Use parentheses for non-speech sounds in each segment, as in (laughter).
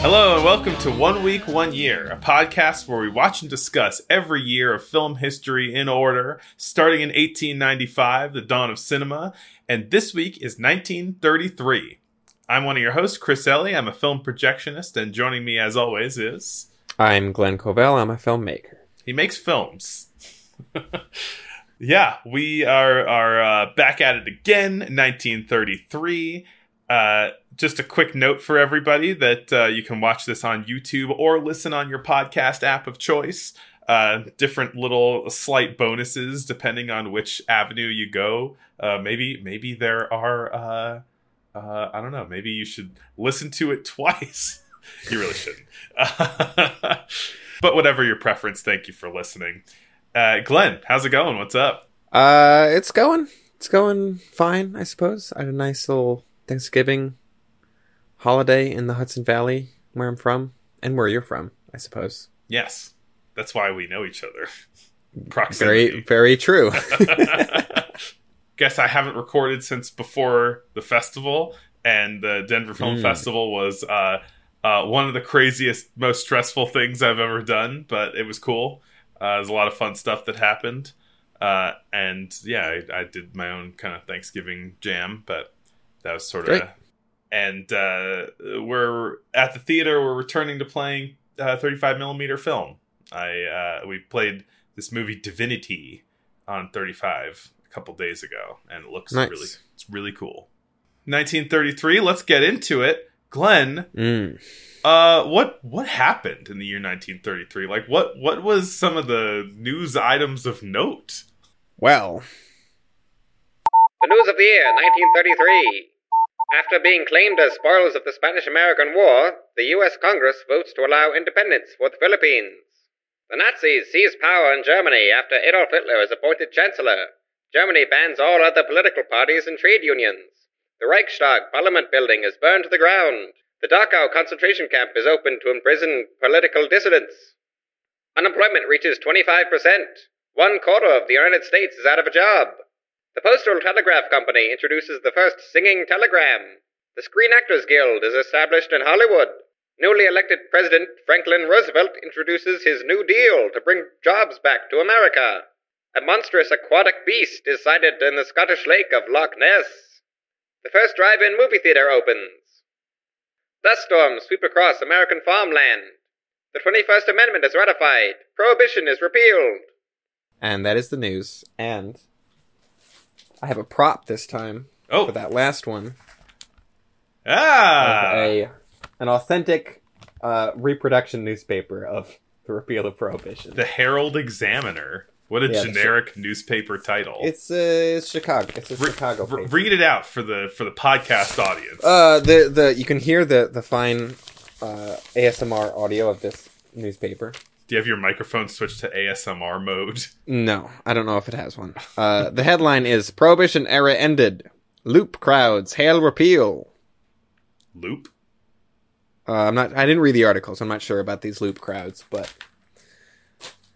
Hello and welcome to One Week, One Year, a podcast where we watch and discuss every year of film history in order, starting in 1895, the dawn of cinema, and this week is 1933. I'm one of your hosts, Chris Ellie. I'm a film projectionist, and joining me as always is I'm Glenn Covell. I'm a filmmaker. he makes films. (laughs) yeah, we are are uh, back at it again, 1933. Uh, just a quick note for everybody that uh, you can watch this on YouTube or listen on your podcast app of choice. Uh, different little slight bonuses depending on which avenue you go. Uh, maybe maybe there are. Uh, I don't know. Maybe you should listen to it (laughs) twice. you really shouldn't. (laughs) but whatever your preference, thank you for listening. Uh, Glenn, how's it going? What's up? Uh, it's going. It's going fine, I suppose. I had a nice little Thanksgiving holiday in the Hudson Valley, where I'm from, and where you're from, I suppose. Yes, that's why we know each other. (laughs) Proximity. Very, very true. Guess I haven't recorded since before the festival, and the Denver Film Mm. Festival was uh, uh, one of the craziest, most stressful things I've ever done. But it was cool. Uh, there's a lot of fun stuff that happened, uh, and yeah, I, I did my own kind of Thanksgiving jam, but that was sort of. And uh, we're at the theater. We're returning to playing uh, 35 millimeter film. I uh, we played this movie Divinity on 35 a couple days ago, and it looks Nice. really it's really cool. 1933. Let's get into it. Glenn, Mm. uh, what what happened in the year 1933? Like, what what was some of the news items of note? Well, The news of the year, 1933. After being claimed as spoils of the Spanish American War, the U.S. Congress votes to allow independence for the Philippines. The Nazis seize power in Germany after Adolf Hitler is appointed Chancellor. Germany bans all other political parties and trade unions. The Reichstag Parliament building is burned to the ground. The Dachau concentration camp is opened to imprison political dissidents. Unemployment reaches 25%. One quarter of the United States is out of a job. The Postal Telegraph Company introduces the first singing telegram. The Screen Actors Guild is established in Hollywood. Newly elected President Franklin Roosevelt introduces his New Deal to bring jobs back to America. A monstrous aquatic beast is sighted in the Scottish lake of Loch Ness. The first drive in movie theater opens. Dust storms sweep across American farmland. The 21st Amendment is ratified. Prohibition is repealed. and that is the news. And I have a prop this time Oh, for that last one. ah, a an authentic uh, reproduction newspaper of the repeal of prohibition. the Herald Examiner. What a Yeah, generic newspaper title. It's uh, it's Chicago. It's a Re- Chicago re- paper. read it out for the for the podcast audience. Uh, the the you can hear the the fine uh, ASMR audio of this newspaper. Do you have your microphone switched to ASMR mode? No, I don't know if it has one. Uh, the headline is "Prohibition Era Ended. Loop Crowds Hail Repeal." Loop. Uh, I'm not. I didn't read the article, so I'm not sure about these loop crowds. But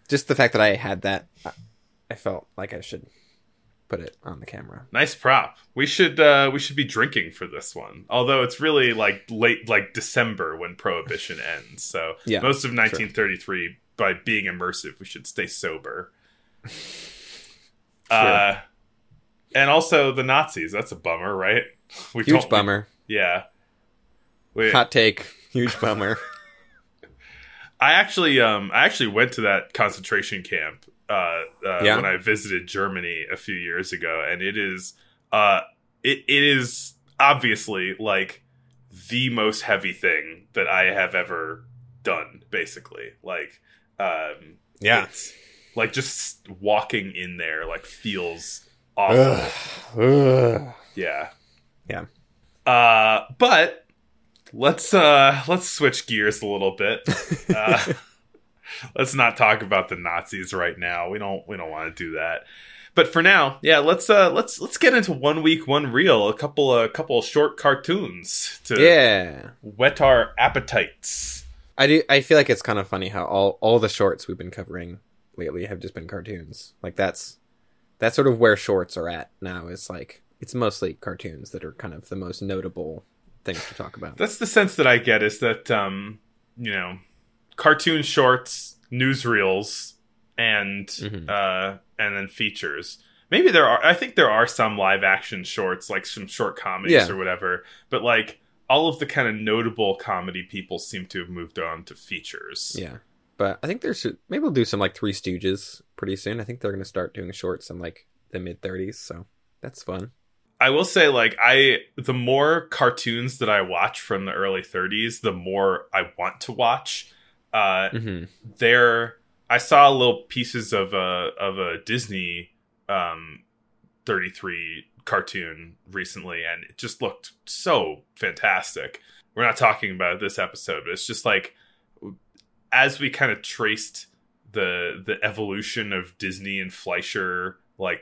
just the fact that I had that, I, felt like I should put it on the camera. Nice prop. We should uh we should be drinking for this one. Although it's really like late like December when prohibition (laughs) ends. So Yeah, most of 1933 by being immersive we should stay sober. (laughs) Uh and also the Nazis, that's a bummer, right? (laughs) We Huge bummer. Yeah. We, Hot take. Huge bummer. I actually um I actually went to that concentration camp uh, uh Yeah? when I visited Germany a few years ago and it is uh it, it is obviously like the most heavy thing that I have ever done basically like um Yeah. it's, like just walking in there like feels awful Ugh. yeah Yeah. uh but let's uh let's switch gears a little bit (laughs) uh, let's not talk about the Nazis right now. We don't we don't want to do that. But for now, yeah, let's uh let's let's get into one week, one reel, a couple a couple short cartoons to Yeah. whet our appetites. I do. I feel like it's kind of funny how all all the shorts we've been covering lately have just been cartoons. Like that's that's sort of where shorts are at now. Is like it's mostly cartoons that are kind of the most notable things to talk about. That's the sense that I get is that um, you know, cartoon shorts, newsreels, and Mhm. uh, and then features. Maybe there are. I think there are some live action shorts, like some short comedies Yeah. or whatever. But like all of the kind of notable comedy people seem to have moved on to features. Yeah, but I think there's maybe we'll do some like Three Stooges pretty soon. I think they're gonna start doing shorts in like the mid 30s, so that's fun. I will say, like, I the more cartoons that I watch from the early 30s, the more I want to watch. Uh, hmm there, I saw little pieces of a of a Disney um, 33 cartoon recently, and it just looked so fantastic. We're not talking about this episode, but it's just like as we kind of traced the the evolution of Disney and Fleischer like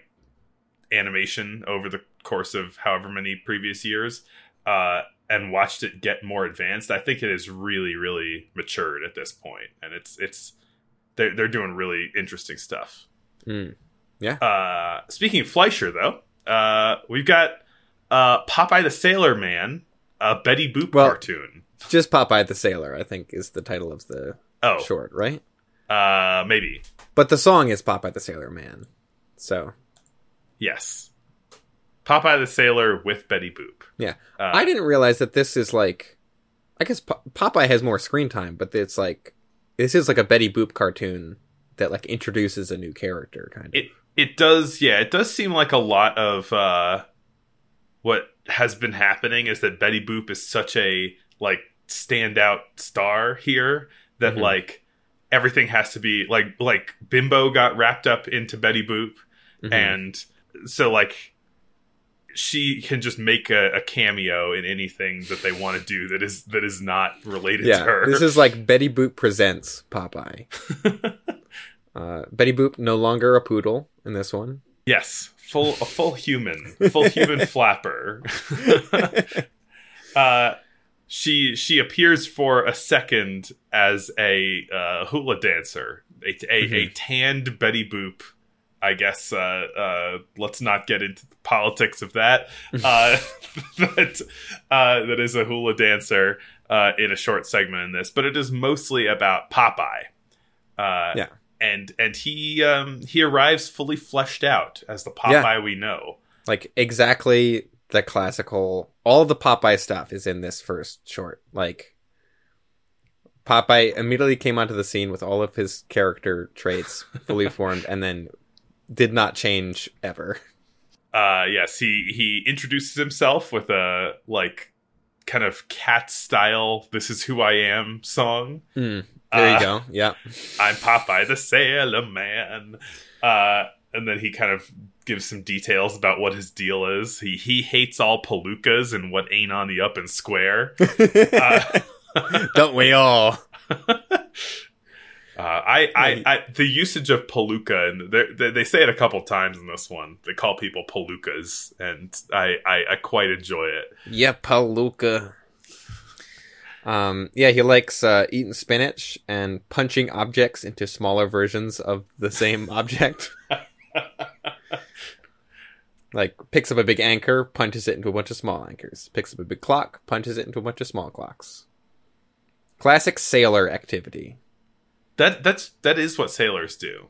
animation over the course of however many previous years uh and watched it get more advanced i think it is really really matured at this point and it's it's they're, they're doing really interesting stuff Mm. uh speaking of fleischer though uh we've got uh popeye the sailor man a betty boop Well- cartoon Just Popeye the Sailor, I think, is the title of the oh short, right? uh maybe But the song is Popeye the Sailor Man. So yes popeye the sailor with betty boop yeah, uh, I didn't realize that this is like. I guess Po- Popeye has more screen time, but it's like this is like a Betty Boop cartoon that like introduces a new character, kind of. it it does yeah it does seem like a lot of uh what has been happening is that betty boop is such a like standout star here that Mhm. like everything has to be like like bimbo got wrapped up into betty boop Mhm. and so like she can just make a, a cameo in anything that they want to do that is that is not related to her this is like Betty Boop presents Popeye. (laughs) uh, Betty Boop no longer a poodle in this one. Yes, full a full human, full human (laughs) flapper. (laughs) uh, she she appears for a second as a uh, hula dancer, a, a, a Mhm. tanned Betty Boop. I guess uh, uh, let's not get into the politics of that. (laughs) Uh, (laughs) that uh, that is a hula dancer uh, in a short segment in this, but it is mostly about Popeye. Uh, Yeah. and and he um, he arrives fully fleshed out as the Popeye we know. like exactly the classical all the popeye stuff is in this first short like popeye immediately came onto the scene with all of his character traits (laughs) fully formed and then did not change ever Uh, yes, he he introduces himself with a like kind of cat style "This is who I am" song. Mm, there Uh, you go yeah (laughs) I'm Popeye the Sailor Man. Uh, and then he kind of gives some details about what his deal is. He he hates all palookas and what ain't on the up and square. (laughs) Uh, (laughs) don't we all Uh, I, I, I, the usage of palooka, and they- they, say it a couple times in this one. They call people palookas, and I, I, I quite enjoy it. yeah palooka. Um yeah he likes uh eating spinach and punching objects into smaller versions of the same (laughs) object. Like picks up a big anchor punches it into a bunch of small anchors. Picks up a big clock punches it into a bunch of small clocks. Classic sailor activity That that's that is what sailors do.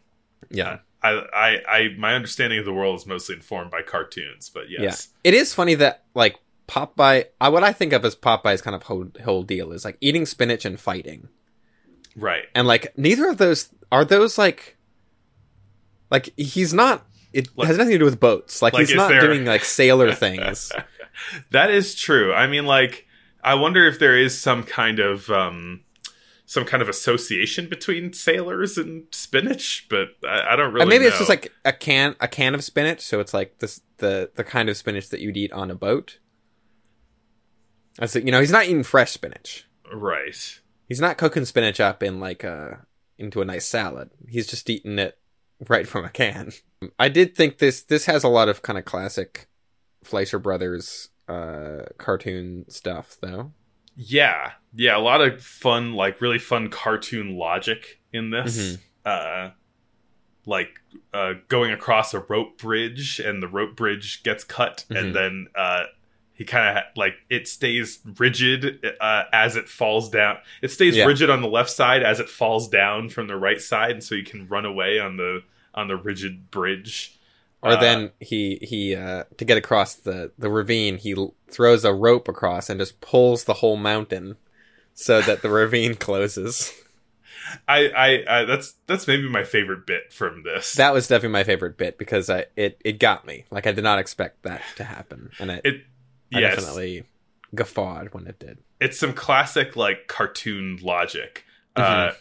yeah I, I, I, my understanding of the world is mostly informed by cartoons, but yes, Yeah. It is funny that like Popeye, I, what I think of as Popeye's kind of whole, whole deal is like eating spinach and fighting, right. and like neither of those are those like, like he's not. It Like- has nothing to do with boats. Like, like, he's not there- doing like sailor (laughs) things. That is true. I mean, like, I wonder if there is some kind of um, some kind of association between sailors and spinach, but I, I don't really. and maybe it's just like a can a can of spinach, so it's like this the the kind of spinach that you'd eat on a boat. As you know, he's not eating fresh spinach. right. He's not cooking spinach up in like a into a nice salad. He's just eating it right from a can. I did think this this has a lot of kind of classic Fleischer Brothers uh cartoon stuff though. Yeah, yeah, a lot of fun, like really fun cartoon logic in this. Uh, like uh, going across a rope bridge, and the rope bridge gets cut, Mhm. and then uh, he kind of like it stays rigid uh, as it falls down. It stays Yeah. rigid on the left side as it falls down from the right side, and so you can run away on the on the rigid bridge. Or Uh, then he he uh, to get across the the ravine, he l- throws a rope across and just pulls the whole mountain so that the ravine (laughs) closes. I, I, I that's that's maybe my favorite bit from this. That was definitely my favorite bit because I it it got me. Like I did not expect that to happen, and it, it yes, definitely guffawed when it did. it's some classic like cartoon logic, uh,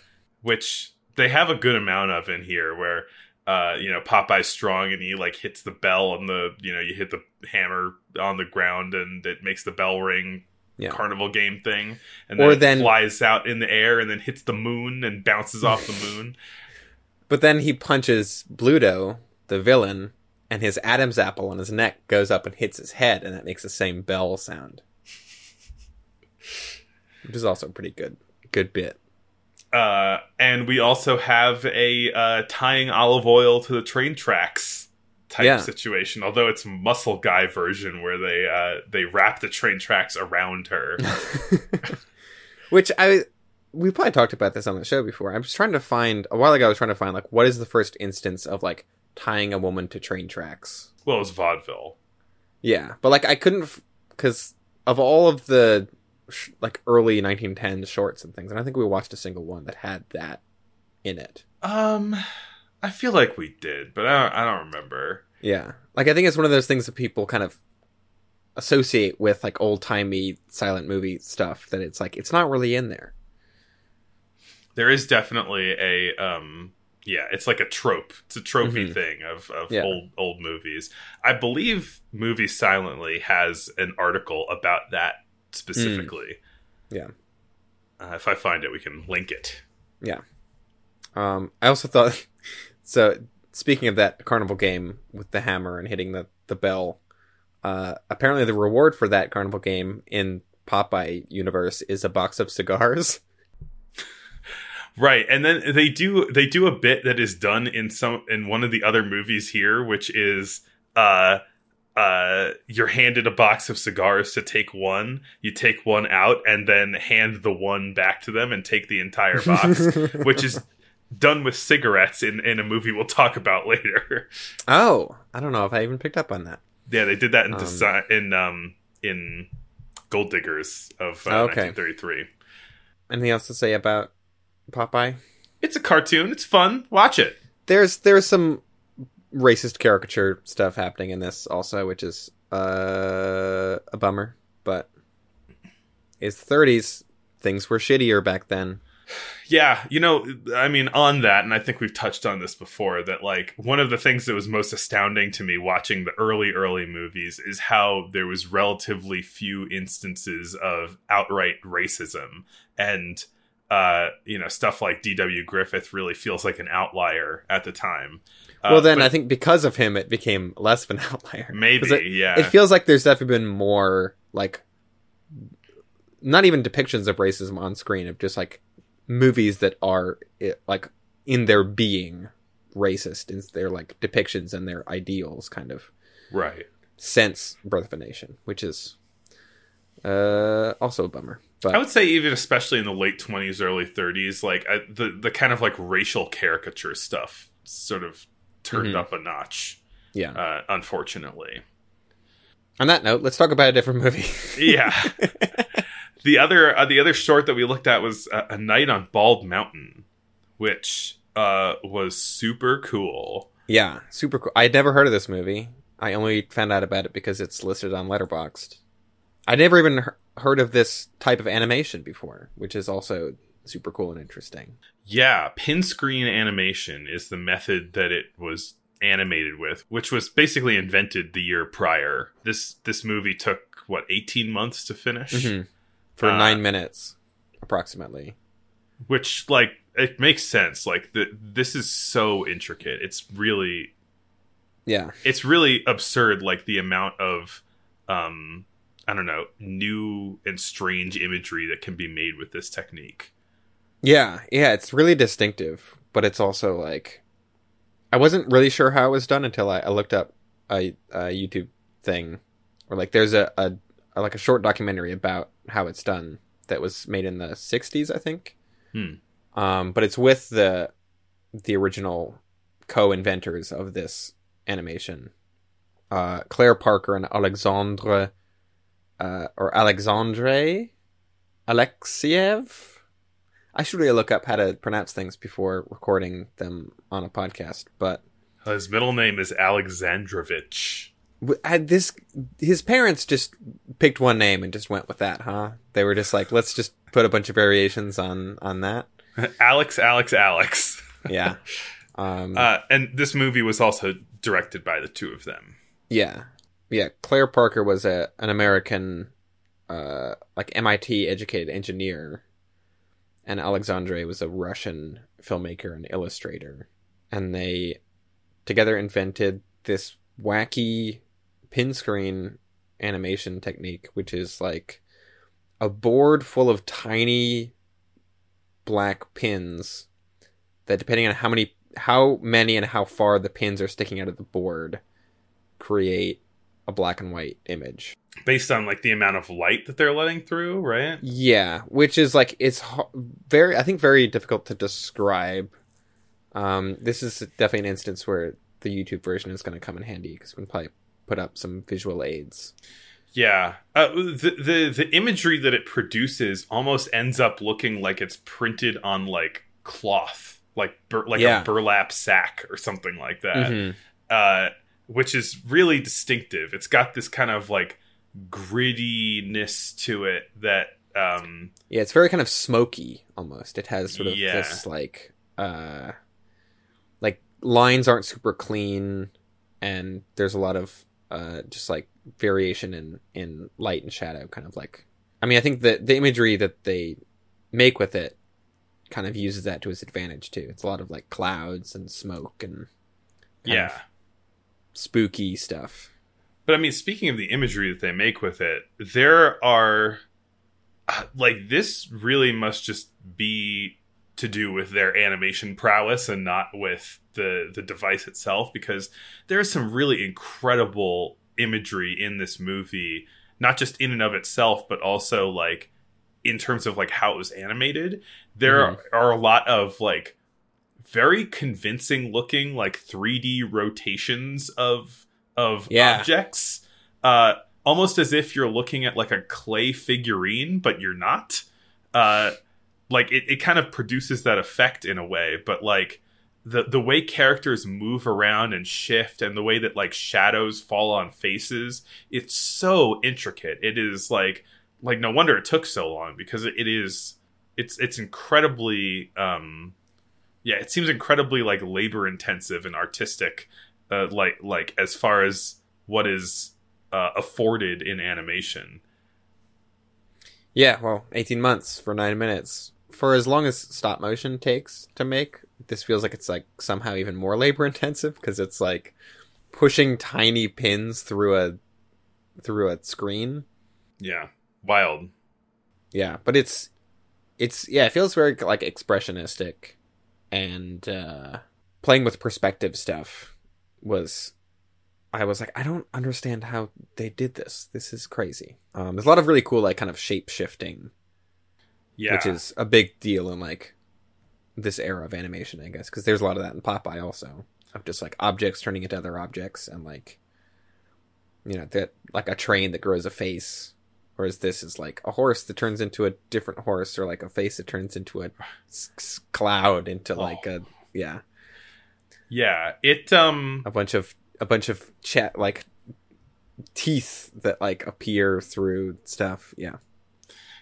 which they have a good amount of in here. Where uh, you know Popeye's strong and he like hits the bell on the you know you hit the hammer on the ground and it makes the bell ring. Yeah. Carnival game thing, and then, it then- flies out in the air and then hits the moon and bounces off the (laughs) moon. But then he punches Bluto, the villain, and his Adam's apple on his neck goes up and hits his head, and it makes the same bell sound. Which is also a pretty good good bit. Uh, and we also have a uh, tying Olive Oyl to the train tracks type Yeah. situation. Although it's muscle guy version where they uh, they wrap the train tracks around her. (laughs) (laughs) Which I we probably talked about this on the show before. I was trying to find a while ago. I was trying to find like what is the first instance of like tying a woman to train tracks. well, it's vaudeville. Yeah, but like I couldn't because of all of the sh- like early 1910s shorts and things, and I think we watched a single one that had that in it. Um, I feel like we did, but I don't, I don't remember. Yeah, like I think it's one of those things that people kind of associate with like old timey silent movie stuff. That it's like it's not really in there. There is definitely a um. Yeah, it's like a trope. It's a trophy Mhm. thing of, of Yeah. old old movies. I believe Movie Silently has an article about that specifically. Yeah. Uh, if I find it, we can link it. Yeah. Um, I also thought (laughs) so. Speaking of that carnival game with the hammer and hitting the the bell, uh, apparently the reward for that carnival game in Popeye universe is a box of cigars. (laughs) Right, and then they do they do a bit that is done in some in one of the other movies here, which is uh uh you're handed a box of cigars to take one, you take one out, and then hand the one back to them and take the entire box, (laughs) which is done with cigarettes in in a movie we'll talk about (laughs) later. oh, I don't know if I even picked up on that. yeah, they did that in Um, design in um in Gold Diggers of uh, Okay. 1933. Anything else to say about Popeye? It's a cartoon. It's fun. Watch it. There's there's some racist caricature stuff happening in this also, which is uh, a bummer. But it's the 30s. Things were shittier back then. Yeah, you know, I mean, on that, and I think we've touched on this before, that like one of the things that was most astounding to me watching the early, early movies is how there was relatively few instances of outright racism. And, uh, you know, stuff like D.W. Griffith really feels like an outlier at the time. Uh, well, then but I think because of him, it became less of an (laughs) outlier. Maybe, it, yeah. it feels like there's definitely been more like not even depictions of racism on screen of just like movies that are eh, like in their being racist in their like depictions and their ideals kind of right. since Birth of a Nation, which is uh also a bummer. But I would say even especially in the late 20s, early 30s, like I, the the kind of like racial caricature stuff sort of turned Mhm. up a notch. yeah. uh, unfortunately. On that note, let's talk about a different movie. (laughs) Yeah. the other uh, the other short that we looked at was uh, a night on Bald Mountain, which uh, was super cool. yeah, super cool. I'd never heard of this movie. I only found out about it because it's listed on Letterboxd. I'd never even he- heard of this type of animation before, which is also super cool and interesting. Yeah, pin screen animation is the method that it was animated with, which was basically invented the year prior. This this movie took what 18 months to finish, Mhm. For Uh, nine minutes, approximately. which like it makes sense. Like the this is so intricate. It's really Yeah. it's really absurd like the amount of um I don't know, new and strange imagery that can be made with this technique. Yeah, yeah, it's really distinctive, but it's also like I wasn't really sure how it was done until I, I looked up a, a YouTube thing, or like there's a, a, a like a short documentary about how it's done that was made in the '60s, I think. Hmm. Um, but it's with the the original co-inventors of this animation, uh, Claire Parker and Alexandre, uh, or Alexandre Alexeieff. I should really look up how to pronounce things before recording them on a podcast. But His middle name is Alexandrovich. this, his parents just picked one name and just went with that, huh? They were just like, let's just put a bunch of variations on on that. (laughs) Alex, Alex, Alex. (laughs) Yeah, um, Uh, and this movie was also directed by the two of them. yeah, yeah. Claire Parker was a an American, uh, like MIT educated engineer, and Alexandre was a Russian filmmaker and illustrator, and they together invented this wacky pin screen animation technique, which is like a board full of tiny black pins that depending on how many how many and how far the pins are sticking out of the board create a black and white image. Based on like the amount of light that they're letting through, right? Yeah, which is like it's very I think very difficult to describe. Um, this is definitely an instance where the YouTube version is going to come in handy because we can probably put up some visual aids. Yeah, uh, the the the imagery that it produces almost ends up looking like it's printed on like cloth, like bur- like Yeah. a burlap sack or something like that. Mhm. Uh, which is really distinctive. It's got this kind of like grittiness to it that um Yeah, it's very kind of smoky almost. It has sort of Yeah. this like uh like lines aren't super clean and there's a lot of uh just like variation in in light and shadow kind of like I mean I think the the imagery that they make with it kind of uses that to its advantage too. It's a lot of like clouds and smoke and yeah. spooky stuff. But I mean, speaking of the imagery that they make with it, there are uh, like this really must just be to do with their animation prowess and not with the the device itself because there's some really incredible imagery in this movie not just in and of itself but also like in terms of like how it was animated there Mhm. are a lot of like very convincing looking like 3D rotations of of Yeah. objects uh almost as if you're looking at like a clay figurine but you're not uh like it, it kind of produces that effect in a way but like the the way characters move around and shift and the way that like shadows fall on faces it's so intricate it is like like no wonder it took so long because it, it is it's it's incredibly um yeah it seems incredibly like labor intensive and artistic uh, like like as far as what is uh, afforded in animation Yeah, well, 18 months for 9 minutes. For as long as stop motion takes to make, this feels like it's like somehow even more (laughs) labor intensive because it's like pushing tiny pins through a through a screen. yeah wild Yeah, but it's it's yeah, it feels very like expressionistic and uh playing with perspective stuff was I was like I don't understand how they did this. This is crazy. Um there's a lot of really cool like kind of shape shifting yeah which is a big deal in like this era of animation, I guess, because there's a lot of that in Popeye also of just like objects turning into other objects and like you know that like a train that grows a face, whereas this is like a horse that turns into a different horse or like a face that turns into a s- s- cloud into like a yeah yeah it um a bunch of a bunch of chat like teeth that like appear through stuff yeah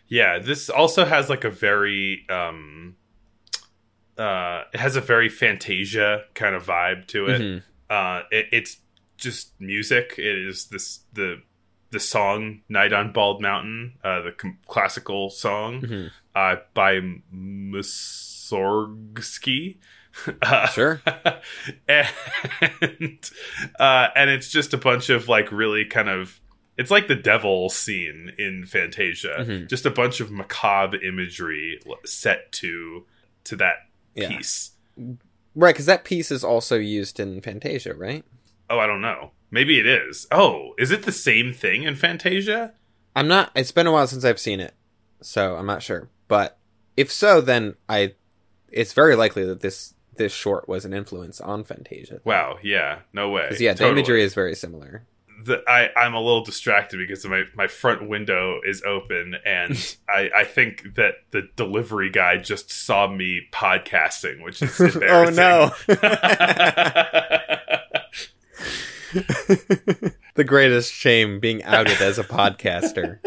Yeah, this also has like a very um uh it has a very Fantasia kind of vibe to it. Mhm. Uh it, it's just music. It is this the the song Night on Bald Mountain, uh the com- classical song Mhm. uh by Mussorgsky. Uh, Sure. (laughs) and uh and it's just a bunch of like really kind of it's like the devil scene in Fantasia, Mhm. just a bunch of macabre imagery set to to that Yeah. piece. Right, because that piece is also used in Fantasia, right? Oh, I don't know. Maybe it is. Oh, is it the same thing in Fantasia? I'm not. It's been a while since I've seen it, so I'm not sure. But if so, then I. It's very likely that this this short was an influence on Fantasia. Wow, yeah, no way. yeah, the imagery is very similar. the, I, I'm a little distracted because my, my front window is open and (laughs) I, I think that the delivery guy just saw me podcasting, which is embarrassing. (laughs) oh no! (laughs) the greatest shame being outed as a podcaster.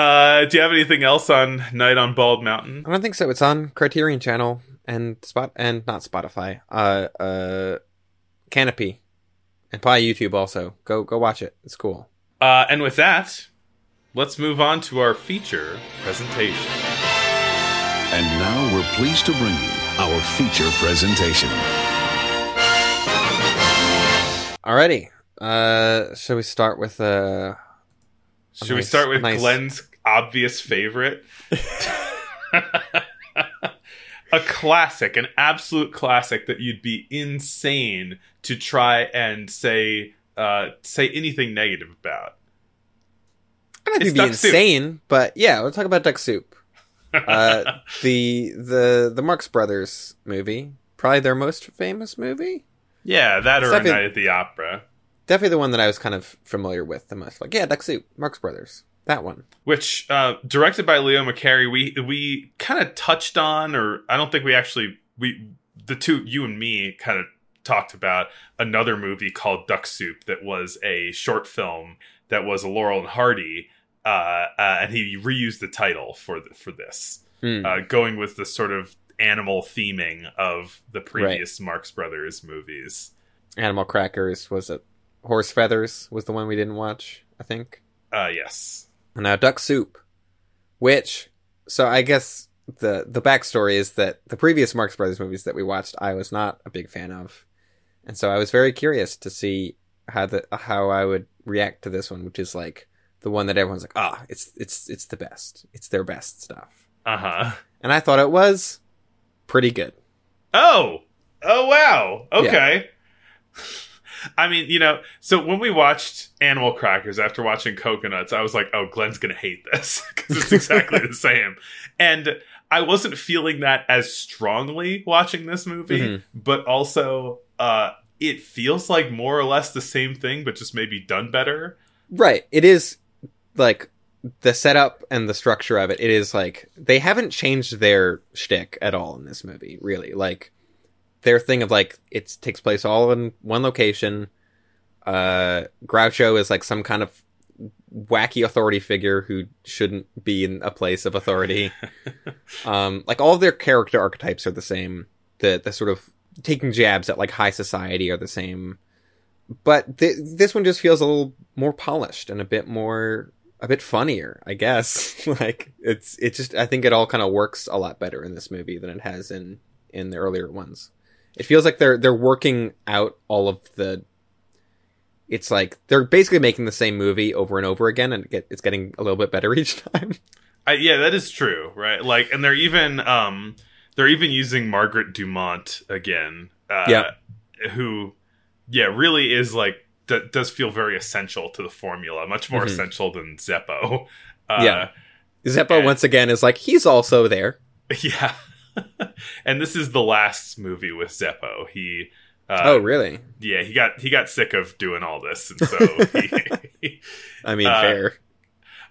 Uh, do you have anything else on Night on Bald Mountain? I don't think so. It's on Criterion Channel and Spot and not Spotify. Uh, uh, Kanopy, and probably YouTube also. Go go watch it. It's cool. Uh, and with that, let's move on to our feature presentation. And now we're pleased to bring you our feature presentation. Alrighty. Uh, shall we start with uh? Should we start with nice- Glenn's obvious favorite? (laughs) a classic, an absolute classic that you'd be insane to try and say uh, say anything negative about. I don't It's think it'd be Duck Soup. insane, but yeah, we'll talk about Duck Soup. Uh, (laughs) the the the Marx Brothers movie, probably their most famous movie. yeah, that or night at the opera, Definitely the one that I was kind of familiar with the most. Like, yeah, Duck Soup, Marx Brothers, that one. which uh, directed by Leo McCarey. We we kind of touched on, or I don't think we actually we the two you and me kind of talked about another movie called Duck Soup that was a short film that was a Laurel and Hardy, uh, uh, and he reused the title for the, for this, uh, going with the sort of animal theming of the previous Marx Brothers movies. Animal Crackers was it? Horse Feathers was the one we didn't watch. I think. Uh, yes, now Duck Soup, which so I guess the the backstory is that the previous Marx Brothers movies that we watched, I was not a big fan of, and so I was very curious to see how the how I would react to this one, which is like the one that everyone's like, ah, it's it's it's the best, it's their best stuff, uh huh. and I thought it was pretty good. Oh, oh wow. Okay. I mean, you know, so when we watched Animal Crackers after watching Cocoanuts, I was like, "Oh, Glenn's gonna hate this (laughs) because it's exactly the (laughs) same." And I wasn't feeling that as strongly watching this movie, Mhm. but also, uh, it feels like more or less the same thing, but just maybe done better. Right. It is like the setup and the structure of it. It is like they haven't changed their shtick at all in this movie. Really, like their thing of like it takes place all in one location. Uh, Groucho is like some kind of wacky authority figure who shouldn't be in a place of authority. (laughs) um, like all their character archetypes are the same. The the sort of taking jabs at like high society are the same but th- this one just feels a little more polished and a bit more a bit funnier i guess (laughs) like it's it just i think it all kind of works a lot better in this movie than it has in in the earlier ones it feels like they're they're working out all of the it's like they're basically making the same movie over and over again and it's getting a little bit better (laughs) each time I, yeah, that is true, right? Like, and they're even um, they're even using Margaret Dumont again. Uh, Yeah. who, yeah, really is like d- does feel very essential to the formula, much more Mhm. essential than Zeppo. Uh, Yeah. zeppo and- once again is like he's also there (laughs) yeah. (laughs) and this is the last movie with Zeppo. He, uh, oh really yeah, he got he got sick of doing all this, and so (laughs) he, i mean uh, fair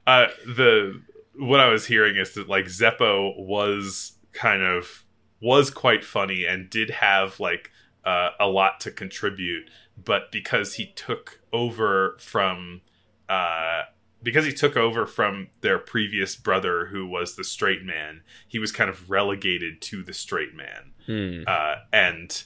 uh the what i was hearing is that like zeppo was kind of was quite funny and did have like uh, a lot to contribute but because he took over from uh because he took over from their previous brother who was the straight man he was kind of relegated to the straight man Hmm. uh, and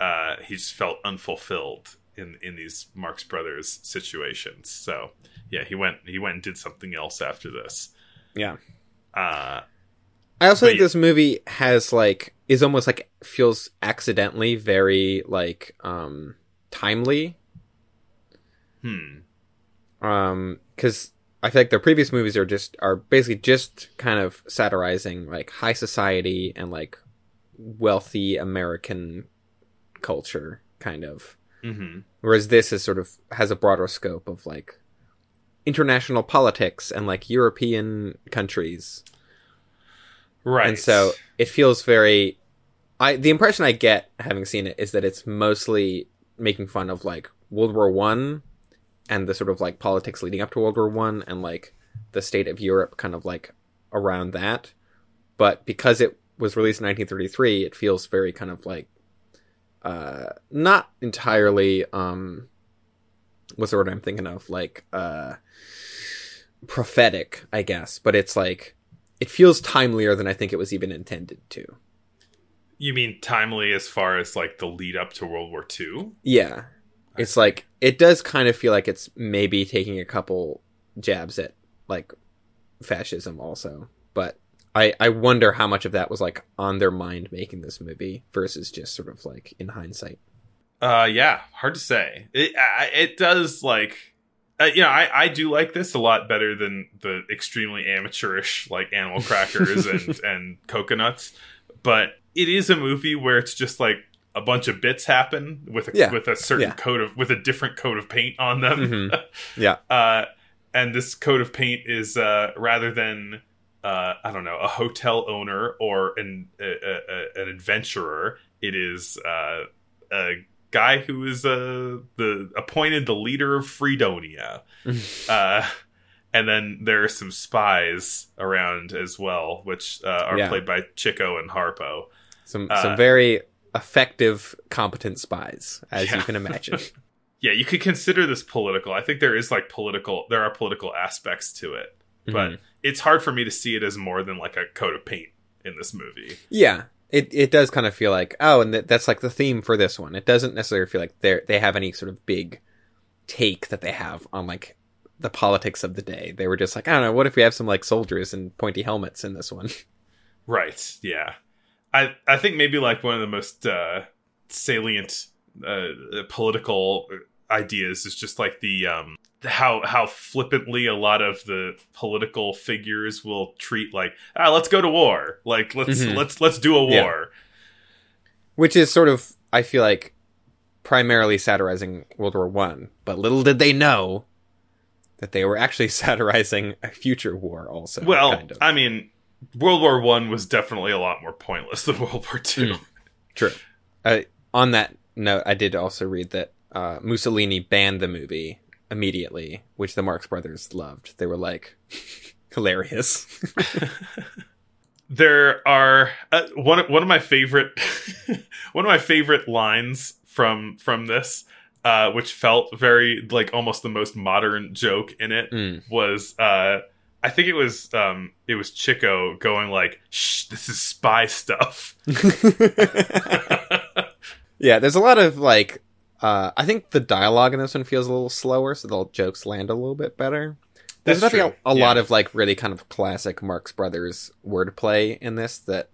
uh, he just felt unfulfilled in in these Marx Brothers situations. So yeah, he went he went and did something else after this. yeah Uh, I also think this movie has like is almost like feels accidentally very like um timely. Hmm. um because i feel like their previous movies are just are basically just kind of satirizing like high society and like wealthy american culture kind of. Hmm whereas this is sort of has a broader scope of like international politics and like european countries. Right. and so it feels very i the impression i get having seen it is that it's mostly making fun of like world war one and the sort of like politics leading up to world war one and like the state of europe kind of like around that. But because it was released in 1933 it feels very kind of like uh not entirely um what's the word i'm thinking of? Like uh prophetic i guess. But it's like it feels timelier than i think it was even intended to. You mean timely as far as like the lead up to World War II? yeah. It's like it does kind of feel like it's maybe taking a couple jabs at like fascism also. But i i wonder how much of that was like on their mind making this movie versus just sort of like in hindsight. Uh, yeah, hard to say. It I, it does like, uh, you know, I I do like this a lot better than the extremely amateurish like Animal Crackers and (laughs) and Cocoanuts, but it is a movie where it's just like a bunch of bits happen with a Yeah. with a certain Yeah. coat of with a different coat of paint on them. Mhm. (laughs) Yeah. uh, and this coat of paint is uh, rather than uh, I don't know a hotel owner or an a, a, an adventurer. It is uh, a guy who is uh, the appointed the leader of Fredonia. (laughs) uh, and then there are some spies around as well, which uh, are Yeah. played by Chico and Harpo. some some very effective competent spies as Yeah. you can (laughs) imagine Yeah, you could consider this political. I think there is like political. There are political aspects to it, but Mhm. it's hard for me to see it as more than like a coat of paint in this movie. Yeah, it it does kind of feel like oh, and that, that's like the theme for this one. It doesn't necessarily feel like they they have any sort of big take that they have on like the politics of the day. They were just like I don't know, what if we have some like soldiers and pointy helmets in this one? (laughs) Right. Yeah. I I think maybe like one of the most uh, salient uh, political ideas is just like the um how how flippantly a lot of the political figures will treat like ah let's go to war like let's Mhm. let's let's do a Yeah. war Which is sort of I feel like primarily satirizing World War One, but little did they know that they were actually (laughs) satirizing a future war also. well kind of. I mean World War One was definitely a lot more pointless than (laughs) World War Two Mm. True. Uh, on that note, I did also read that uh, Mussolini banned the movie immediately, which the Marx Brothers loved. They were like, (laughs) hilarious. (laughs) there are uh, one of- one of my favorite one of my favorite lines from from this uh which felt very like almost the most modern joke in it Mm. was uh I think it was um it was Chico going like shh this is spy stuff (laughs) (laughs) yeah, there's a lot of like, uh, I think the dialogue in this one feels a little slower, so the jokes land a little bit better. There's That's definitely a, a true, lot of like really kind of classic Marx Brothers wordplay in this that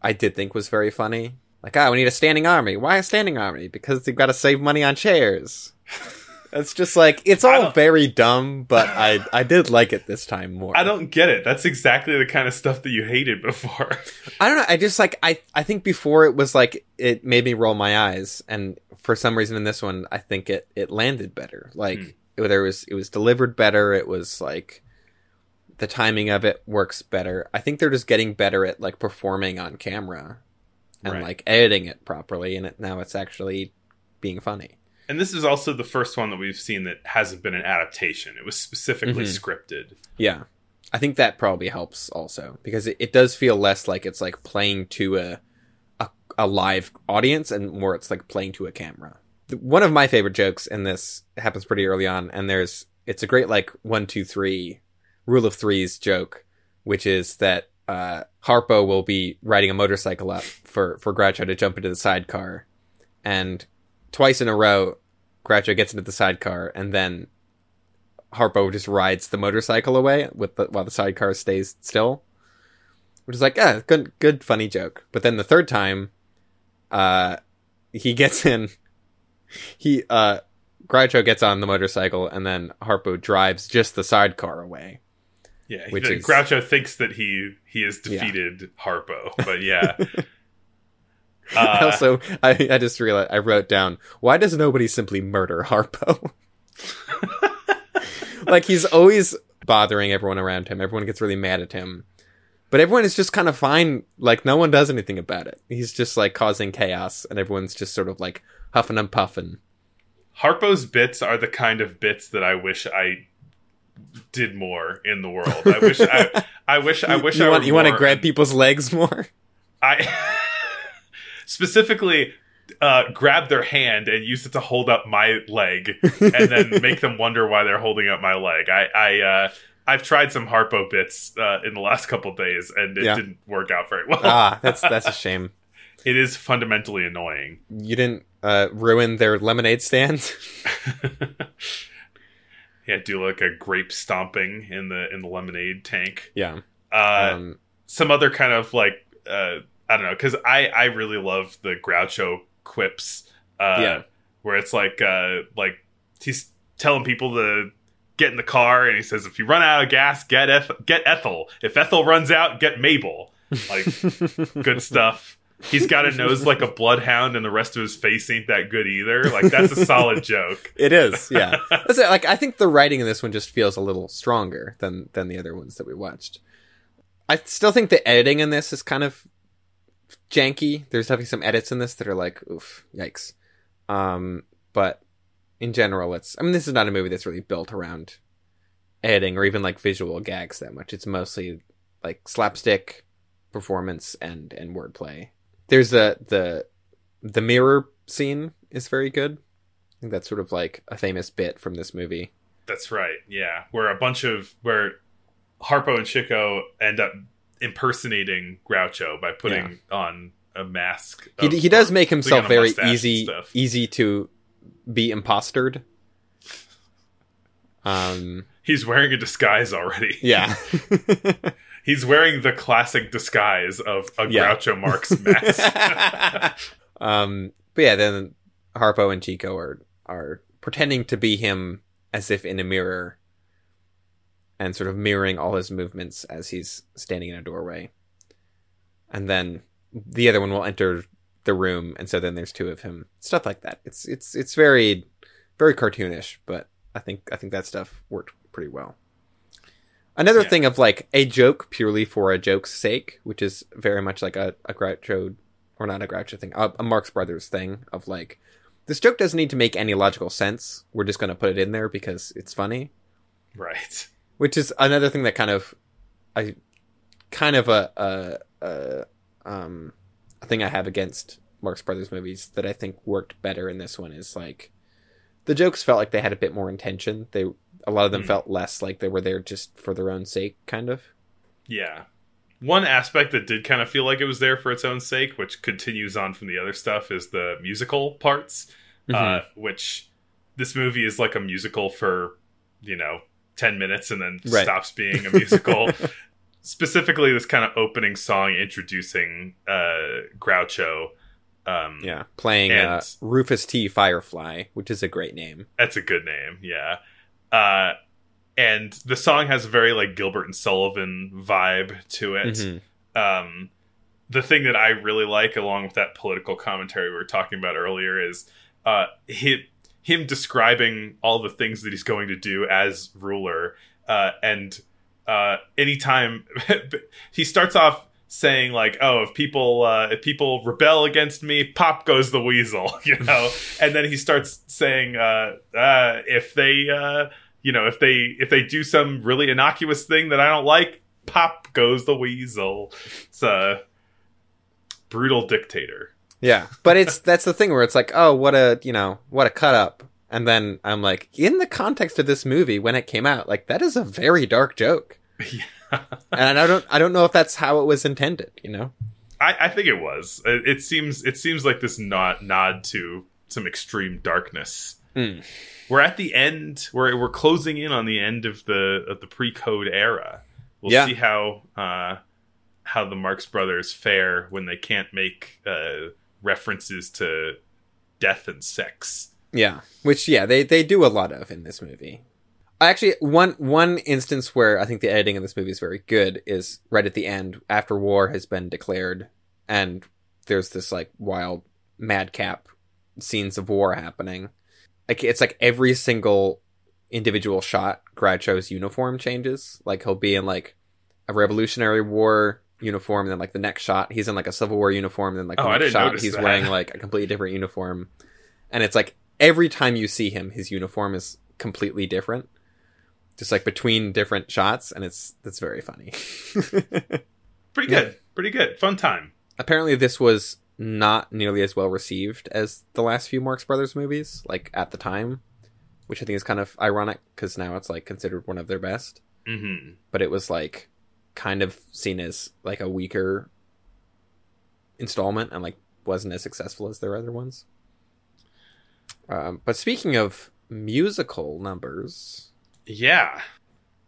I did think was very funny. Like, ah, we need a standing army. Why a standing army? Because they've got to save money on chairs. (laughs) It's just like it's all very dumb, but I I did like it this time more. I don't get it that's exactly the kind of stuff that you hated before (laughs) I don't know. I just like I I think before it was like it made me roll my eyes, and for some reason in this one, I think it it landed better. Like Hmm. there was it was delivered better. It was like the timing of it works better. I think they're just getting better at like performing on camera and Right. like editing it properly, and it now it's actually being funny. And this is also the first one that we've seen that hasn't been an adaptation it was specifically Mhm. scripted Yeah. I think that probably helps also because it, it does feel less like it's like playing to a, a a live audience and more it's like playing to a camera. One of my favorite jokes in this happens pretty early on, and there's it's a great like one two three rule of threes joke, which is that uh, Harpo will be riding a motorcycle up for for Groucho to jump into the sidecar, and twice in a row, Groucho gets into the sidecar, and then Harpo just rides the motorcycle away with the, while the sidecar stays still, which is like, ah, good, good, funny joke. But then the third time, uh, he gets in, (laughs) he, uh, Groucho gets on the motorcycle, and then Harpo drives just the sidecar away. Yeah, Which is- Groucho thinks that he he has Yeah. defeated Harpo, but yeah. (laughs) Uh, also, I, I just realized I wrote down why does nobody simply murder Harpo? (laughs) like he's always bothering everyone around him. Everyone gets really mad at him, but everyone is just kind of fine. Like no one does anything about it. He's just like causing chaos, and everyone's just sort of like huffing and puffing. Harpo's bits are the kind of bits that I wish I did more in the world. I wish I, (laughs) I wish I wish you I want you want to grab people's legs more. I (laughs) specifically uh, grab their hand and use it to hold up my leg, and then (laughs) make them wonder why they're holding up my leg. I, I uh, I've tried some Harpo bits uh, in the last couple days, and it Yeah. didn't work out very well. ah, (laughs) that's that's a shame. it is fundamentally annoying. You didn't uh, ruin their lemonade stand. (laughs) yeah, do like a grape stomping in the in the lemonade tank. yeah. Uh, Um, some other kind of like uh I don't know because I I really love the Groucho quips. Uh, Yeah. where it's like uh like he's telling people to get in the car and he says if you run out of gas get Eth- get Ethel if Ethel runs out get Mabel like (laughs) good stuff. He's got a nose like a bloodhound and the rest of his face ain't that good either. Like that's a solid joke. (laughs) It is, yeah. That's it, like I think the writing in this one just feels a little stronger than than the other ones that we watched. I still think the editing in this is kind of janky. There's definitely some edits in this that are like, oof, yikes. Um, but in general, it's I mean, this is not a movie that's really built around editing or even like visual gags that much. It's mostly like slapstick performance and and wordplay. There's the the the mirror scene is very good. I think that's sort of like a famous bit from this movie. That's right. Yeah, where a bunch of where Harpo and Chico end up impersonating Groucho by putting on a mask. He, of- he does make himself very easy easy to be impostered. (laughs) Um He's wearing a disguise already. yeah. (laughs) (laughs) He's wearing the classic disguise of a Yeah. Groucho Marx mask. um but yeah, then Harpo and Chico are are pretending to be him as if in a mirror and sort of mirroring all his movements as he's standing in a doorway. And then the other one will enter the room and so then there's two of him. Stuff like that. It's it's it's very very cartoonish, but I think I think that stuff worked pretty well. Another Yeah. thing of like a joke purely for a joke's sake, which is very much like a, a Groucho or not a Groucho thing, a, a Marx Brothers thing of like this joke doesn't need to make any logical sense. We're just going to put it in there because it's funny, right. (laughs) which is another thing that kind of I kind of a a, a um a thing I have against Marx Brothers movies that I think worked better in this one is like the jokes felt like they had a bit more intention. They a lot of them Hmm. felt less like they were there just for their own sake, kind of. Yeah. One aspect that did kind of feel like it was there for its own sake, which continues on from the other stuff, is the musical parts. Mm-hmm. Uh, which this movie is like a musical for, you know, 10 minutes and then Right. stops being a (laughs) musical. Specifically, this kind of opening song introducing uh, Groucho. Um, Yeah, playing uh, Rufus T. Firefly, which is a great name. That's a good name, yeah. Uh, and the song has a very like Gilbert and Sullivan vibe to it. Mhm. um, the thing that I really like, along with that political commentary we were talking about earlier, is uh, him, him describing all the things that he's going to do as ruler. Uh, and uh, anytime (laughs) he starts off saying like, "Oh, if people uh, if people rebel against me, pop goes the weasel," (laughs) you know, (laughs) and then he starts saying, uh, uh, "If they." Uh, you know, if they if they do some really innocuous thing that I don't like, pop goes the weasel. It's a brutal dictator. Yeah, but it's that's the thing where it's like, oh, what a you know, what a cut up, and then I'm like, in the context of this movie when it came out, like that is a very dark joke, Yeah. and I don't I don't know if that's how it was intended, you know. I, I think it was. It, it seems it seems like this nod nod to some extreme darkness. Hmm. We're at the end. We're we're closing in on the end of the of the pre code era. We'll Yeah. see how uh, how the Marx Brothers fare when they can't make uh, references to death and sex. Yeah, which yeah, they they do a lot of in this movie. Actually, one one instance where I think the editing in this movie is very good is right at the end after war has been declared, and there's this like wild madcap scenes of war happening. Like it's like every single individual shot, Groucho's uniform changes. Like he'll be in like a Revolutionary War uniform, and then like the next shot he's in like a Civil War uniform, and then like Oh, the I next shot he's that. wearing like a completely different uniform, and it's like every time you see him, his uniform is completely different, just like between different shots, and it's that's very funny. (laughs) Pretty Yeah. good. Pretty good. Fun time. Apparently, this was not nearly as well received as the last few Marx Brothers movies, like at the time, which I think is kind of ironic because now it's like considered one of their best. hmm but it was like kind of seen as like a weaker installment and like wasn't as successful as their other ones. Um, but speaking of musical numbers, Yeah.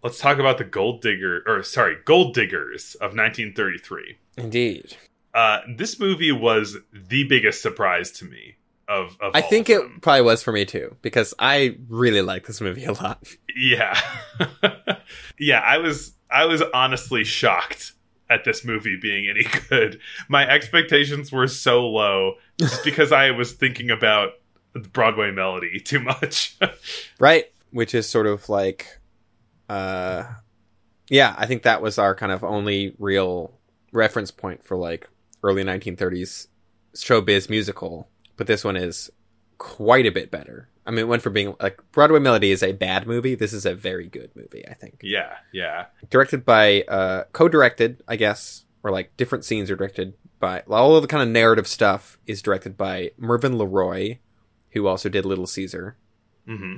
Let's talk about the Gold Digger, or sorry, Gold Diggers of 1933. indeed, Uh, this movie was the biggest surprise to me. Of, of I think of it probably was for me too because I really like this movie a lot. (laughs) Yeah. (laughs) yeah, I was I was honestly shocked at this movie being any good. My expectations were so low just because I was thinking about the Broadway melody too much. (laughs) right which is sort of like uh yeah i think that was our kind of only real reference point for like early 1930s showbiz musical but this one is quite a bit better i mean it went from being like broadway melody is a bad movie this is a very good movie i think yeah, yeah. directed by uh co-directed i guess or like different scenes are directed by all of the kind of narrative stuff is directed by mervyn leroy who also did little caesar hmm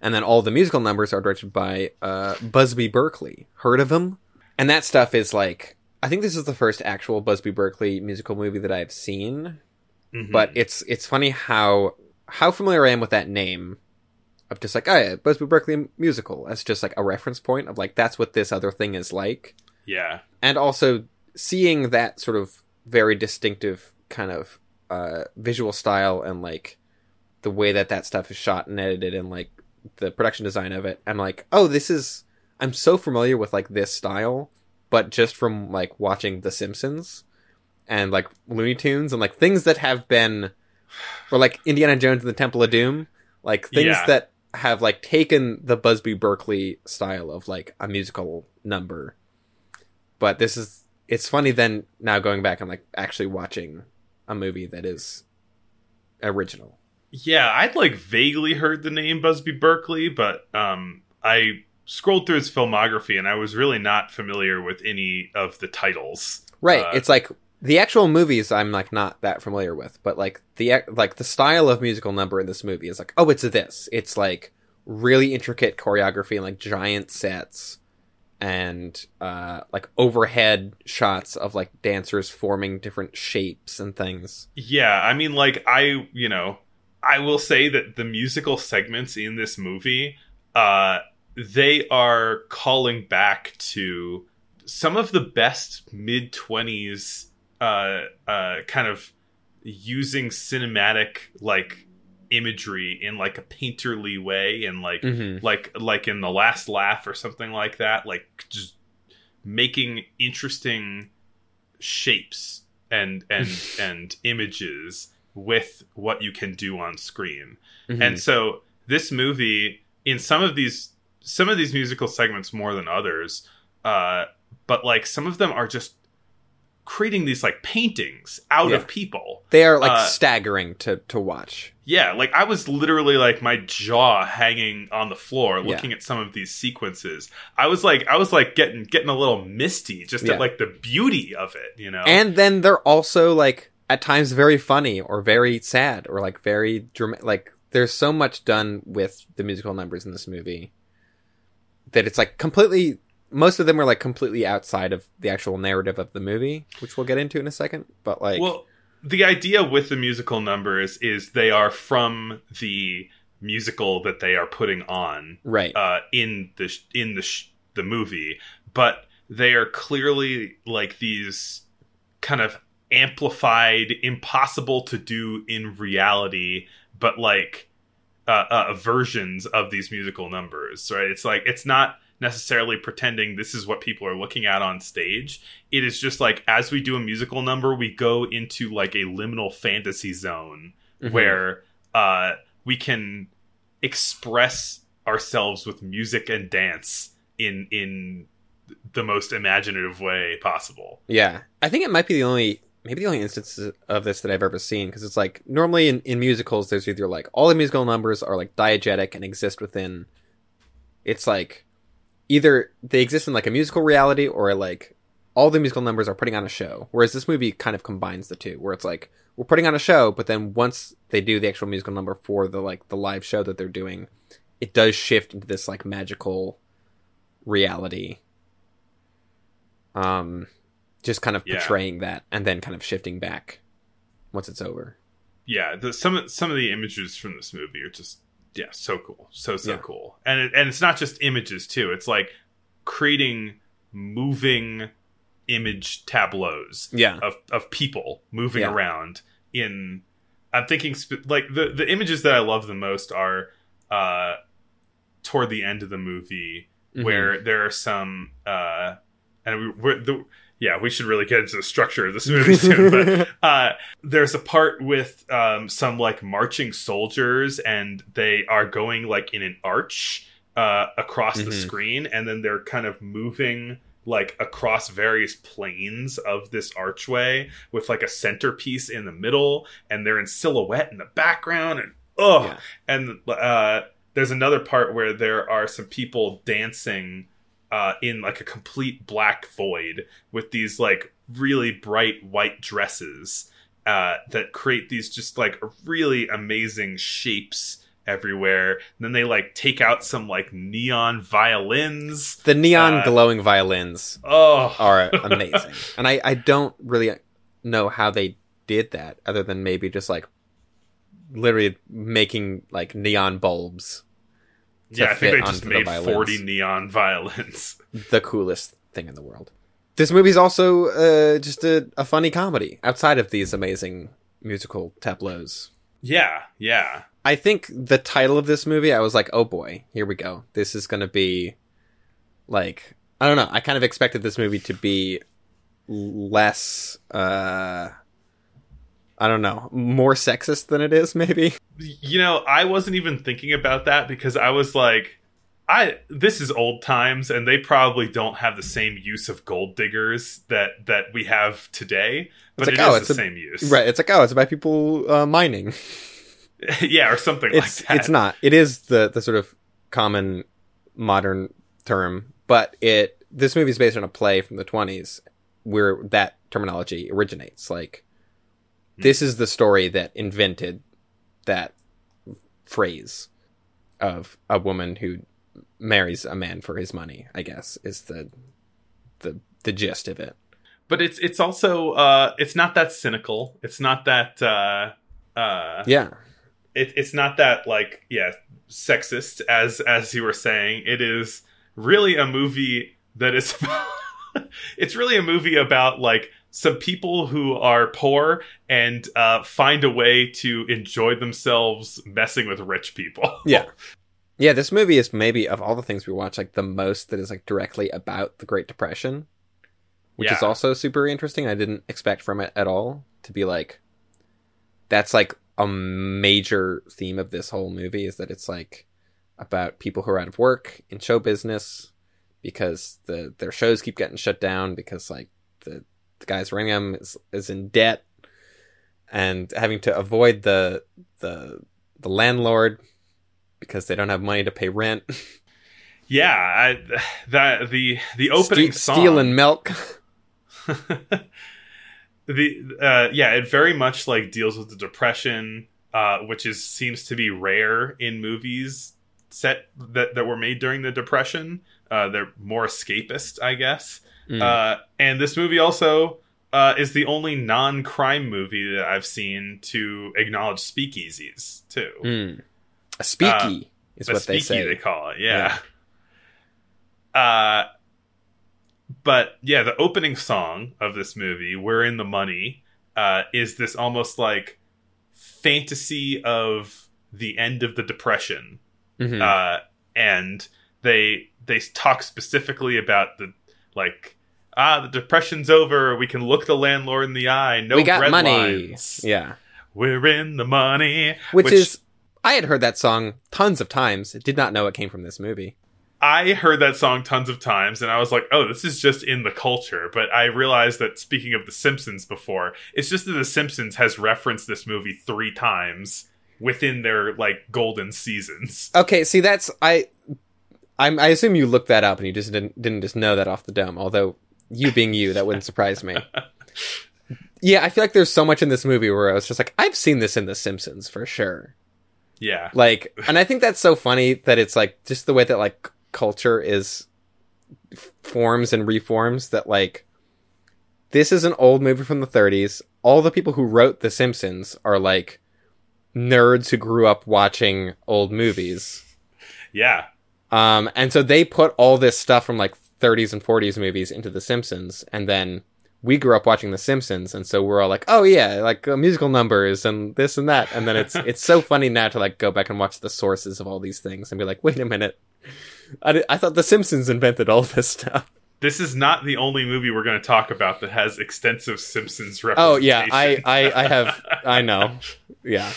and then all the musical numbers are directed by uh, Busby Berkeley. Heard of him? And that stuff is like, I think this is the first actual Busby Berkeley musical movie that I've seen. Hmm But it's it's funny how how familiar I am with that name. Of just like, oh yeah, Busby Berkeley musical. As just like a reference point of like that's what this other thing is like. yeah. And also seeing that sort of very distinctive kind of uh, visual style and like the way that that stuff is shot and edited and like the production design of it i'm like oh this is i'm so familiar with like this style but just from like watching the simpsons and like looney tunes and like things that have been or like indiana jones and the temple of doom like things Yeah. that have like taken the busby berkeley style of like a musical number but this is it's funny then now going back and like actually watching a movie that is original Yeah, I'd like vaguely heard the name Busby Berkeley, but um I scrolled through his filmography and I was really not familiar with any of the titles. Right. Uh, it's like the actual movies I'm like not that familiar with, but like the like the style of musical number in this movie is like, oh, it's this. It's like really intricate choreography and like giant sets and uh like overhead shots of like dancers forming different shapes and things. Yeah, I mean, like I, you know, I will say that the musical segments in this movie, uh, they are calling back to some of the best mid twenties, uh, uh, kind of using cinematic like imagery in like a painterly way, and like Mhm. like like in the last laugh or something like that, like just making interesting shapes and and (laughs) and images with what you can do on screen. Mhm. And so this movie in some of these some of these musical segments more than others uh but like some of them are just creating these like paintings out Yeah. of people. they are like uh, staggering to to watch. Yeah, like I was literally like my jaw hanging on the floor Yeah. looking at some of these sequences. I was like I was like getting getting a little misty just Yeah. at like the beauty of it, you know. And then they're also like at times very funny or very sad or like very dramatic. Like there's so much done with the musical numbers in this movie that it's like completely. Most of them are like completely outside of the actual narrative of the movie, which we'll get into in a second. But like, well, the idea with the musical numbers is they are from the musical that they are putting on right, uh, in the sh- in the sh- the movie, but they are clearly like these kind of amplified, impossible to do in reality, but like uh, uh, versions of these musical numbers, right? It's like it's not necessarily pretending this is what people are looking at on stage. It is just like as we do a musical number, we go into like a liminal fantasy zone Mhm. where uh, we can express ourselves with music and dance in in the most imaginative way possible. Yeah, I think it might be the only, maybe the only instances of this that I've ever seen because it's like normally in, in musicals, there's either like all the musical numbers are like diegetic and exist within. It's like either they exist in like a musical reality or like all the musical numbers are putting on a show. Whereas this movie kind of combines the two, where it's like we're putting on a show, but then once they do the actual musical number for the like the live show that they're doing, it does shift into this like magical reality. Um, just kind of Yeah. portraying that and then kind of shifting back once it's over. Yeah, the, some some of the images from this movie are just yeah, so cool, so so Yeah. cool, and it, and it's not just images too. It's like creating moving image tableaus Yeah. of of people moving Yeah. around in i'm thinking sp- like the the images that i love the most are uh toward the end of the movie Mhm. where there are some uh and we we're, the yeah we should really get into the structure of this movie soon but (laughs) uh there's a part with um some like marching soldiers and they are going like in an arch uh across the Mhm. screen and then they're kind of moving like across various planes of this archway with like a centerpiece in the middle and they're in silhouette in the background and oh Yeah. and uh there's another part where there are some people dancing uh in like a complete black void with these like really bright white dresses uh that create these just like really amazing shapes everywhere and then they like take out some like neon violins the neon uh, glowing violins oh are (laughs) amazing. and I, I don't really know how they did that other than maybe just like literally making like neon bulbs. Yeah i think they just onto the made 40 neon (laughs) violins The coolest thing in the world. This movie's also uh, just a, a funny comedy outside of these amazing musical tableaus. yeah yeah I think the title of this movie, I was like, oh boy, here we go. This is going to be like, I don't know. I kind of expected this movie to be less, uh, I don't know, more sexist than it is, maybe. you know i wasn't even thinking about that because i was like i this is old times and they probably don't have the same use of gold diggers that that we have today but like, it is oh, the it's a- same use Right. It's like, oh, it's about people uh, mining. (laughs) yeah or something It's like that it's not. It is the the sort of common modern term, but it this movie is based on a play from the 20s where that terminology originates. Like. This is the story that invented that phrase of a woman who marries a man for his money, I guess, is the the the gist of it. but it's it's also uh it's not that cynical it's not that uh uh Yeah. it, it's not that like yeah sexist as as you were saying it is really a movie that is (laughs) it's really a movie about like some people who are poor and uh, find a way to enjoy themselves messing with rich people (laughs) Yeah. Yeah, this movie is maybe of all the things we watch like the most that is like directly about the Great Depression, which is also super interesting. I didn't expect from it at all to be like that's like a major theme of this whole movie is that it's like about people who are out of work in show business because the their shows keep getting shut down because like the the guys running them is, is in debt and having to avoid the the the landlord because they don't have money to pay rent. (laughs) yeah I, that the the opening Ste- song stealing milk. (laughs) the uh yeah it very much like deals with the depression uh which is seems to be rare in movies set that that were made during the depression uh they're more escapist i guess Mm. uh and this movie also uh is the only non-crime movie that i've seen to acknowledge speakeasies too Mm. A speaky is a what they say. they call it. Yeah. Uh, but yeah, the opening song of this movie, "We're in the Money," uh, is this almost like fantasy of the end of the depression Mhm. uh, and they they talk specifically about the like ah the depression's over we can look the landlord in the eye no we got money. lines. Yeah. we're in the money Which, is, I had heard that song tons of times. Did not know it came from this movie. I heard that song tons of times and I was like, oh, this is just in the culture. But I realized that speaking of The Simpsons before, it's just that The Simpsons has referenced this movie three times within their like golden seasons. Okay, see, that's I. I'm, I assume you looked that up and you just didn't didn't just know that off the dome. Although you being you, that wouldn't (laughs) surprise me. Yeah, I feel like there's so much in this movie where I was just like, I've seen this in The Simpsons for sure. Yeah. Like, (laughs) and I think that's so funny that it's like just the way that like culture is f- forms and reforms. That like, this is an old movie from the 30s. All the people who wrote The Simpsons are like nerds who grew up watching old movies. Yeah. Um, and so they put all this stuff from like 30s and 40s movies into The Simpsons, and then we grew up watching The Simpsons, and so we're all like, oh yeah, like uh, musical numbers and this and that, and then it's (laughs) it's so funny now to like go back and watch the sources of all these things and be like, wait a minute, I, di- I thought The Simpsons invented all this stuff. This is not the only movie we're going to talk about that has extensive Simpsons representation. Oh yeah, I I, I have I know, (laughs) yeah.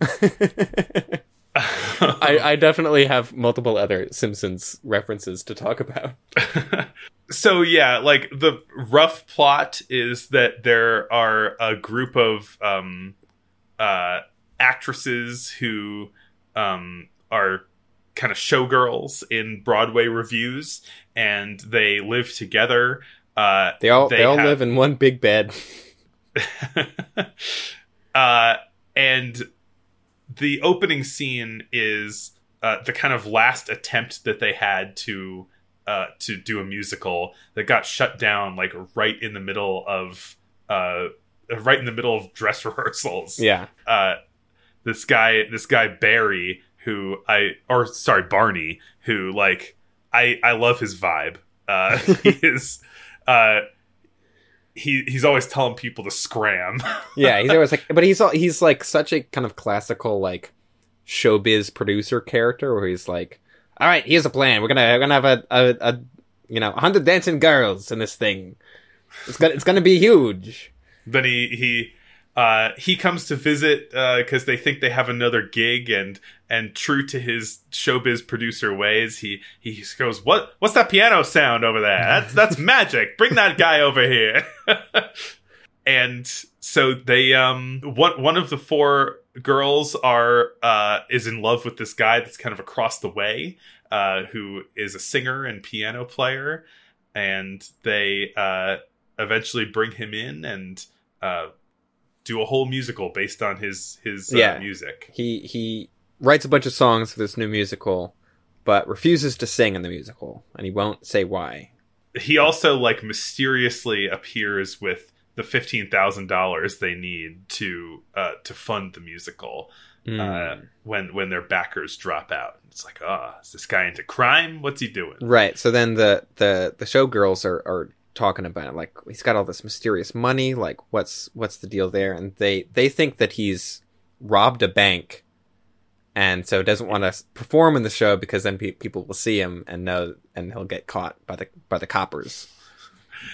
(laughs) (laughs) I, I definitely have multiple other Simpsons references to talk about. (laughs) so yeah, like the rough plot is that there are a group of um, uh, actresses who um, are kind of showgirls in Broadway reviews, and they live together. Uh, They all they, all have- live in one big bed. (laughs) uh, and the opening scene is uh, the kind of last attempt that they had to uh, to do a musical that got shut down like right in the middle of uh, right in the middle of dress rehearsals. Yeah. Uh, this guy, this guy Barry, who I or sorry Barney, who like I I love his vibe. Uh, (laughs) he is. Uh, he he's always telling people to scram. (laughs) Yeah, he's always like, but he's all, he's like such a kind of classical like showbiz producer character where he's like, all right, here's a plan. We're gonna we're gonna have a a, a you know a hundred dancing girls in this thing. It's gonna it's gonna be huge. then he he uh, he comes to visit because they think they have another gig, and and true to his showbiz producer ways, he he goes, "What what's that piano sound over there? That's that's (laughs) magic. Bring that guy over here." (laughs) and so they um one one of the four girls are uh is in love with this guy that's kind of across the way uh who is a singer and piano player and they uh eventually bring him in and uh do a whole musical based on his his uh, Yeah. music He he writes a bunch of songs for this new musical, but refuses to sing in the musical, and he won't say why. he also like mysteriously appears with the fifteen thousand dollars they need to uh to fund the musical uh Mm. when when their backers drop out it's like ah is this guy into crime what's he doing Right. So then the the the showgirls are are talking about it, like he's got all this mysterious money. Like what's what's the deal there? And they they think that he's robbed a bank, and so doesn't want to perform in the show because then pe- people will see him and know, and he'll get caught by the by the coppers.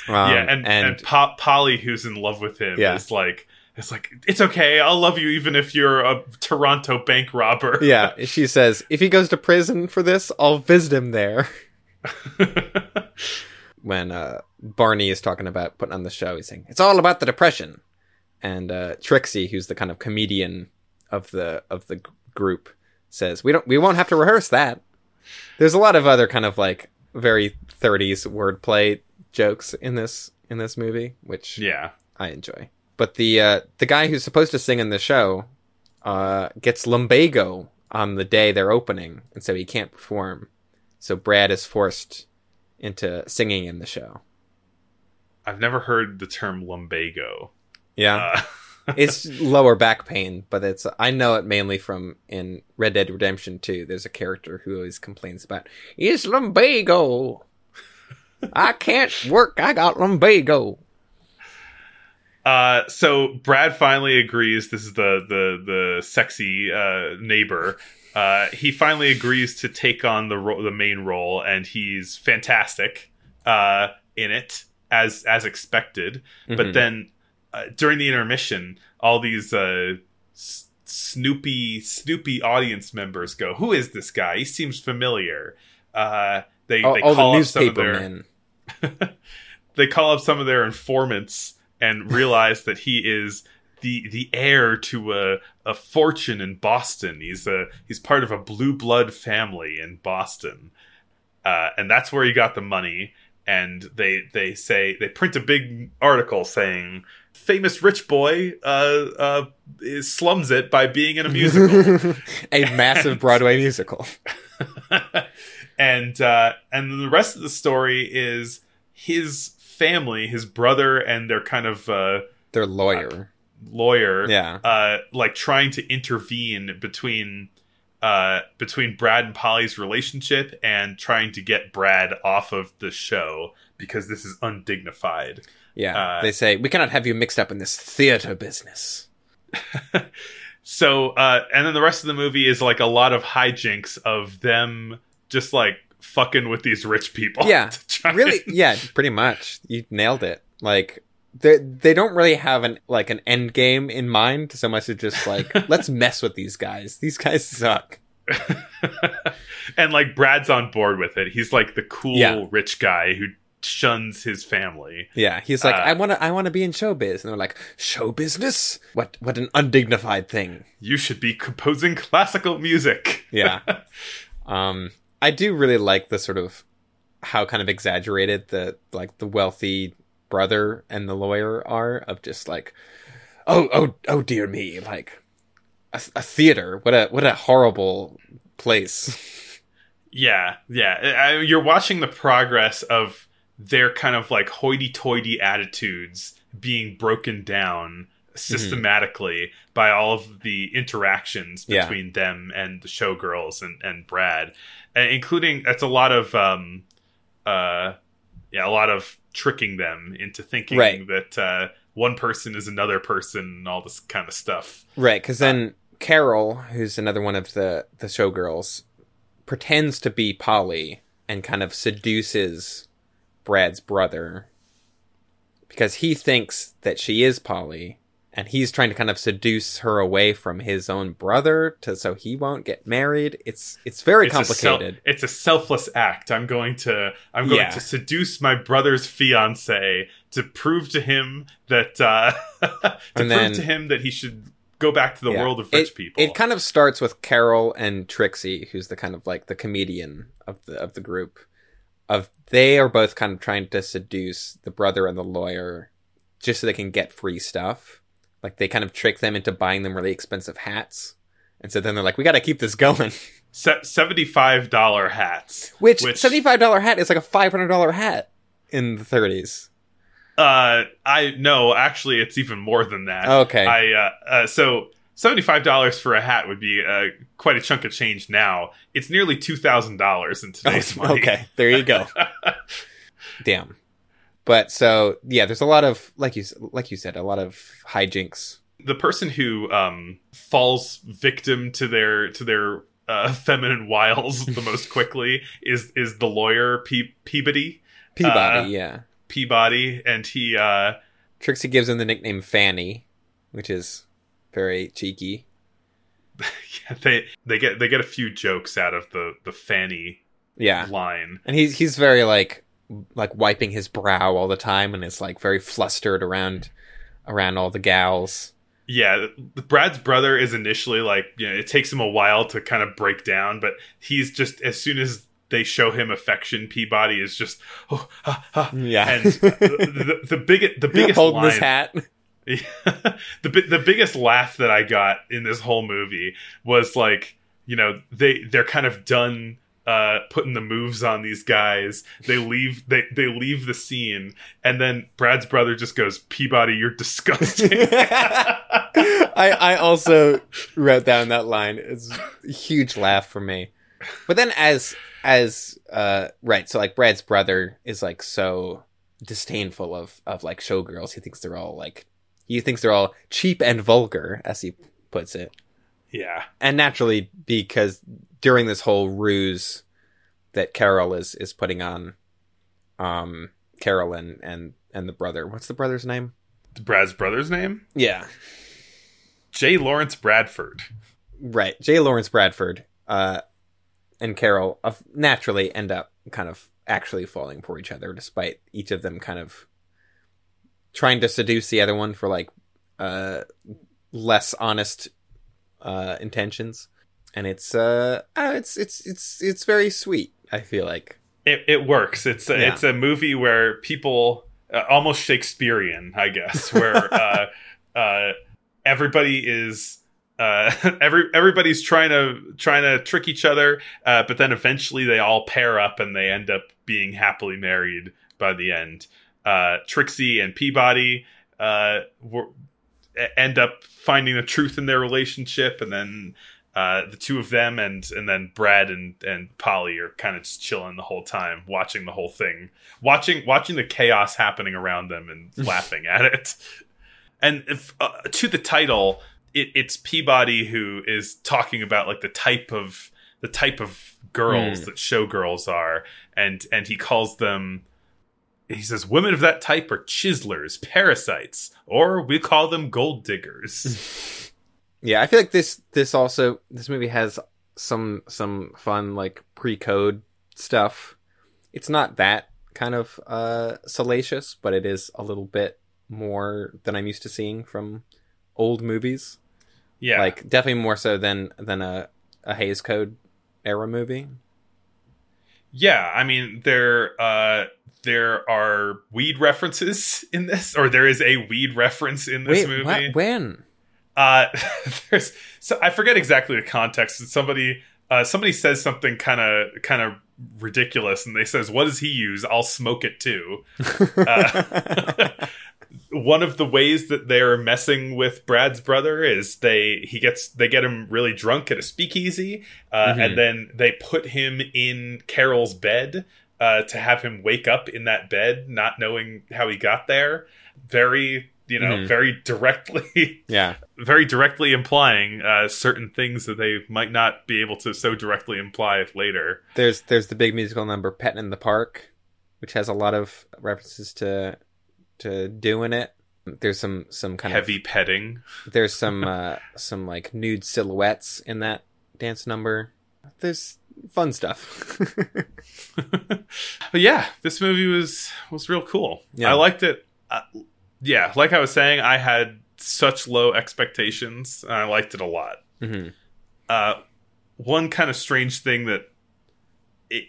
Um, yeah and and, Po- polly who's in love with him Yeah. is like it's like it's okay i'll love you even if you're a toronto bank robber (laughs) yeah, she says if he goes to prison for this, I'll visit him there. (laughs) when uh, Barney is talking about putting on the show, he's saying it's all about the depression, and uh, Trixie, who's the kind of comedian of the of the group, says we don't we won't have to rehearse that. There's a lot of other kind of like very 30s wordplay jokes in this in this movie, which yeah I enjoy. But the uh, the guy who's supposed to sing in the show uh, gets lumbago on the day they're opening, and so he can't perform. So Brad is forced into singing in the show. i've never heard the term lumbago Yeah, uh, (laughs) it's lower back pain, but it's I know it mainly from in Red Dead Redemption 2. There's a character who always complains about it's lumbago. (laughs) I can't work. I got lumbago. Uh, so Brad finally agrees. This is the the the sexy uh, neighbor. Uh, he finally agrees to take on the ro- the main role, and he's fantastic uh, in it as as expected. But Mhm. then uh, during the intermission, all these uh, s- Snoopy Snoopy audience members go, "Who is this guy? He seems familiar." Uh, they all, they all call the up some of their (laughs) they call up some of their informants and realize that he is the the heir to a, a fortune in Boston. He's a he's part of a blue blood family in Boston, uh, and that's where he got the money. And they they say they print a big article saying famous rich boy uh, uh, is, slums it by being in a musical. (laughs) a massive Broadway musical. (laughs) and uh, and the rest of the story is his family, his brother, and their kind of uh, Their lawyer. Lawyer, Yeah. uh, like trying to intervene between uh, between Brad and Polly's relationship and trying to get Brad off of the show because this is undignified. Yeah. uh, they say, we cannot have you mixed up in this theater business. (laughs) So, uh, and then the rest of the movie is like a lot of hijinks of them just like fucking with these rich people. (laughs) Yeah, really and- yeah pretty much you nailed it like they they don't really have an like an end game in mind so much as just like (laughs) let's mess with these guys these guys suck (laughs) and like Brad's on board with it. He's like the cool Yeah. rich guy who shuns his family. yeah he's like Uh, i want to i want to be in showbiz and they're like show business what what an undignified thing You should be composing classical music. yeah (laughs) um i do really like the sort of how kind of exaggerated the like the wealthy brother and the lawyer are of just like oh oh oh dear me like a, a theater what a what a horrible place Yeah, yeah. I, you're watching the progress of their kind of like hoity-toity attitudes being broken down systematically by all of the interactions Yeah. between them and the showgirls and, and Brad, uh, including that's a lot of um, uh, yeah, a lot of tricking them into thinking Right. that uh, one person is another person and all this kind of stuff. right because then carol who's another one of the the showgirls pretends to be polly and kind of seduces brad's brother because he thinks that she is polly and he's trying to kind of seduce her away from his own brother to so he won't get married it's it's very It's a self- complicated it's a selfless act. I'm going to I'm going Yeah. to seduce my brother's fiance to prove to him that uh, (laughs) to And prove then- to him that he should go back to the Yeah. world of rich it, people. It kind of starts with Carol and Trixie, who's the kind of like the comedian of the of the group. Of they are both kind of trying to seduce the brother and the lawyer, just so they can get free stuff. Like they kind of trick them into buying them really expensive hats, and so then they're like, "We got to keep this going." (laughs) Se- Seventy-five dollar hats, Which, seventy five dollar hat is like a five hundred dollar hat in the thirties. Uh, I no, actually, it's even more than that. Okay. I uh, uh so seventy-five dollars for a hat would be uh, quite a chunk of change now. It's nearly two thousand dollars in today's (laughs) money. Oh, okay, there you go. (laughs) Damn. But so yeah, there's a lot of like you like you said, a lot of hijinks. the person who um, falls victim to their to their uh, (laughs) feminine wiles the most (laughs) quickly is is the lawyer Pe- Peabody Peabody, Uh, yeah. Peabody, and he uh, Trixie gives him the nickname Fanny, which is very cheeky. (laughs) yeah, they they get they get a few jokes out of the the Fanny Yeah. line. And he's he's very like like wiping his brow all the time and is like very flustered around around all the gals. Yeah, Brad's brother is initially like, you know, it takes him a while to kind of break down, but he's just as soon as they show him affection, Peabody is just oh, ah, ah. Yeah. and the, the, the big the biggest (laughs) holding line, his hat. (laughs) the the biggest laugh that I got in this whole movie was like, you know, they they're kind of done uh putting the moves on these guys. They leave they they leave the scene and then Brad's brother just goes, "Peabody, you're disgusting." (laughs) (laughs) I I also wrote down that line. It's a huge laugh for me. But then as as uh right, so like Brad's brother is like so disdainful of of like showgirls. He thinks they're all like he thinks they're all cheap and vulgar, as he puts it. Yeah. And naturally, because during this whole ruse that Carol is is putting on, um, Carol and and and the brother. What's the brother's name? Brad's brother's name? Yeah, J. Lawrence Bradford. right. J. Lawrence Bradford, uh, and Carol uh, naturally end up kind of actually falling for each other, despite each of them kind of trying to seduce the other one for like uh less honest uh intentions. And it's uh, uh it's it's it's it's very sweet. I feel like It, it works. It's a, Yeah. it's a movie where people uh, almost Shakespearean, I guess, where (laughs) uh, uh, everybody is uh, (laughs) every everybody's trying to trying to trick each other, uh, but then eventually they all pair up and they end up being happily married by the end. Uh, Trixie and Peabody uh, were, end up finding the truth in their relationship, and then uh, the two of them and and then Brad and and Polly are kind of just chilling the whole time, watching the whole thing, watching watching the chaos happening around them and (laughs) laughing at it. And if, uh, to the title, it, it's Peabody who is talking about like the type of the type of girls Hmm. that showgirls are, and and he calls them. He says, "Women of that type are chiselers, parasites, or we call them gold diggers." (laughs) Yeah, I feel like this this also this movie has some some fun like pre-code stuff. It's not that kind of uh salacious, but it is a little bit more than I'm used to seeing from old movies. yeah, Like definitely more so than than a a Hays Code era movie. Yeah, I mean there uh there are weed references (laughs) in this, or there is a weed reference in this Wait, movie. what? When? Uh (laughs) there's so I forget exactly the context. Somebody uh somebody says something kind of kind of ridiculous and they says what does he use i'll smoke it too uh, (laughs) one of the ways that they're messing with brad's brother is they he gets they get him really drunk at a speakeasy uh, Mhm. and then they put him in carol's bed uh, to have him wake up in that bed not knowing how he got there very you know Mhm. very directly (laughs) yeah. very directly implying uh, certain things that they might not be able to so directly imply later There's there's the big musical number "Petting in the Park, which has a lot of references to to doing it. There's some some kind heavy of heavy petting (laughs) there's some uh some like nude silhouettes in that dance number. There's fun stuff. (laughs) but yeah, this movie was was real cool. Yeah. I liked it. Uh, yeah, like I was saying, I had such low expectations. And I liked it a lot. hmm Uh, one kind of strange thing that it,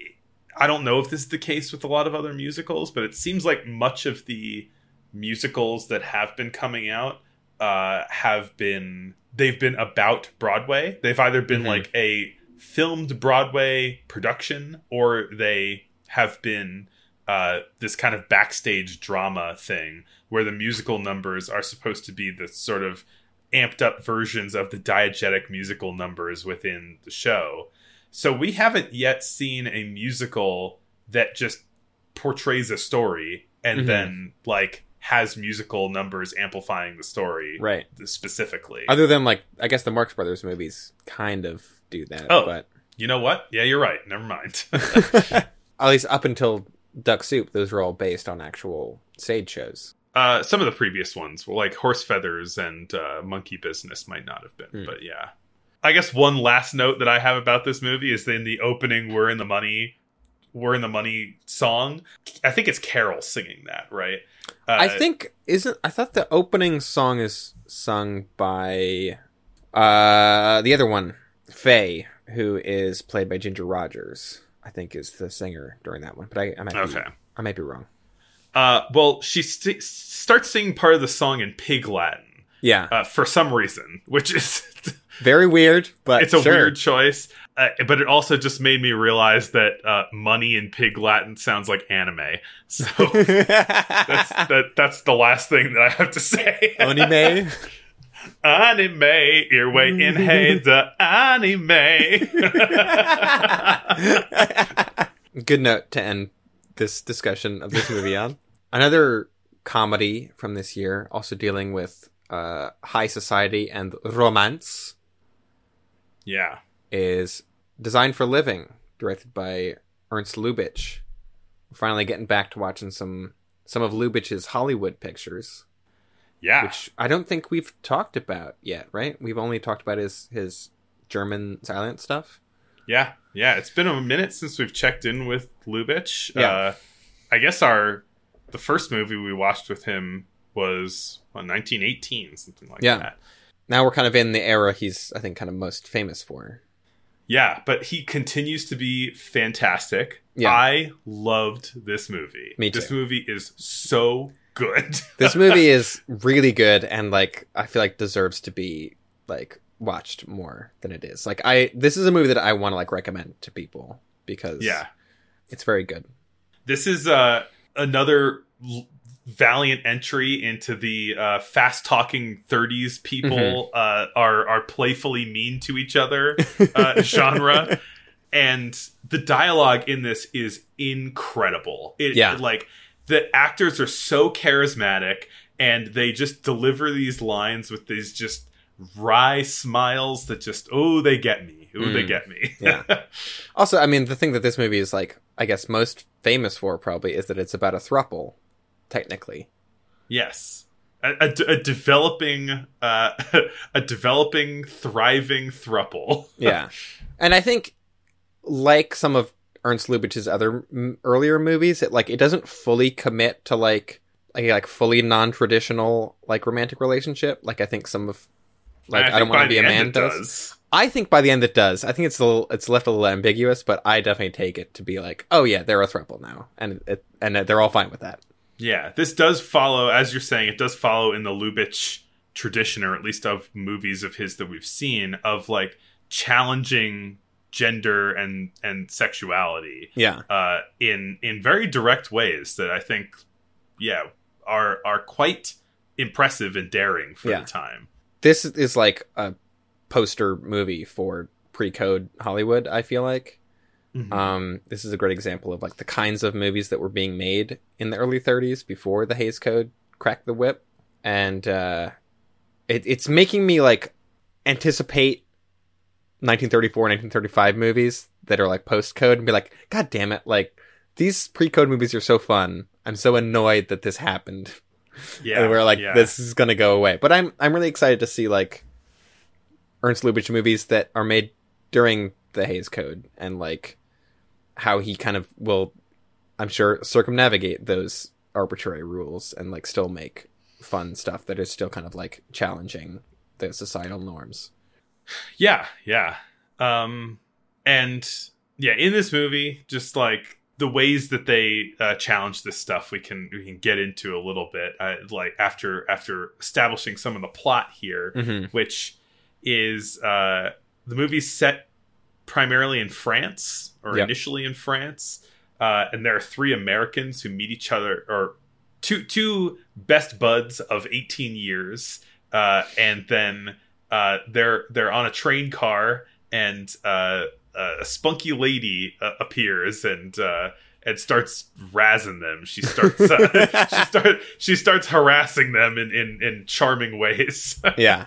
I don't know if this is the case with a lot of other musicals, but it seems like much of the musicals that have been coming out uh, have been they've been about Broadway. They've either been Mhm. like a filmed Broadway production or they have been uh, this kind of backstage drama thing where the musical numbers are supposed to be the sort of amped up versions of the diegetic musical numbers within the show. So we haven't yet seen a musical that just portrays a story and Mhm. then like has musical numbers amplifying the story Right. specifically. Other than like I guess the Marx Brothers movies kind of do that, Oh. but you know what? Yeah, you're right. Never mind. (laughs) (laughs) at least up until Duck Soup, those were all based on actual stage shows. uh, some of the previous ones, were like Horse Feathers and uh, Monkey Business, might not have been, Hmm. but yeah. I guess one last note that I have about this movie is that in the opening, "We're in the Money," "We're in the Money" song. I think it's Carol singing that, right? Uh, I think isn't I thought the opening song is sung by uh the other one, Faye, who is played by Ginger Rogers. I think is the singer during that one, but I, I might be, Okay. I might be wrong. Uh, well, she st- starts singing part of the song in Pig Latin Yeah, uh, for some reason, which is (laughs) very weird, but it's a sure. weird choice. Uh, but it also just made me realize that uh, money in Pig Latin sounds like anime. So (laughs) that's that, that's the last thing that I have to say. Anime. (laughs) anime, earway in (laughs) hey the anime. Good note to end this discussion of this movie on. (laughs) Another comedy from this year, also dealing with uh, high society and romance, Yeah. is Design for Living, directed by Ernst Lubitsch. We're finally getting back to watching some some of Lubitsch's Hollywood pictures, Yeah. which I don't think we've talked about yet, right? We've only talked about his his German silent stuff. Yeah, yeah. It's been a minute since we've checked in with Lubitsch. Yeah. Uh, I guess our the first movie we watched with him was well, 1918, something like Yeah. that. Now we're kind of in the era he's I think kind of most famous for. Yeah, but he continues to be fantastic. Yeah. I loved this movie. Me too. This movie is so good. (laughs) This movie is really good and like I feel like deserves to be like watched more than it is. Like I this is a movie that I want to like recommend to people because yeah. it's very good. This is uh, another l- valiant entry into the uh, fast talking 30s people Mm-hmm. uh, are are playfully mean to each other uh, (laughs) genre and the dialogue in this is incredible it Yeah. like the actors are so charismatic and they just deliver these lines with these just wry smiles that just oh they get me oh they Mm. get me (laughs) Yeah. Also, I mean, the thing that this movie is like, I guess, most famous for probably is that it's about a thruple, technically. Yes. A, a- a developing, uh, (laughs) a developing, thriving thruple. (laughs) Yeah, and I think, like some of Ernst Lubitsch's other m- earlier movies, it like it doesn't fully commit to like a like fully non-traditional like romantic relationship. Like I think some of like I, don't want to be a man it does. I think by the end it does. I think it's a little, it's left a little ambiguous, but I definitely take it to be like, oh yeah, they're a throuple now, and it, and they're all fine with that. Yeah, this does follow, as you're saying, it does follow in the Lubitsch tradition, or at least of movies of his that we've seen, of like challenging gender and and sexuality Yeah, uh, in in very direct ways that I think, yeah, are are quite impressive and daring for Yeah. the time. this is like a poster movie for pre-code Hollywood. I feel like um, this is a great example of like the kinds of movies that were being made in the early 30s before the Hays Code cracked the whip, and uh, it, it's making me like anticipate 1934, 1935 movies that are like post-code and be like, God damn it! Like these pre-code movies are so fun. I'm so annoyed that this happened. yeah, and we're like, yeah. this is gonna go away. But I'm I'm really excited to see like Ernst Lubitsch movies that are made during the Hays Code and like how he kind of will, I'm sure, circumnavigate those arbitrary rules and like still make fun stuff that is still kind of like challenging the societal norms. Yeah, yeah. Um and yeah, in this movie, just like the ways that they uh, challenge this stuff, we can we can get into a little bit. Uh, like after after establishing some of the plot here, Mm-hmm. which is uh, the movie's set primarily in France or Yep. initially in France, uh, and there are three Americans who meet each other, or two two best buds of eighteen years, uh, and then uh, they're they're on a train car, and uh, a spunky lady uh, appears and. Uh, and starts razzing them. She starts. Uh, (laughs) she start. She starts harassing them in in, in charming ways. (laughs) Yeah,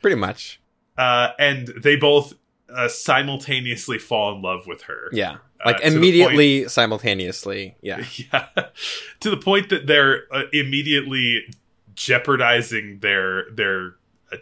pretty much. uh, and they both uh, simultaneously fall in love with her. Yeah, Uh, like immediately, simultaneously. Yeah, (laughs) yeah, to the point that they're uh, immediately jeopardizing their their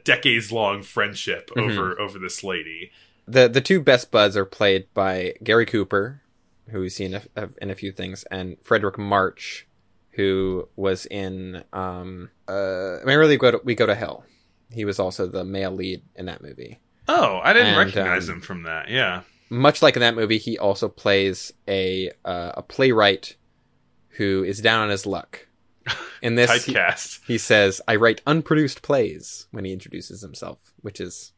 decades long friendship Mhm. over over this lady. the the two best buds are played by Gary Cooper, who we've seen a, a- in a few things, and Fredric March, who was in um uh Merrily Go to, We Go to Hell. He was also the male lead in that movie. Oh, I didn't And, recognize um, him from that. Yeah, Much like in that movie, he also plays a uh, a playwright who is down on his luck. In this, he, he says, "I write unproduced plays" when he introduces himself, which is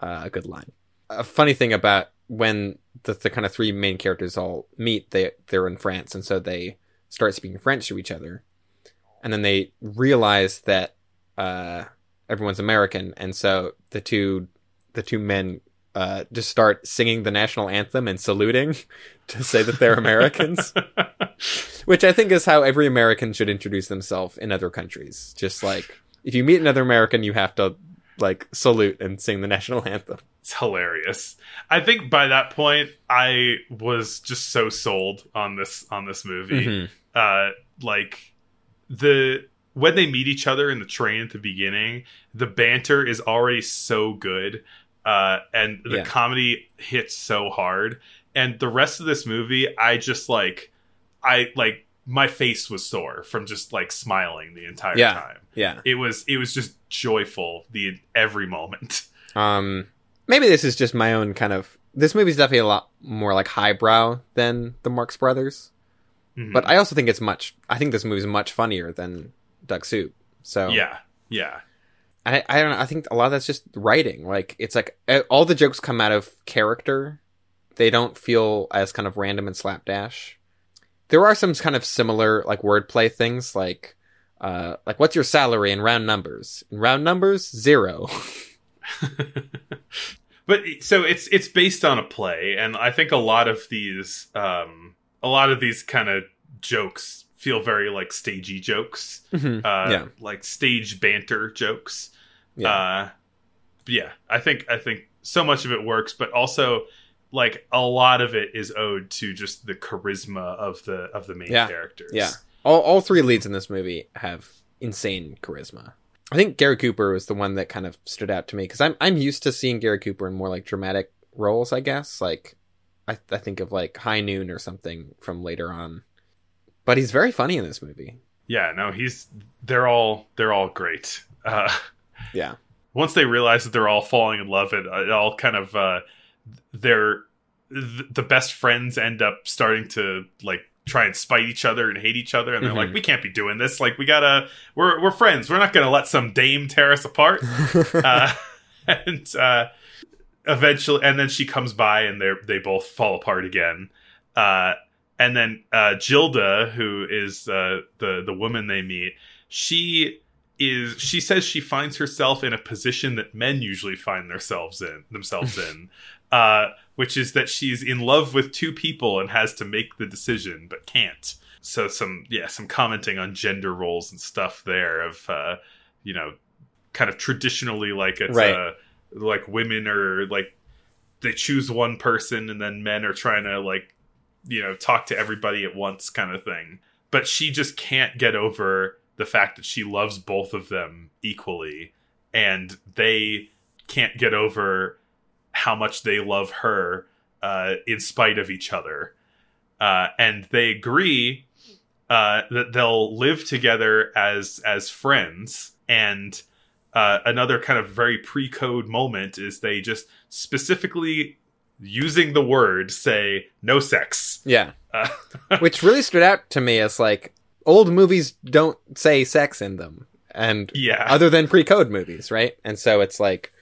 uh, a good line. A funny thing about when the, the kind of three main characters all meet, they they're in France, and so they start speaking French to each other, and then they realize that uh, everyone's American, and so the two the two men uh, just start singing the national anthem and saluting (laughs) to say that they're Americans, (laughs) which I think is how every American should introduce themselves in other countries. Just like if you meet another American, you have to like salute and sing the national anthem. It's hilarious. I think by that point, I was just so sold on this on this movie. Mhm. Uh, like the when they meet each other in the train at the beginning, the banter is already so good, uh, and the Yeah. comedy hits so hard. And the rest of this movie, I just like, I like my face was sore from just like smiling the entire Yeah. time. Yeah. It was it was just joyful the every moment. (laughs) Um, maybe this is just my own kind of. This movie's definitely a lot more like highbrow than the Marx Brothers, Mhm. but I also think it's much. I think this movie's much funnier than Duck Soup. So yeah, yeah. I, I don't know. I think a lot of that's just writing. Like it's like all the jokes come out of character. They don't feel as kind of random and slapdash. There are some kind of similar like wordplay things, like uh, like what's your salary in round numbers? In round numbers, zero. (laughs) but so it's it's based on a play, and I think a lot of these um, a lot of these kind of jokes feel very like stagey jokes, Mhm. uh, Yeah. like stage banter jokes. Yeah. Uh, yeah, I think I think so much of it works, but also like a lot of it is owed to just the charisma of the of the main Yeah. characters. Yeah. All all three leads in this movie have insane charisma. I think Gary Cooper was the one that kind of stood out to me because I'm I'm used to seeing Gary Cooper in more like dramatic roles. I guess like I I think of like High Noon or something from later on, but he's very funny in this movie. yeah. No, he's they're all they're all great. Uh, Yeah. once they realize that they're all falling in love, it, it all kind of uh, they're th- the best friends end up starting to like try and spite each other and hate each other, and they're Mhm. like, "We can't be doing this. Like, we gotta we're we're friends. We're not gonna let some dame tear us apart." (laughs) uh, (laughs) and uh, eventually, and then she comes by, and they they both fall apart again. Uh, and then uh, Gilda, who is uh, the the woman they meet, she is she says she finds herself in a position that men usually find themselves in themselves in, (laughs) uh, which is that she's in love with two people and has to make the decision but can't. So some yeah some commenting on gender roles and stuff there of uh, you know kind of traditionally like it's Right. uh, like women are like they choose one person and then men are trying to like you know talk to everybody at once kind of thing but she just can't get over the fact that she loves both of them equally and they can't get over how much they love her uh, in spite of each other uh, and they agree uh, that they'll live together as as friends and uh, another kind of very pre-code moment is they just specifically using the word say no sex yeah. uh, (laughs) Which really stood out to me as like old movies don't say sex in them, and yeah other than pre-code movies, right? And so it's like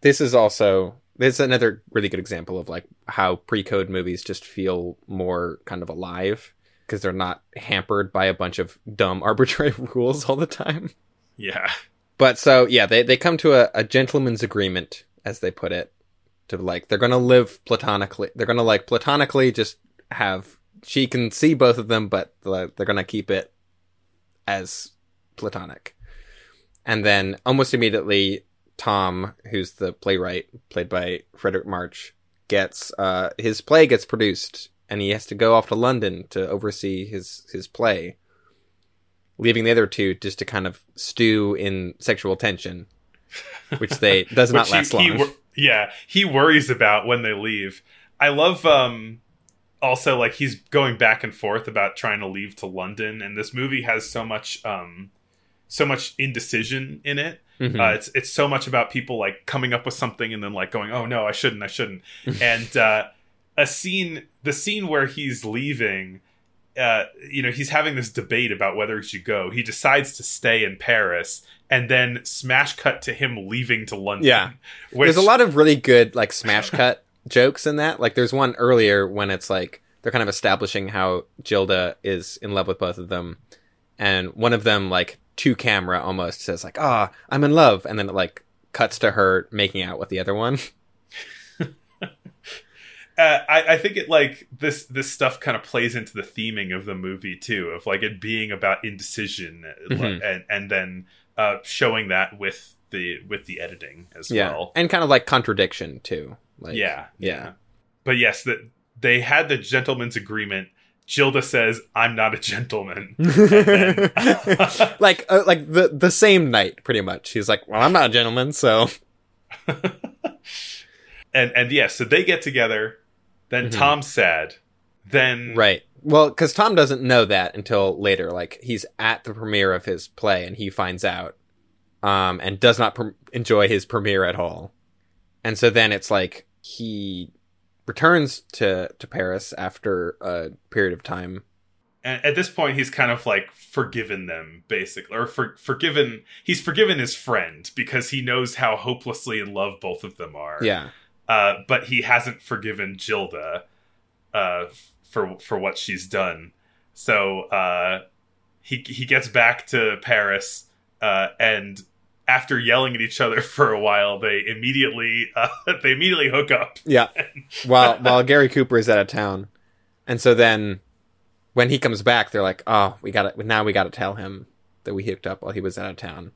this is also this is another really good example of like how pre-code movies just feel more kind of alive because they're not hampered by a bunch of dumb (laughs) arbitrary rules all the time. yeah But so yeah, they they come to a, a gentleman's agreement, as they put it, to like they're gonna live platonically. They're gonna like platonically just have she can see both of them, but the- they're gonna keep it as platonic. And then almost immediately, Tom, who's the playwright played by Fredric March, gets uh, his play gets produced, and he has to go off to London to oversee his his play leaving the other two just to kind of stew in sexual tension, which they (laughs) does not last he, long. he wor- yeah, he worries about when they leave. I love um also like he's going back and forth about trying to leave to London and this movie has so much um so much indecision in it. Mhm. Uh, it's it's so much about people like coming up with something and then like going, "Oh no, I shouldn't, I shouldn't." (laughs) and uh a scene the scene where he's leaving uh, you know, he's having this debate about whether he should go. He decides to stay in Paris, and then smash cut to him leaving to London. Yeah. which, there's a lot of really good like smash (laughs) cut jokes in that. Like there's one earlier when it's like they're kind of establishing how Gilda is in love with both of them, and one of them like to camera almost says like, "Ah, I'm in love," and then it like cuts to her making out with the other one. (laughs) Uh, I, I think it like this this stuff kind of plays into the theming of the movie too, of like it being about indecision, uh, Mhm. and and then uh, showing that with the with the editing as yeah, well. and kind of like contradiction too. Like, yeah, yeah. But yes, that they had the gentleman's agreement. Gilda says, "I'm not a gentleman." (laughs) then- (laughs) (laughs) like uh, like the the same night, pretty much. He's like, "Well, I'm not a gentleman, so and and yes, so they get together. Then Mhm. Tom's sad. Then right." Well, because Tom doesn't know that until later. Like he's at the premiere of his play, and he finds out, um, and does not pre- enjoy his premiere at all. And so then it's like he returns to to Paris after a period of time. and at this point he's kind of like forgiven them basically or for, forgiven he's forgiven his friend because he knows how hopelessly in love both of them are. Yeah, uh, but he hasn't forgiven Gilda uh, for for what she's done. So uh, he he gets back to Paris uh, and after yelling at each other (laughs) for a while they immediately uh, (laughs) they immediately hook up yeah. (laughs) while while Gary Cooper is out of town, and so then when he comes back, they're like, "Oh, we got to now we got to tell him that we hooked up while he was out of town."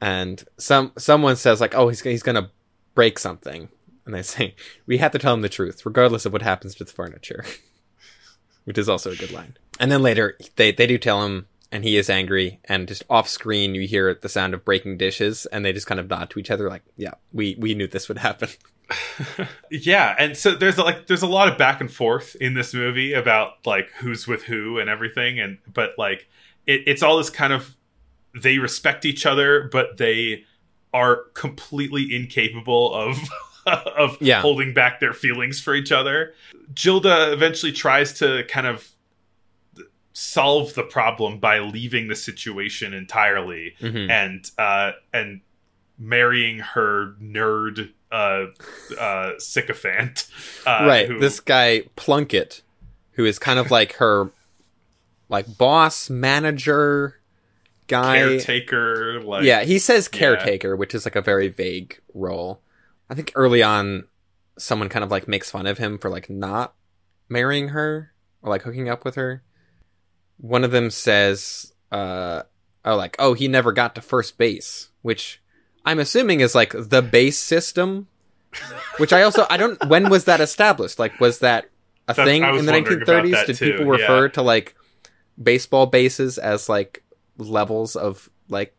And some someone says like, "Oh, he's he's gonna break something," and they say, "We have to tell him the truth, regardless of what happens to the furniture," which is also a good line. And then later they they do tell him. And he is angry, and just off screen, you hear the sound of breaking dishes, and they just kind of nod to each other, like, "Yeah, we we knew this would happen." (laughs) yeah and so there's like there's a lot of back and forth in this movie about like who's with who and everything and but like it, it's all this kind of they respect each other but they are completely incapable of (laughs) of Yeah. holding back their feelings for each other gilda eventually tries to kind of solve the problem by leaving the situation entirely Mhm. and uh and marrying her nerd uh uh sycophant uh right who- this guy plunkett who is kind of (laughs) like her like boss manager guy caretaker like yeah he says Yeah. caretaker which is like a very vague role i think early on someone kind of like makes fun of him for like not marrying her or like hooking up with her one of them says uh oh like oh he never got to first base which i'm assuming is like the base system which i also i don't when was that established? Like was that a That's- thing in the 1930s did too, people refer yeah. to like baseball bases as like levels of like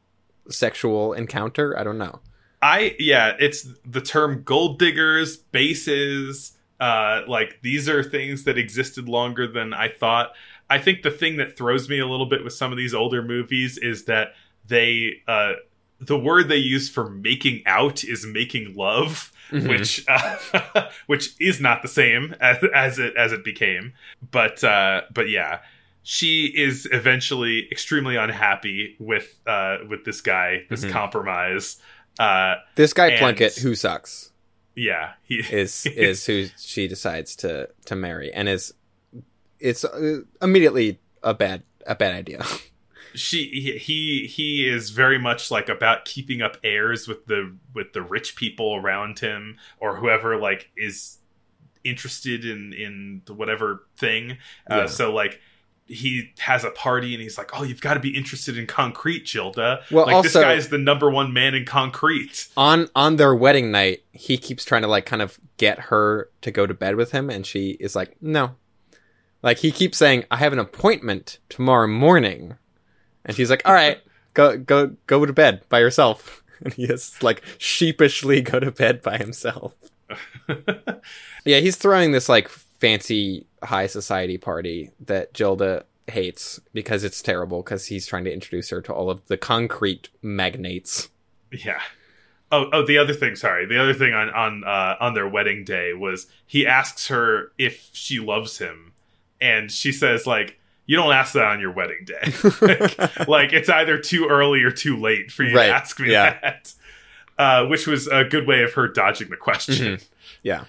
sexual encounter? I don't know. I yeah it's the term gold diggers bases uh like these are things that existed longer than i thought i think the thing that throws me a little bit with some of these older movies is that they uh the word they use for making out is making love Mhm. which uh, (laughs) which is not the same as, as it as it became but uh but yeah she is eventually extremely unhappy with uh with this guy this Mhm. compromise uh this guy And- plunkett who sucks yeah he is (laughs) is who she decides to to marry and is it's uh, immediately a bad a bad idea. She he- he is very much like about keeping up airs with the with the rich people around him or whoever like is interested in in the whatever thing. Uh, so like he has a party and he's like oh you've got to be interested in concrete Gilda. Well, like this guy is the number one man in concrete. On on their wedding night he keeps trying to like kind of get her to go to bed with him and she is like no like he keeps saying i have an appointment tomorrow morning and she's like all right go go go to bed by yourself (laughs) and he has like sheepishly go to bed by himself (laughs) yeah he's throwing this like fancy high society party that gilda hates because it's terrible because he's trying to introduce her to all of the concrete magnates Yeah. Oh, oh, the other thing. Sorry, the other thing on on uh, on their wedding day was he asks her if she loves him, and she says like, "You don't ask that on your wedding day. (laughs) like, like, it's either too early or too late for you Right, to ask me yeah. that." Uh, which was a good way of her dodging the question. Mhm. Yeah.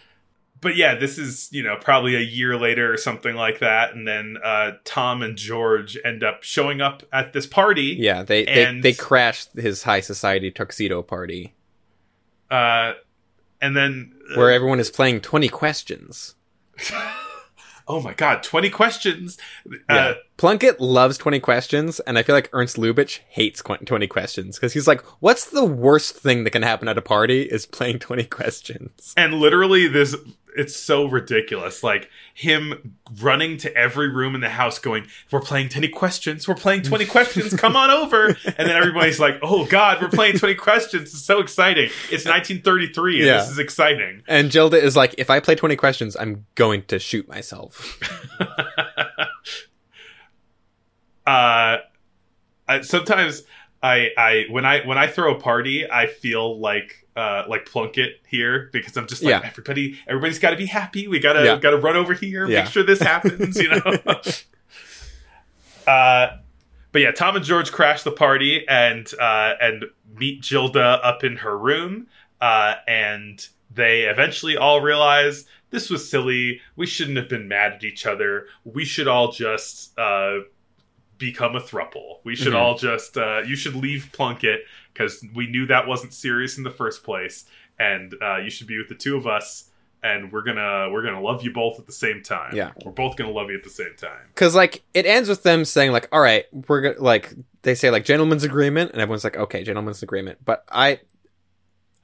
But yeah, this is you know probably a year later or something like that, and then uh, Tom and George end up showing up at this party. Yeah, they And- they, they crashed his high society tuxedo party. uh, and then uh, where everyone is playing 20 questions. (laughs) oh my god, twenty questions. Yeah. Uh, Plunkett loves 20 questions, and I feel like Ernst Lubitsch hates 20 questions because he's like, what's the worst thing that can happen at a party is playing 20 (laughs) questions. and literally this it's so ridiculous like him running to every room in the house going we're playing 20 questions we're playing 20 (laughs) questions come on over and then everybody's like oh god we're playing 20 questions it's so exciting it's 1933 and Yeah. this is exciting And Gilda is like, if I play 20 questions, I'm going to shoot myself. (laughs) uh I, sometimes I I when I when I throw a party, I feel like uh like Plunkett here because I'm just like Yeah. everybody everybody's got to be happy. We gotta Yeah. gotta run over here, Yeah. make sure this happens. You know. (laughs) (laughs) uh, but yeah, Tom and George crash the party and uh and meet Gilda up in her room. Uh, and they eventually all realize this was silly. We shouldn't have been mad at each other. We should all just uh become a thruple. We should Mhm. all just uh, you should leave Plunkett because we knew that wasn't serious in the first place, and uh, you should be with the two of us, and we're gonna we're gonna love you both at the same time. Yeah. we're both gonna love you at the same time. Cause like, it ends with them saying like, all right, we're gonna, like, they say like gentleman's agreement, and everyone's like, okay, gentleman's agreement. But I,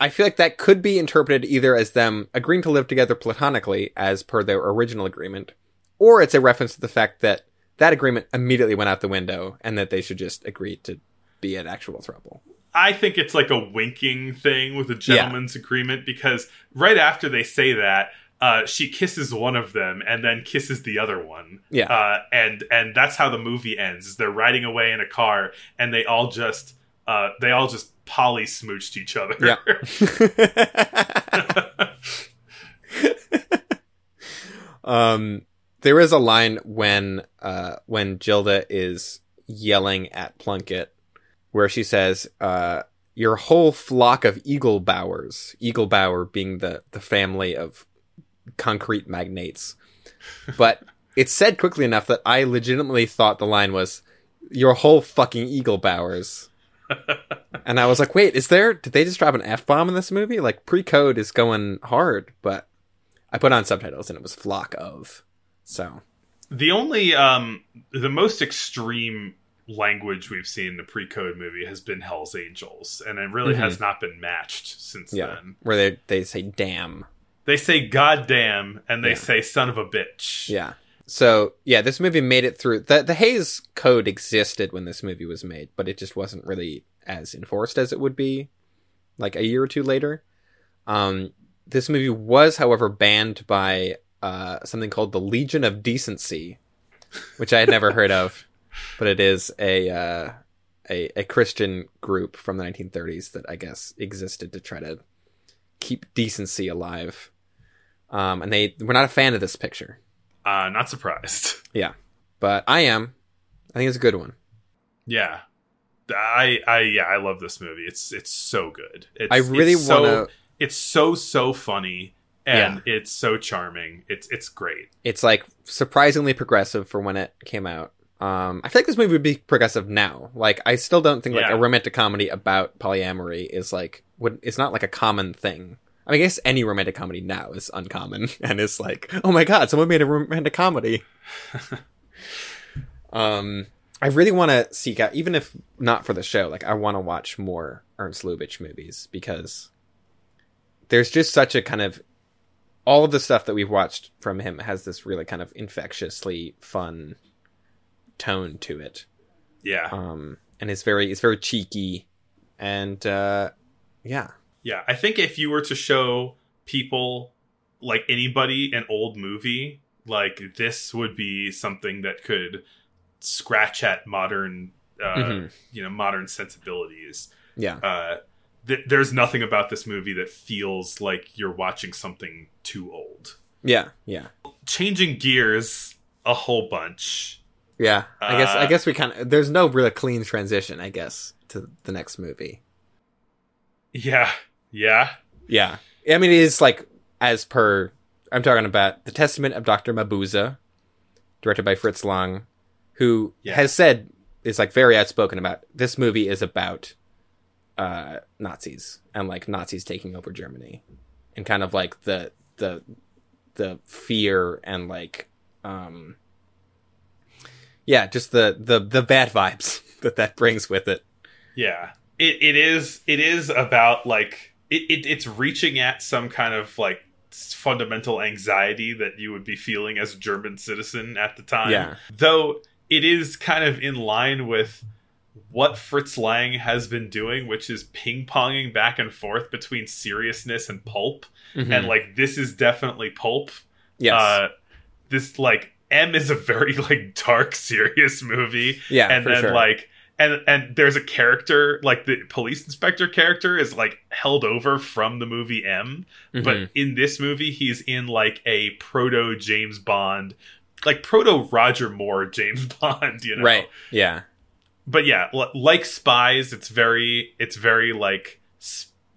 I feel like that could be interpreted either as them agreeing to live together platonically as per their original agreement, or it's a reference to the fact that that agreement immediately went out the window and that they should just agree to be an actual throuple. I think it's like a winking thing with a gentleman's agreement because right after they say that, uh, she kisses one of them and then kisses the other one. Yeah. Uh, and and that's how the movie ends. Is they're riding away in a car and they all just uh, they all just poly smooched each other. Yeah. (laughs) (laughs) um, there is a line when uh, when Gilda is yelling at Plunkett, where she says, uh, "Your whole flock of eagle bowers, eagle bower being the the family of concrete magnates," but it's said quickly enough that I legitimately thought the line was, "Your whole fucking eagle bowers." (laughs) and I was like, wait, is there, did they just drop an F bomb in this movie? Like, pre code is going hard, but I put on subtitles and it was flock of. So, the only um the most extreme language we've seen in the pre-code movie has been Hell's Angels, and it really Mhm. has not been matched since yeah. then. Where they, they say damn. They say "goddamn" and they Yeah. say "son of a bitch." Yeah. So, yeah, this movie made it through. The, the Hays Code existed when this movie was made, but it just wasn't really as enforced as it would be like a year or two later. Um, this movie was, however, banned by uh, something called the Legion of Decency, which I had never heard of, but it is a, uh, a a Christian group from the 1930s that I guess existed to try to keep decency alive. Um, and they were not a fan of this picture, Uh, not surprised. (laughs) Yeah, but I am. I think it's a good one. Yeah. I I yeah, I love this movie. It's it's so good. It's, I really it's so, want to. It's so so funny and it's so charming. It's it's great. It's like surprisingly progressive for when it came out. Um, I feel like this movie would be progressive now. Like, I still don't think like Yeah. a romantic comedy about polyamory is like would it's not like a common thing. I mean, I guess any romantic comedy now is uncommon (laughs) and it's like, oh my god, someone made a romantic comedy. (laughs) um, I really want to seek out, even if not for the show, like I want to watch more Ernst Lubitsch movies because there's just such a kind of all of the stuff that we've watched from him has this really kind of infectiously fun tone to it. Yeah. Um, and it's very, it's very cheeky and, uh, yeah. Yeah, I think if you were to show people like anybody an old movie, like this would be something that could scratch at modern uh, Mhm. you know, modern sensibilities. Yeah. Uh th- there's nothing about this movie that feels like you're watching something too old. Yeah. Yeah. Changing gears a whole bunch. Yeah. I guess, I Uh, guess we kind of, there's no real clean transition, I guess, to the next movie. Yeah. Yeah. Yeah. I mean, it is like, as per, I'm talking about The Testament of Dr. Mabuse, directed by Fritz Lang, who Yeah. has said, is like very outspoken about this movie is about uh, Nazis and like Nazis taking over Germany. and kind of like the the the fear and like um yeah just the the the bad vibes (laughs) that that brings with it Yeah, it it is it is about like it, it it's reaching at some kind of like fundamental anxiety that you would be feeling as a German citizen at the time. Yeah. though it is kind of in line with what Fritz Lang has been doing, which is ping ponging back and forth between seriousness and pulp, Mhm. and like this is definitely pulp. yes Uh, this like M is a very like dark, serious movie yeah and for then sure. like and and there's a character like the police inspector character is like held over from the movie M, Mhm. but in this movie he's in like a proto James Bond, like proto Roger Moore James (laughs) Bond, you know. right yeah But yeah, l- like Spies, it's very it's very like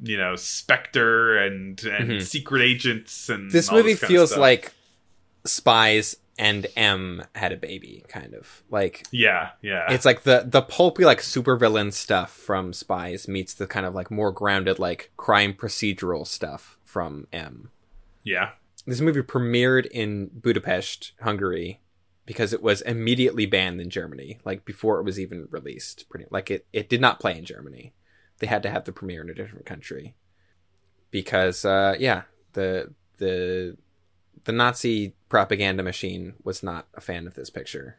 you know Spectre and and Mhm. secret agents and this movie of feels like spies and m had a baby kind of. Like yeah yeah. it's like the the pulpy like supervillain stuff from spies meets the kind of like more grounded like crime procedural stuff from m. Yeah. This movie premiered in budapest hungary because it was immediately banned in germany like before it was even released pretty like it, it did not play in germany. They had to have the premiere in a different country. Because uh yeah the the the nazi propaganda machine was not a fan of this picture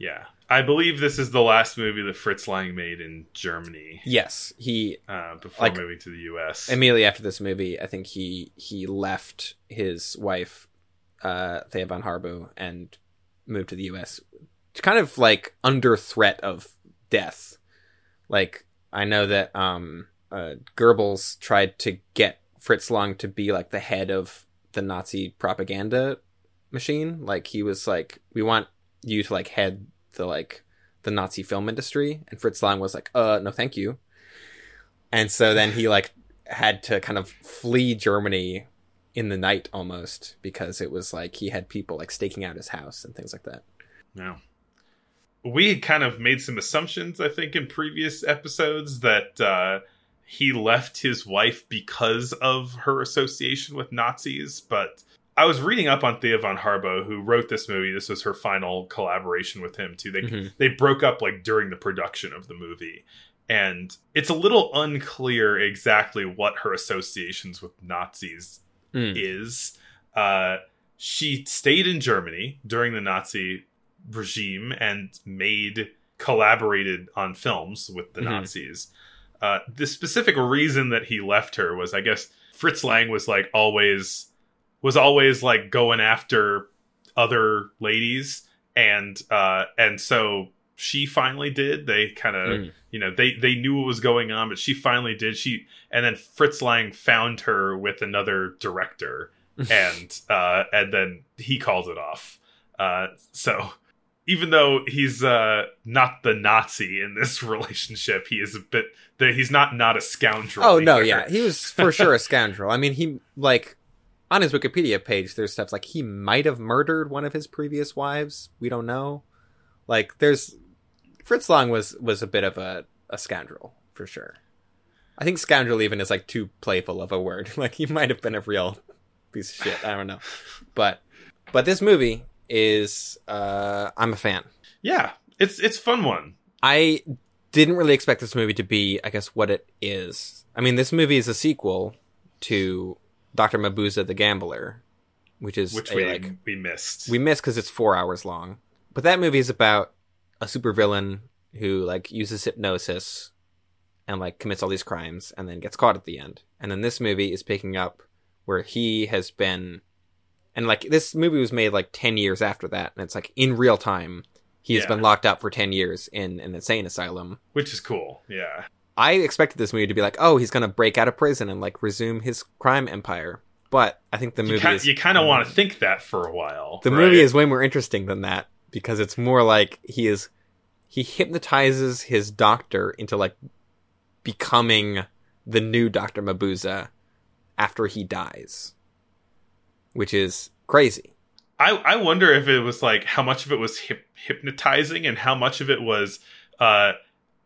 yeah. I believe this is the last movie that Fritz Lang made in Germany. yes he uh, before Like- moving to the U.S. immediately after this movie, I think he he left his wife, uh, Thea von Harbou, and moved to the U.S. Kind of like under threat of death. Like I know that um, uh, Goebbels tried to get Fritz Lang to be like the head of the Nazi propaganda machine. Like he was like, we want you to like head the like the Nazi film industry, and Fritz Lang was like, uh, no, thank you. And so then he like had to kind of flee Germany in the night almost because it was like he had people like staking out his house and things like that. no. We had kind of made some assumptions, I think, in previous episodes that uh, he left his wife because of her association with Nazis. But I was reading up on Thea von Harbou, who wrote this movie. This was her final collaboration with him too. They Mhm. they broke up like during the production of the movie. And it's a little unclear exactly what her associations with Nazis Mm. is uh, she stayed in Germany during the Nazi regime and made collaborated on films with the Mhm. Nazis. Uh, the specific reason that he left her was, I guess, Fritz Lang was like always was always like going after other ladies, and uh, and so she finally did. They kind of Mm. you know they they knew what was going on but she finally did she and then fritz lang found her with another director (laughs) and uh and then he called it off uh so even though he's uh not the nazi in this (laughs) relationship he is a bit he's not not a scoundrel Oh no, yeah, he was for sure a (laughs) scoundrel. I mean, he like on his Wikipedia page, there's stuff like he might have murdered one of his previous wives. We don't know. Like, there's Fritz Lang was was a bit of a a scoundrel for sure. I think scoundrel even is like too playful of a word. (laughs) Like he might have been a real piece of shit. I don't know, but but this movie is uh I'm a fan. yeah it's it's fun one I didn't really expect this movie to be, I guess, what it is. I mean, this movie is a sequel to Dr. Mabuse the Gambler, which is which a, we like we missed we missed because it's four hours long. But that movie is about a supervillain who like uses hypnosis and like commits all these crimes and then gets caught at the end. And then this movie is picking up where he has been and like this movie was made like 10 years after that and it's like in real time he has Yeah. been locked up for 10 years in an insane asylum. which is cool yeah I expected this movie to be like, oh, he's going to break out of prison and like resume his crime empire. But I think the movie you kind, you kind of want to think that for a while the right? movie is way more interesting than that because it's more like he is he hypnotizes his doctor into like becoming the new Dr. Mabuse after he dies. Which is crazy. I, I wonder if it was like how much of it was hip, hypnotizing and how much of it was uh,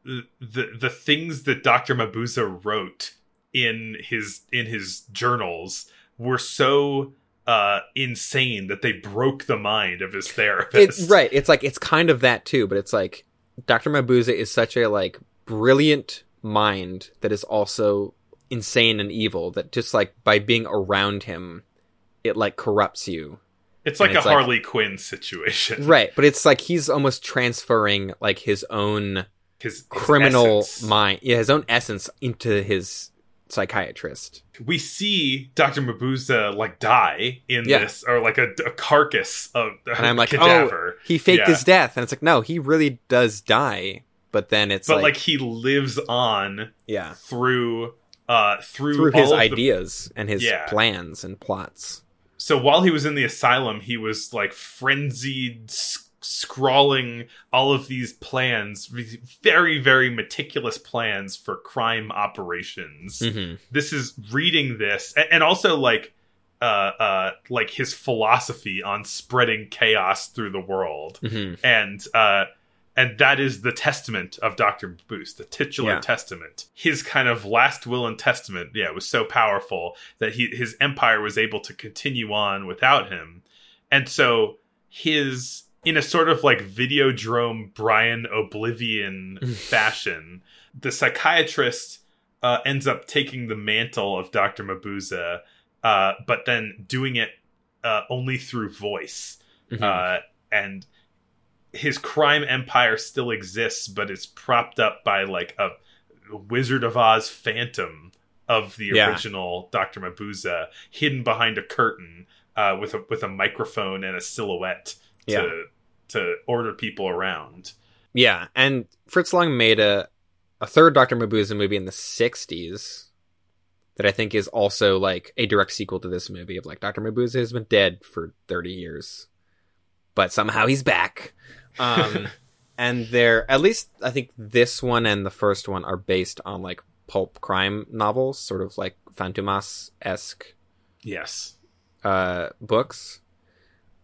the the things that Dr. Mabuse wrote in his in his journals were so uh insane that they broke the mind of his It, therapist. right. It's like it's kind of that too, but it's like Dr. Mabuse is such a like brilliant mind that is also insane and evil that just like by being around him it like corrupts you. It's like And a like- Harley Quinn situation. Right, but it's like he's almost transferring like his own His, criminal mind, yeah, his own essence into his psychiatrist. we see Dr. Mabuse like die in Yeah. this, or like a, a carcass of a And I'm like, cadaver. oh, he faked Yeah. his death, and it's like, no, he really does die. But then it's but like, like, he lives on yeah, through uh through, through his of the- ideas and his Yeah. plans and plots. so while he was in the asylum, he was like frenzied, scrawling all of these plans, very very meticulous plans for crime operations. hmm this is reading this and, also like uh uh like his philosophy on spreading chaos through the world hmm and uh and that is the testament of Dr. Mabuse, the titular Yeah. testament. His kind of last will and testament, yeah, was so powerful that he his empire was able to continue on without him. And so his in a sort of like Videodrome Brian Oblivion (laughs) fashion, the psychiatrist uh, ends up taking the mantle of Dr. Mabuse, uh, but then doing it uh, only through voice. Mhm. Uh, and his crime empire still exists, but it's propped up by like a Wizard of Oz phantom of the Yeah. original Dr. Mabuse, hidden behind a curtain uh, with a with a microphone and a silhouette to Yeah. To order people around. yeah, and Fritz Lang made a a third Doctor Mabuse movie in the '60s that I think is also like a direct sequel to this movie of like Doctor Mabuse has been dead for 30 years, but somehow he's back. Um, (laughs) and they're at least I think this one and the first one are based on like pulp crime novels, sort of like Fantomas esque Yes. uh, books.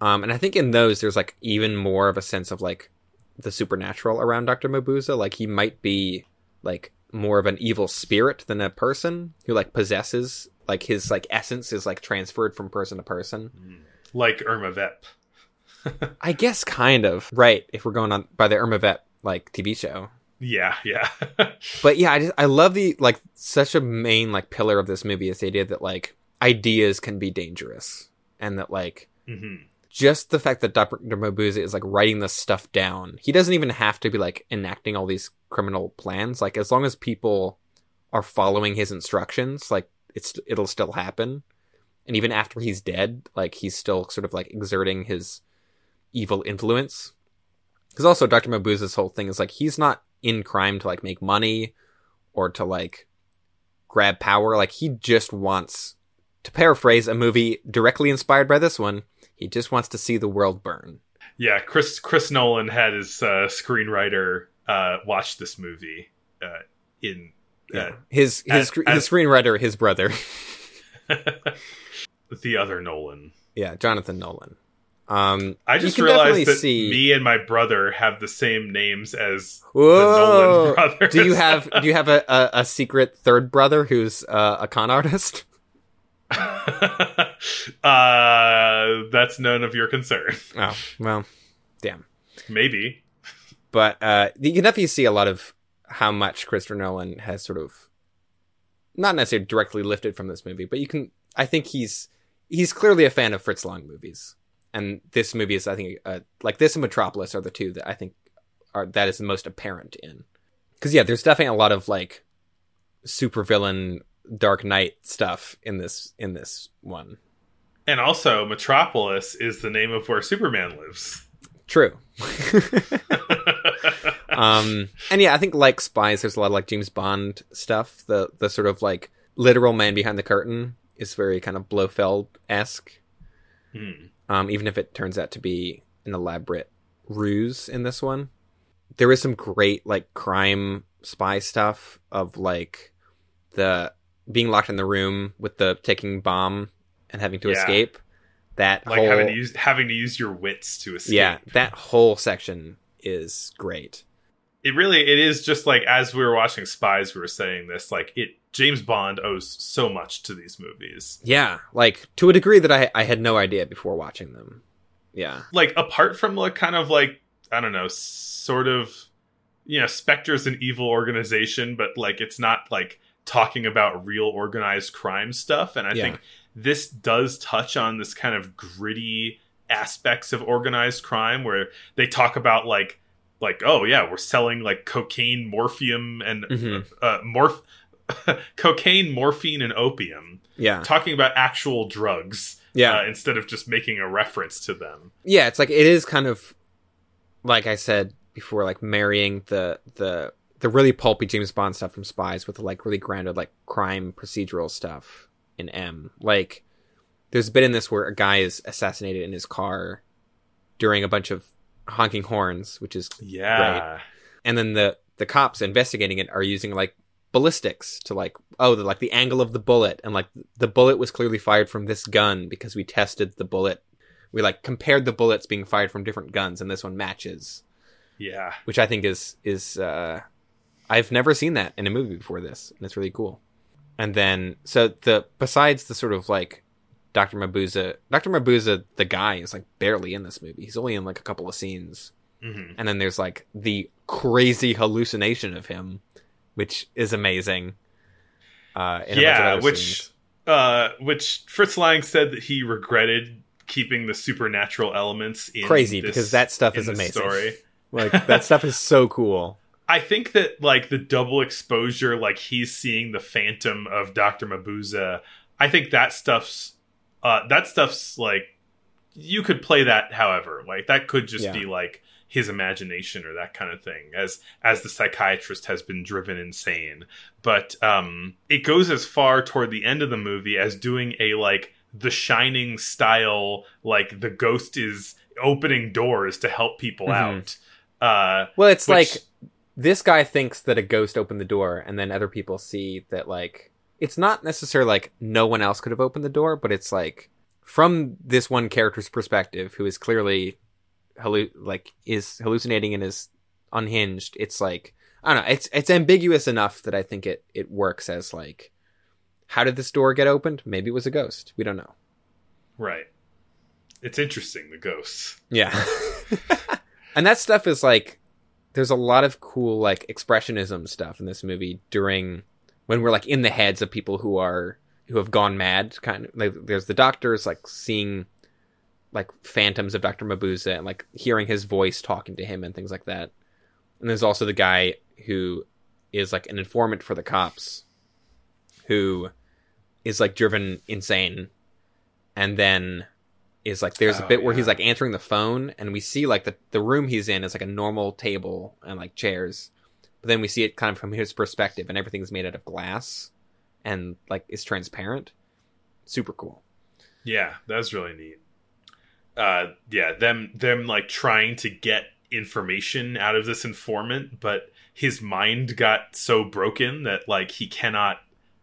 Um, and I think in those there's like even more of a sense of like the supernatural around Dr. Mabuse. Like he might be like more of an evil spirit than a person who like possesses like his like essence is like transferred from person to person. Like Irma Vep. (laughs) I guess kind of right if we're going on by the Irma Vep like TV show. Yeah, yeah. (laughs) But yeah, I just I love the like such a main like pillar of this movie is the idea that like ideas can be dangerous and that like hmm just the fact that Dr. Mabuse is like writing this stuff down. He doesn't even have to be like enacting all these criminal plans. Like as long as people are following his instructions, like it's it'll still happen. And even after he's dead, like he's still sort of like exerting his evil influence. Because also Dr. Mabuse's whole thing is like he's not in crime to like make money or to like grab power. Like he just wants to paraphrase a movie directly inspired by this one, he just wants to see the world burn. Yeah, Chris Chris Nolan had his uh, screenwriter uh, watch this movie uh, in uh, His his as- his as- screenwriter, his brother, (laughs) (laughs) the other Nolan. yeah, Jonathan Nolan. Um, I just realized that see- me and my brother have the same names as the Nolan (laughs) brothers. do you have do you have a, a, a secret third brother who's uh, a con artist? Uh, that's none of your concern. Oh well, damn. Maybe. But uh, you can definitely see a lot of how much Christopher Nolan has sort of not necessarily directly lifted from this movie, but you can. I think he's he's clearly a fan of Fritz Lang movies, and this movie is, I think, uh, like this and Metropolis are the two that I think are that is the most apparent in. Because yeah, there's definitely a lot of like supervillain Dark Knight stuff in this in this one. And also, Metropolis is the name of where Superman lives. True. (laughs) um and yeah i think like spies there's a lot of like james bond stuff the the sort of like literal man behind the curtain is very kind of blofeld-esque Hmm. um even if it turns out to be an elaborate ruse in this one there is some great like crime spy stuff of like the being locked in the room with the ticking bomb and having to Yeah. escape that Like whole having to use having to use your wits to escape. yeah that whole section is great it really it is just like as we were watching Spies, we were saying this like it. James Bond owes so much to these movies. Yeah, like to a degree that I I had no idea before watching them. Yeah. Like apart from like kind of like I don't know, sort of you know, Spectre's an evil organization, but like it's not like talking about real organized crime stuff. And I Yeah. think this does touch on this kind of gritty aspects of organized crime where they talk about like like oh yeah we're selling like cocaine morphium and Mhm. uh morph (laughs) cocaine morphine and opium Yeah. talking about actual drugs Yeah. uh, instead of just making a reference to them yeah it's like it is kind of like i said before like marrying the the the really pulpy james bond stuff from spies with the like really grounded like crime procedural stuff in m. Like there's a bit in this where a guy is assassinated in his car during a bunch of honking horns which is yeah. and then the the cops investigating it are using like ballistics to like oh the like the angle of the bullet. And like the bullet was clearly fired from this gun because we tested the bullet. We like compared the bullets being fired from different guns and this one matches. Yeah. Which i think is is uh i've never seen that in a movie before this and it's really cool and then so the besides the sort of like dr mabuse dr mabuse the guy is like barely in this movie he's only in like a couple of scenes hmm and then there's like the crazy hallucination of him, which is amazing. Uh, in a bunch of yeah which uh which fritz lang said that he regretted keeping the supernatural elements in crazy this- because that stuff is amazing. story Like that stuff is so (laughs) cool. I think that like the double exposure, like he's seeing the phantom of Doctor Mabuse. I think that stuff's uh, that stuff's like you could play that however, like that could just Yeah. be like his imagination or that kind of thing as as the psychiatrist has been driven insane but um it goes as far toward the end of the movie as doing a like the shining style like the ghost is opening doors to help people Mhm. out uh Well, it's Which- like this guy thinks that a ghost opened the door, and then other people see that like it's not necessarily like no one else could have opened the door, but it's like from this one character's perspective, who is clearly hallu- like is hallucinating and is unhinged. It's like I don't know. It's it's ambiguous enough that I think it it works as like how did this door get opened? Maybe it was a ghost. We don't know. Right. It's interesting, the ghosts. Yeah. (laughs) and that stuff is like there's a lot of cool like expressionism stuff in this movie during when we're like in the heads of people who are who have gone mad kind of like there's the doctors like seeing like phantoms of Dr. Mabuse and like hearing his voice talking to him and things like that. And there's also the guy who is like an informant for the cops who is like driven insane and then is like there's a Oh, bit where he's like answering the phone and we see like the the room he's in is like a normal table and like chairs but then we see it kind of from his perspective and everything's made out of glass and like is transparent super cool Yeah, that's really neat. Uh yeah, them them like trying to get information out of this informant, but his mind got so broken that like he cannot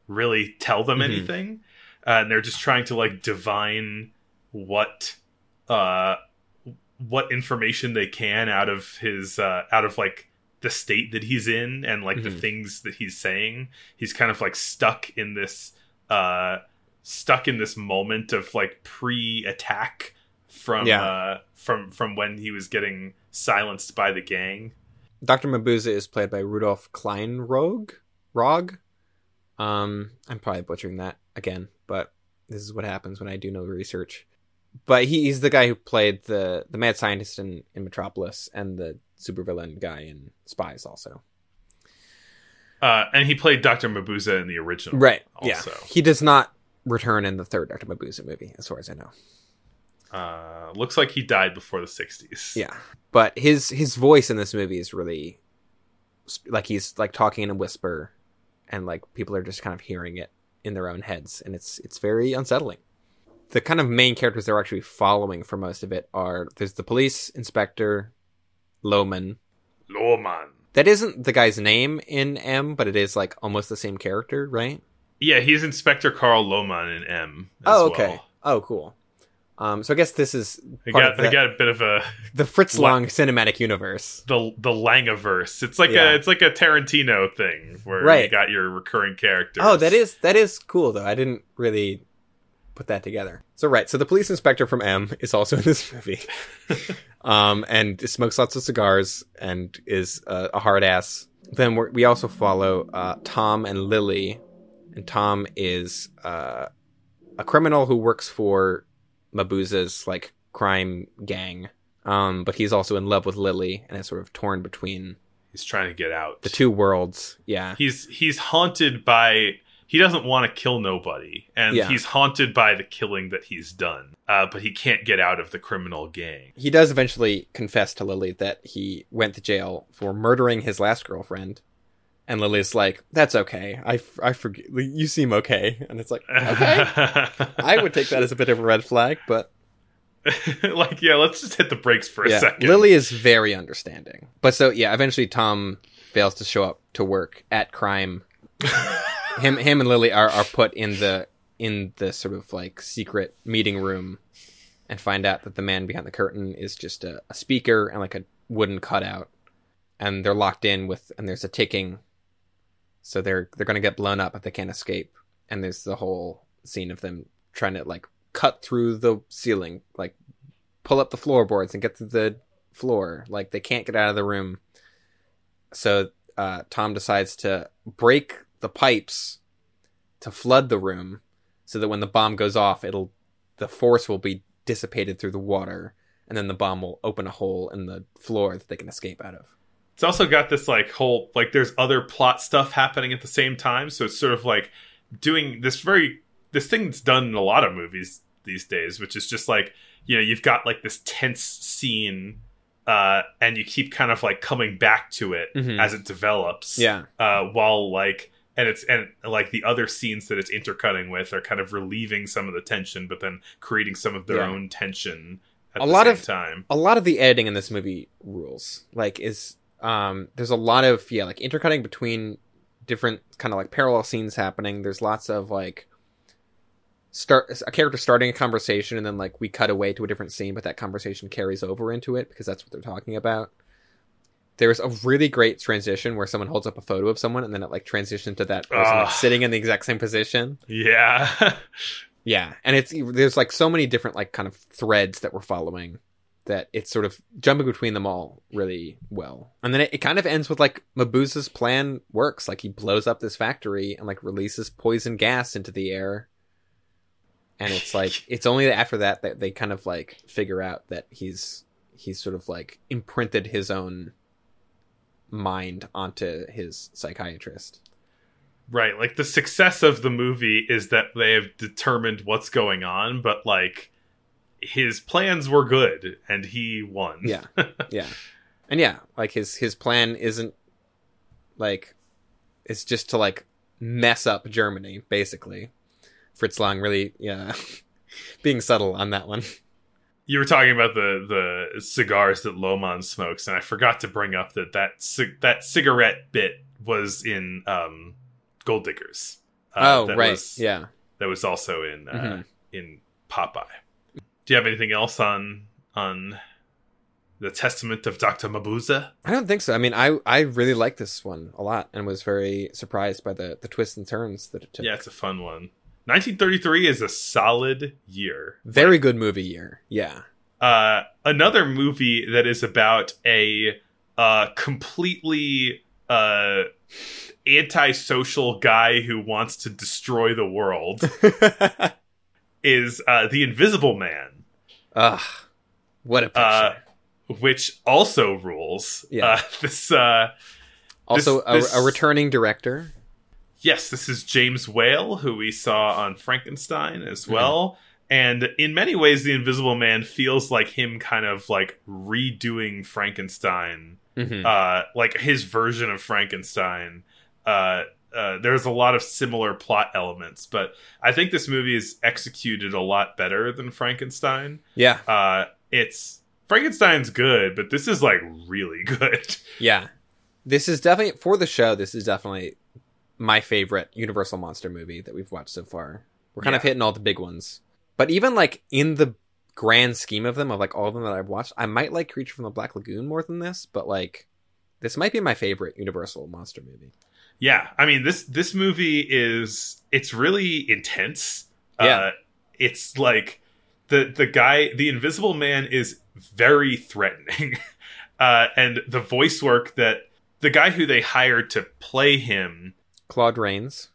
really tell them Mhm. anything. Uh, and they're just trying to like divine what uh what information they can out of his uh out of like the state that he's in and like the Mhm. things that he's saying he's kind of like stuck in this uh stuck in this moment of like pre-attack from Yeah. uh from from when he was getting silenced by the gang Dr. Mabuse is played by Rudolf Klein-Rogge. Rog. Um, I'm probably butchering that again, but this is what happens when I do no research. But he, he's the guy who played the the mad scientist in, in Metropolis and the supervillain guy in Spies, also. uh and he played Dr. Mabuse in the original Right. also Yeah. He does not return in the third Dr. Mabuse movie, as far as I know. uh looks like he died before the 60s Yeah, but his his voice in this movie is really like he's like talking in a whisper, and like people are just kind of hearing it in their own heads, and it's it's very unsettling. The kind of main characters they're actually following for most of it are there's the police inspector, Lohmann. Lawman That isn't the guy's name in M, but it is like almost the same character, right? yeah he's Inspector Karl Lohmann in M Oh, okay. well. Oh, cool. Um, so I guess this is They got of they got a bit of a (laughs) the Fritz? Lang cinematic universe. the the Langaverse. It's like Yeah. a it's like a Tarantino thing where you Right. got your recurring characters. Oh, that is that is cool though. I didn't really put that together. So right, so the police inspector from M is also in this movie, (laughs) um, and smokes lots of cigars and is uh, a hard ass. Then we're, we also follow uh, Tom and Lily, and Tom is uh, a criminal who works for Mabuse's like crime gang. Um, but he's also in love with Lily and is sort of torn between He's trying to get out. the two worlds. Yeah. He's he's haunted by he doesn't want to kill nobody, and Yeah. he's haunted by the killing that he's done. Uh, but he can't get out of the criminal gang. he does eventually confess to Lily that he went to jail for murdering his last girlfriend. And Lily's like, "That's okay. I, I forget. You seem okay." And it's like, okay, (laughs) I would take that as a bit of a red flag, but (laughs) like, yeah, let's just hit the brakes for a second. Lily is very understanding. But so yeah, eventually Tom fails to show up to work at crime. (laughs) him, him, and Lily are, are put in the in the sort of like secret meeting room, and find out that the man behind the curtain is just a, a speaker and like a wooden cutout, and they're locked in with and there's a ticking. So they're they're gonna get blown up if they can't escape, and there's the whole scene of them trying to like cut through the ceiling, like pull up the floorboards and get to the floor. Like they can't get out of the room. So uh, Tom decides to break the pipes to flood the room, so that when the bomb goes off, it'll the force will be dissipated through the water, and then the bomb will open a hole in the floor that they can escape out of. It's also got this like whole like there's other plot stuff happening at the same time, so it's sort of like doing this very this thing that's done in a lot of movies these days, which is just like you know you've got like this tense scene, uh, and you keep kind of like coming back to it Mhm. as it develops, Yeah, uh, while like and it's and like the other scenes that it's intercutting with are kind of relieving some of the tension, but then creating some of their Yeah. own tension at A the lot same of- time. a lot of the editing in this movie rules. Like is um there's a lot of yeah, like intercutting between different kind of like parallel scenes happening. There's lots of like start a character starting a conversation and then like we cut away to a different scene, but that conversation carries over into it because that's what they're talking about. There's a really great transition where someone holds up a photo of someone and then it like transitions to that person like, sitting in the exact same position. Yeah. (laughs) Yeah, and it's there's like so many different like kind of threads that we're following that it's sort of jumping between them all really well. And then it, it kind of ends with like Mabuse's plan works. Like he blows up this factory and like releases poison gas into the air. And it's (laughs) like it's only after that that they kind of like figure out that he's he's sort of like imprinted his own mind onto his psychiatrist. Right, like the success of the movie is that they have determined what's going on, but like his plans were good and he won. Yeah. (laughs) yeah. And yeah, like his his plan isn't like it's just to like mess up Germany, basically. Fritz Lang really yeah (laughs) being subtle on that one. You were talking about the the cigars that Lohmann smokes, and I forgot to bring up that that ci- that cigarette bit was in um, Gold Diggers. Uh, oh, that right. was- yeah. that was also in uh, Mhm. in Popeye. Do you have anything else on on the Testament of Doctor Mabuse? I don't think so. I mean, I I really liked this one a lot and was very surprised by the the twists and turns that it took. Yeah, it's a fun one. 1933 is a solid year. Very good movie year. Yeah. Uh, another movie that is about a uh, completely uh, antisocial guy who wants to destroy the world (laughs) is uh, The Invisible Man, Ugh. What a picture. uh, which also rules. Yeah. Uh, (laughs) this, uh, also this- this- a, a returning director. Yes, this is James Whale, who we saw on Frankenstein Mm-hmm. as well. And in many ways, The Invisible Man feels like him kind of like redoing Frankenstein Mhm. uh, like his version of Frankenstein. Uh, uh, there's a lot of similar plot elements, but I think this movie is executed a lot better than Frankenstein. yeah. Uh, it's Frankenstein's good, but this is like really (laughs) good. Yeah. This is definitely for the show, this is definitely my favorite Universal monster movie that we've watched so far. We're kind of hitting all the big ones. But even like in the grand scheme of them, of like all of them that I've watched, I might like Creature from the Black Lagoon more than this, but like this might be my favorite Universal monster movie. Yeah, I mean this this movie is it's really intense. Yeah. Uh, it's like the the guy the invisible man is very threatening. (laughs) uh and the voice work that the guy who they hired to play him Claude Rains.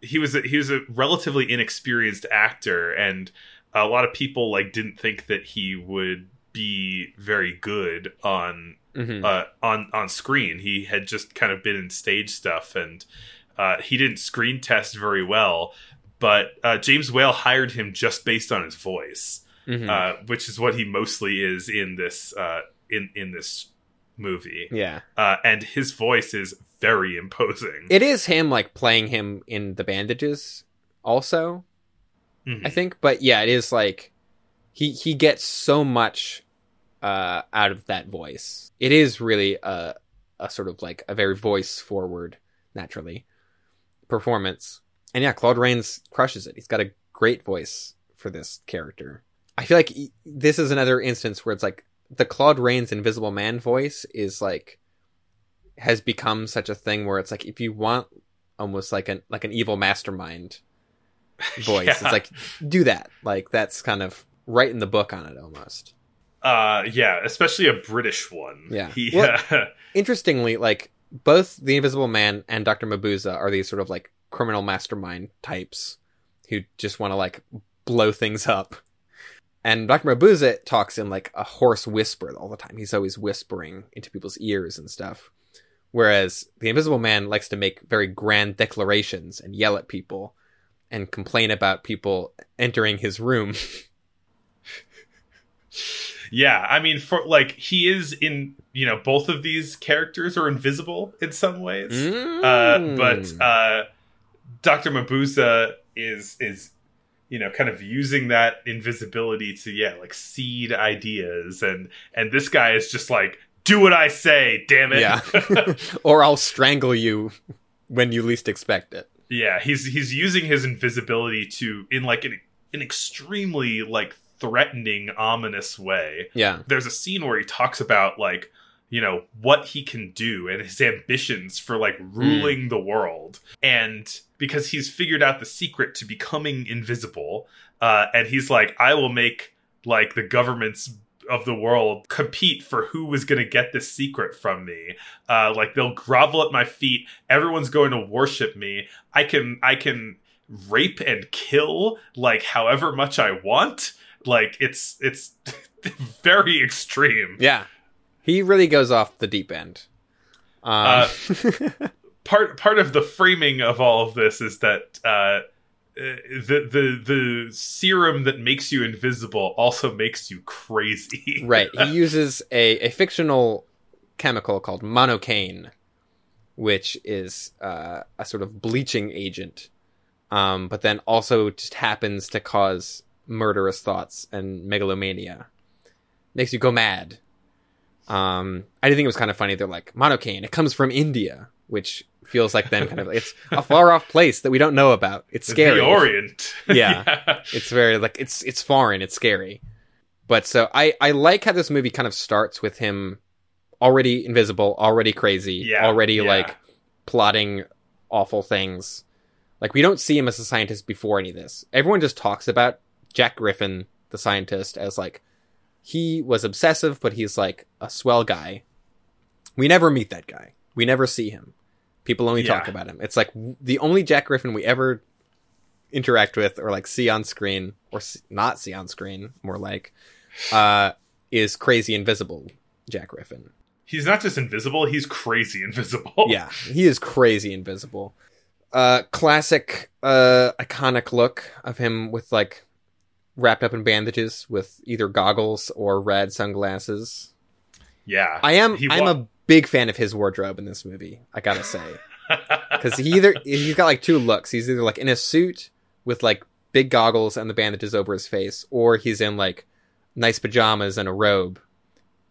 he was a, he was a relatively inexperienced actor and a lot of people like didn't think that he would be very good on hmm uh, on on screen. He had just kind of been in stage stuff, and uh, he didn't screen test very well. But uh, James Whale hired him just based on his voice, hmm uh, which is what he mostly is in this uh, in in this movie. yeah. Uh, and his voice is very imposing. It is him like playing him in the bandages also, Mhm. I think. But yeah, it is like he he gets so much uh out of that voice. It is really a a sort of like a very voice forward naturally performance. And yeah, Claude Rains crushes it. He's got a great voice for this character. I feel like this is another instance where it's like the Claude Rains Invisible Man voice is like has become such a thing where it's like if you want almost like an like an evil mastermind (laughs) voice, Yeah. it's like do that. Like that's kind of right in the book on it almost. Uh, yeah, especially a British one. Yeah. He, Well- (laughs) Interestingly, like both the Invisible Man and Dr. Mabuse are these sort of like criminal mastermind types who just want to like blow things up. And Dr. Mabuse talks in like a hoarse whisper all the time. He's always whispering into people's ears and stuff. Whereas the Invisible Man likes to make very grand declarations and yell at people and complain about people entering his room. (laughs) yeah, I mean, for like he is in you know both of these characters are invisible in some ways. uh, Mm. but uh, Dr. Mabuse is is you know kind of using that invisibility to yeah like seed ideas and and this guy is just like do what I say, damn it. yeah. (laughs) (laughs) or I'll strangle you when you least expect it. yeah, he's he's using his invisibility to in like an an extremely like threatening ominous way. Yeah. There's a scene where he talks about like you know what he can do and his ambitions for like ruling the world and because he's figured out the secret to becoming invisible uh and he's like i will make like the governments of the world compete for who was going to get this secret from me. Uh like they'll grovel at my feet. Everyone's going to worship me. I can i can rape and kill like however much i want. Like it's it's (laughs) very extreme. Yeah. He really goes off the deep end. Um, (laughs) part part of the framing of all of this is that uh, the the the serum that makes you invisible also makes you crazy. (laughs) right. He uses a, a fictional chemical called monocaine, which is uh, a sort of bleaching agent, um, but then also just happens to cause murderous thoughts and megalomania. Makes you go mad. Um, I did think it was kind of funny. They're like monocaine. It comes from India, which feels like them kind of. It's a far off place that we don't know about. It's scary. The Orient. (laughs) Yeah. it's very like it's it's foreign it's scary but so i i like how this movie kind of starts with him already invisible already crazy Yeah, already yeah. like plotting awful things like we don't see him as a scientist before any of this everyone just talks about jack griffin the scientist as like he was obsessive but he's like a swell guy we never meet that guy we never see him. People only talk about him. It's like the only jack griffin we ever interact with or like see on screen or s- not see on screen more like uh is crazy invisible jack griffin. He's not just invisible; he's crazy invisible. yeah he is crazy invisible. Uh classic uh iconic look of him with like wrapped up in bandages with either goggles or red sunglasses. Yeah. i am He i'm a big fan of his wardrobe in this movie i gotta say (laughs) because he either he's got like two looks he's either like in a suit with like big goggles and the bandages over his face or he's in like nice pajamas and a robe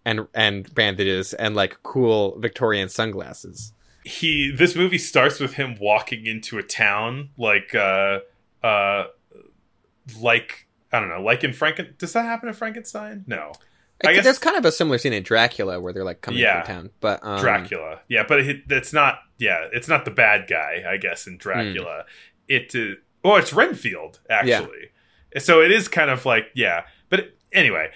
and and bandages and like cool victorian sunglasses he this movie starts with him walking into a town like uh uh like I don't know, like in Franken. Does that happen in Frankenstein? No, I guess- there's kind of a similar scene in Dracula where they're like coming Yeah. through town, but um, Dracula. Yeah, but it, it's not. Yeah, it's not the bad guy. I guess in Dracula, it. Uh, oh, it's Renfield actually. So it is kind of like yeah, but it- anyway,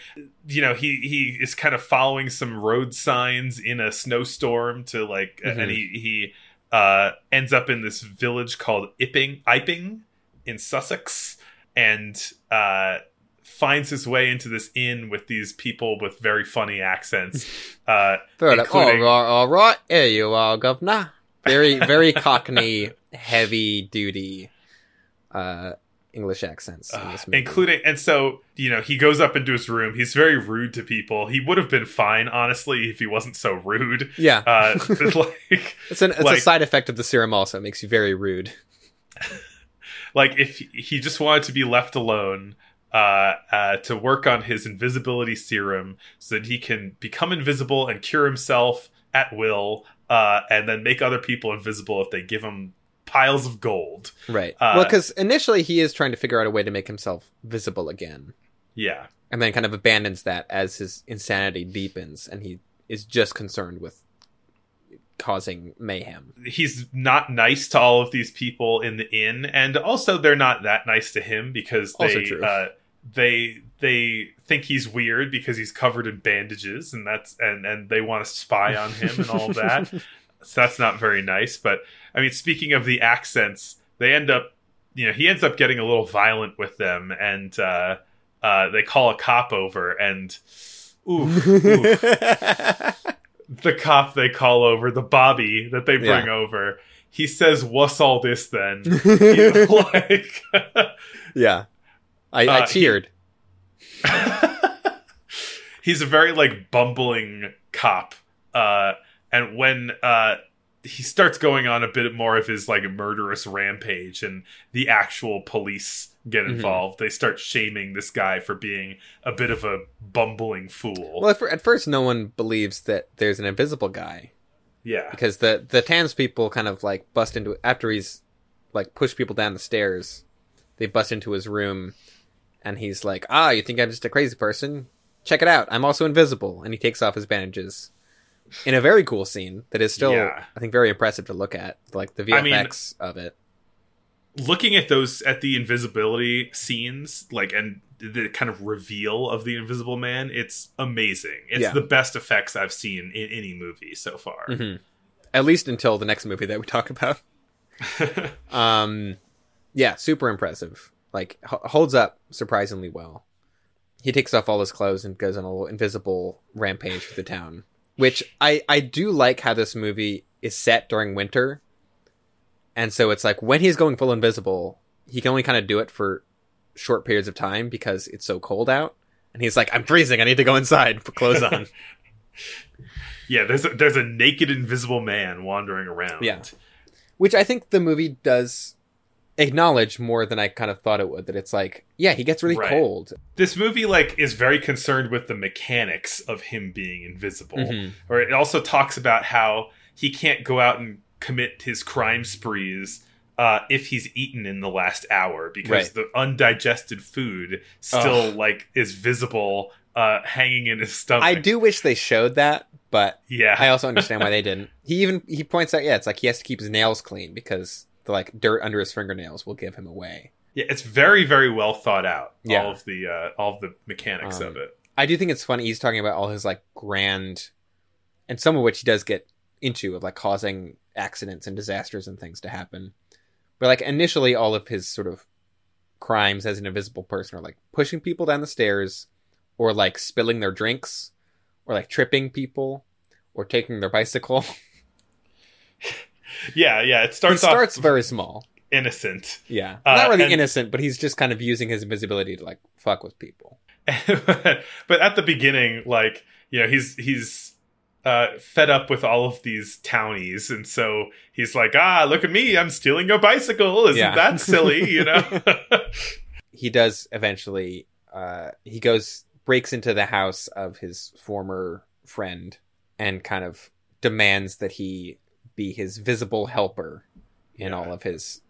you know he he is kind of following some road signs in a snowstorm to like, Mhm. and he he uh, ends up in this village called Ipping Iping in Sussex, and uh, finds his way into this inn with these people with very funny accents. (laughs) Uh, including- All right, all right, here you are, governor. Very, very Cockney, heavy duty uh, English accents in Uh, this movie. including and so you know he goes up into his room he's very rude to people he would have been fine honestly if he wasn't so rude yeah, uh (laughs) like it's an it's like- a side effect of the serum. Also, it makes you very rude. (laughs) like if he just wanted to be left alone uh, uh, to work on his invisibility serum so that he can become invisible and cure himself at will uh, and then make other people invisible if they give him piles of gold. Right. Uh, well, because initially he is trying to figure out a way to make himself visible again, yeah. And then kind of abandons that as his insanity deepens, and he is just concerned with causing mayhem. he's not nice to all of these people in the inn, and also they're not that nice to him because they uh, they they think he's weird because he's covered in bandages, and that's and and they want to spy on him and all that. (laughs) so that's not very nice. But I mean, speaking of the accents, they end up, you know, he ends up getting a little violent with them, and uh, uh, they call a cop over, and ooh, ooh (laughs) the cop they call over, the Bobby that they bring Yeah. over, he says, "What's all this then?" (laughs) Like, (laughs) yeah, I, I Uh, he- cheered. (laughs) he's a very like bumbling cop, uh, and when uh, he starts going on a bit more of his like murderous rampage, and the actual police get Mhm. involved, they start shaming this guy for being a bit of a bumbling fool. Well, at, fir- at first, no one believes that there's an invisible guy yeah, because the the townspeople kind of like bust into after he's like pushed people down the stairs. They bust into his room, and he's like, "Ah, you think I'm just a crazy person? Check it out. I'm also invisible." And he takes off his bandages in a very cool scene that is still, Yeah. I think, very impressive to look at. Like the I mean- VFX of it. looking at those at the invisibility scenes like and the kind of reveal of the invisible man it's amazing it's Yeah. the best effects i've seen in any movie so far Mhm. At least until the next movie that we talk about. (laughs) Um, yeah, super impressive. Like h- holds up surprisingly well. He takes off all his clothes and goes on a little invisible rampage through the town. Which I I do like how this movie is set during winter, and so it's like when he's going full invisible, he can only kind of do it for short periods of time because it's so cold out. And he's like, "I'm freezing. I need to go inside. Put clothes on." (laughs) yeah there's a, there's a naked invisible man wandering around Yeah. Which I think the movie does acknowledge more than I kind of thought it would. That it's like, yeah, he gets really Right. cold. this movie like is very concerned with the mechanics of him being invisible Mhm. or it also talks about how he can't go out and commit his crime sprees uh, if he's eaten in the last hour because Right. the undigested food still like is visible uh, hanging in his stomach. I do wish they showed that, but yeah. I also understand why they didn't. He even he points out, yeah, it's like he has to keep his nails clean because the like dirt under his fingernails will give him away. yeah, it's very very well thought out. Yeah. All of the uh, all of the mechanics Um, of it. I do think it's funny. He's talking about all his like grand, and some of which he does get into of like causing accidents and disasters and things to happen. But like initially, all of his sort of crimes as an invisible person are like pushing people down the stairs, or like spilling their drinks, or like tripping people, or taking their bicycle. (laughs) Yeah, yeah. It He starts starts very small. innocent. Yeah, Uh, not really and- innocent, but he's just kind of using his invisibility to like fuck with people. (laughs) but at the beginning, like you know, he's he's uh, fed up with all of these townies, and so he's like, "Ah, look at me! I'm stealing your bicycle. Isn't Yeah. that silly?" You know. (laughs) (laughs) he does eventually uh he goes breaks into the house of his former friend and kind of demands that he be his visible helper in Yeah. all of his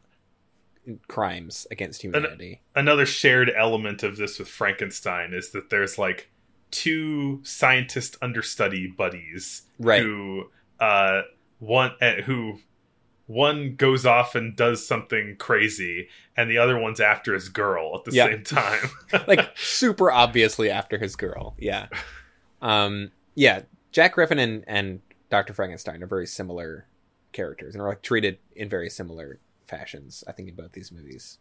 crimes against humanity. another shared element of this with Frankenstein is that there's like two scientist understudy buddies Right. who uh one uh, who one goes off and does something crazy and the other one's after his girl at the Yeah. same time. (laughs) like super obviously after his girl. Yeah. (laughs) Um yeah, Jack Griffin and and Dr. Frankenstein are very similar characters and are like treated in very similar fashions, I think in both these movies.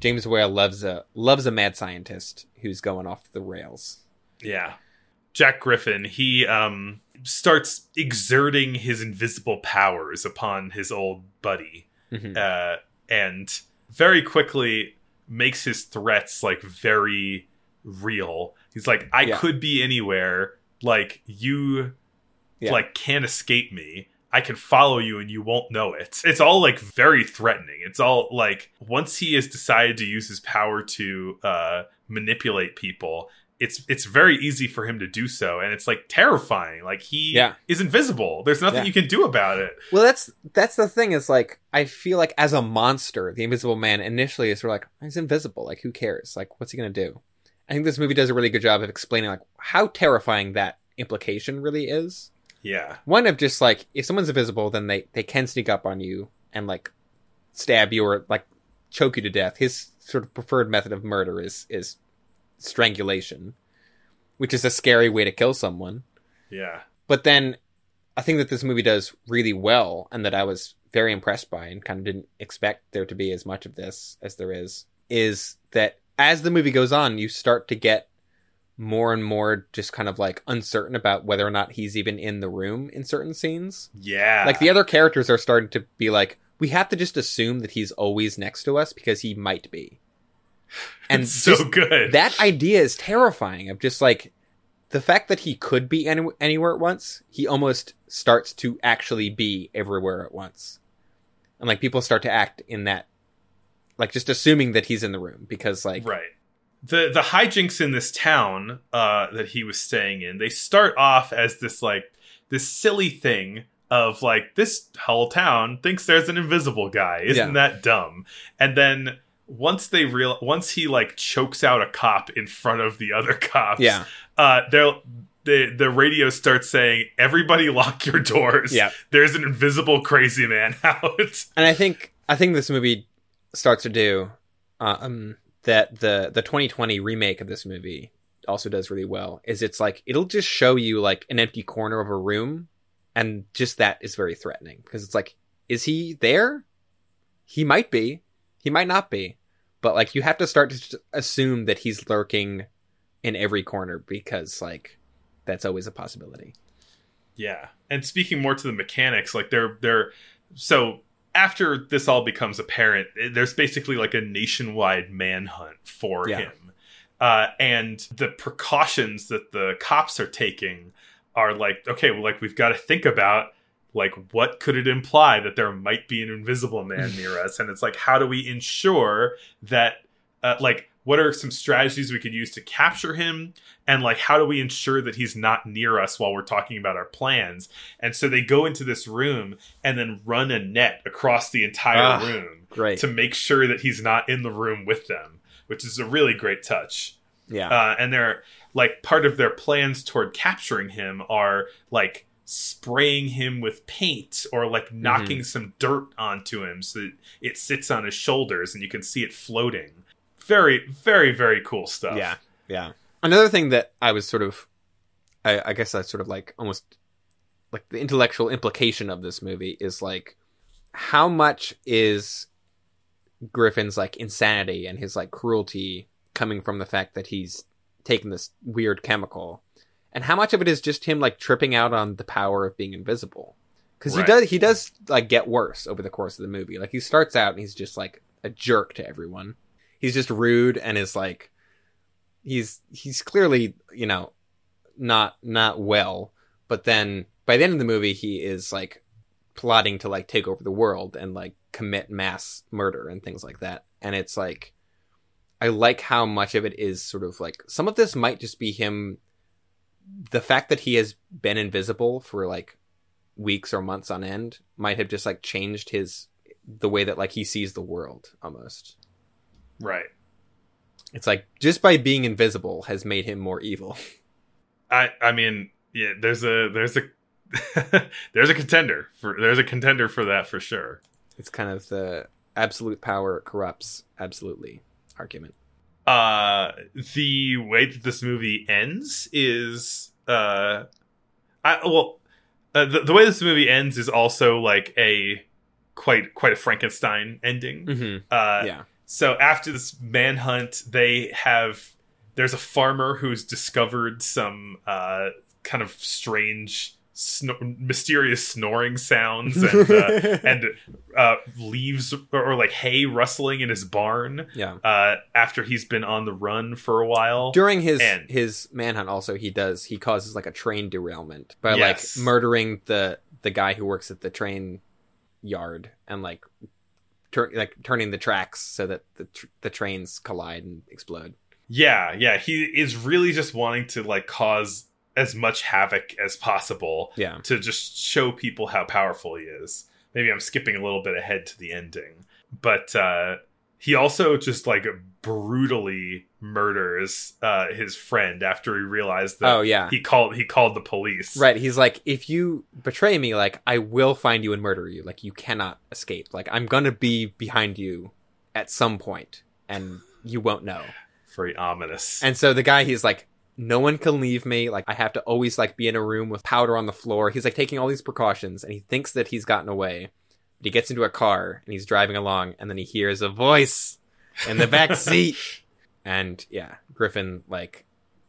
James Whale loves a loves a mad scientist who's going off the rails. Yeah. Jack Griffin, he um starts exerting his invisible powers upon his old buddy. Mhm. Uh and very quickly makes his threats like very real. He's like I Yeah. could be anywhere, like you Yeah. like can't escape me. I can follow you and you won't know it. (laughs) It's all like very threatening. It's all like once he has decided to use his power to uh manipulate people, it's it's very easy for him to do so and it's like terrifying. Like he Yeah. is invisible. There's nothing Yeah. you can do about it. Well, that's that's the thing. Is like I feel like as a monster, the Invisible Man initially is sort of like he's invisible. Like who cares? Like what's he gonna do? I think this movie does a really good job of explaining like how terrifying that implication really is. Yeah. One of just like if someone's invisible, then they they can sneak up on you and like stab you or like choke you to death. His sort of preferred method of murder is is strangulation, which is a scary way to kill someone Yeah. but then I think that this movie does really well, and that I was very impressed by, and kind of didn't expect there to be as much of this as there is. Is that as the movie goes on, you start to get more and more just kind of like uncertain about whether or not he's even in the room in certain scenes. Yeah. Like the other characters are starting to be like, we have to just assume that he's always next to us because he might be. (laughs) And so just- good. that idea is terrifying of just like the fact that he could be any- anywhere at once he almost starts to actually be everywhere at once and like people start to act in that like just assuming that he's in the room because like Right. The the hijinks in this town uh, that he was staying in, they start off as this like this silly thing of like this whole town thinks there's an invisible guy. Isn't that dumb? And then once they real once he like chokes out a cop in front of the other cops, yeah uh, they'll the the radio starts saying everybody lock your doors. Yeah. there's an invisible crazy man (laughs) out. and i think i think this movie starts to do uh, um that the the 2020 remake of this movie also does really well is it's like it'll just show you like an empty corner of a room and just that is very threatening because it's like is he there? He might be. He might not be. But like you have to start to assume that he's lurking in every corner because like that's always a possibility. Yeah. And speaking more to the mechanics, like they're they're so after this all becomes apparent, eh, there's basically like a nationwide manhunt for Yeah. him. Uh, and the precautions that the cops are taking are like, okay, well, like we've got to think about like what could it imply that there might be an invisible man near (laughs) us, and it's like, how do we ensure that, uh, like, what are some strategies we could use to capture him, and like, how do we ensure that he's not near us while we're talking about our plans? And so they go into this room and then run a net across the entire Ah, room great to make sure that he's not in the room with them, which is a really great touch. yeah Uh, and they're like part of their plans toward capturing him are like spraying him with paint or like knocking some dirt onto him so that it sits on his shoulders and you can see it floating. Very, very, very cool stuff. Yeah, yeah. Another thing that I was sort of, I, I guess I sort of like almost like the intellectual implication of this movie is like how much is Griffin's like insanity and his like cruelty coming from the fact that he's taken this weird chemical, and how much of it is just him like tripping out on the power of being invisible. Because Right. he does, he does like get worse over the course of the movie. Like he starts out and he's just like a jerk to everyone. He's just rude and is like he's he's clearly you know not not well but then by the end of the movie he is like plotting to like take over the world and like commit mass murder and things like that and it's like i like how much of it is sort of like some of this might just be him the fact that he has been invisible for like weeks or months on end might have just like changed his the way that like he sees the world almost. Right. It's like just by being invisible has made him more evil. (laughs) I I mean, yeah, there's a there's a (laughs) there's a contender for there's a contender for that for sure. It's kind of the absolute power corrupts absolutely argument. Uh the way that this movie ends is uh I well uh, the, the way this movie ends is also like a quite quite a Frankenstein ending. Mm-hmm. Uh yeah. So after this manhunt they have there's a farmer who's discovered some uh kind of strange snor- mysterious snoring sounds and uh, (laughs) and uh leaves or, or like hay rustling in his barn Yeah. uh after he's been on the run for a while During his And- his manhunt, also he does he causes like a train derailment by Yes. like murdering the the guy who works at the train yard and like tur- like turning the tracks so that the tr- the trains collide and explode. yeah yeah he is really just wanting to like cause as much havoc as possible Yeah. to just show people how powerful he is. Maybe I'm skipping a little bit ahead to the ending. But uh he also just like brutally murders uh his friend after he realized that Oh yeah. he called he called the police. Right, he's like, if you betray me, like I will find you and murder you. Like you cannot escape. Like I'm gonna be behind you at some point, and you won't know. Very ominous. And so the guy, he's like, no one can leave me. Like I have to always like be in a room with powder on the floor. He's like taking all these precautions, and he thinks that he's gotten away. But he gets into a car and he's driving along, and then he hears a voice in the back (laughs) seat, and yeah, Griffin like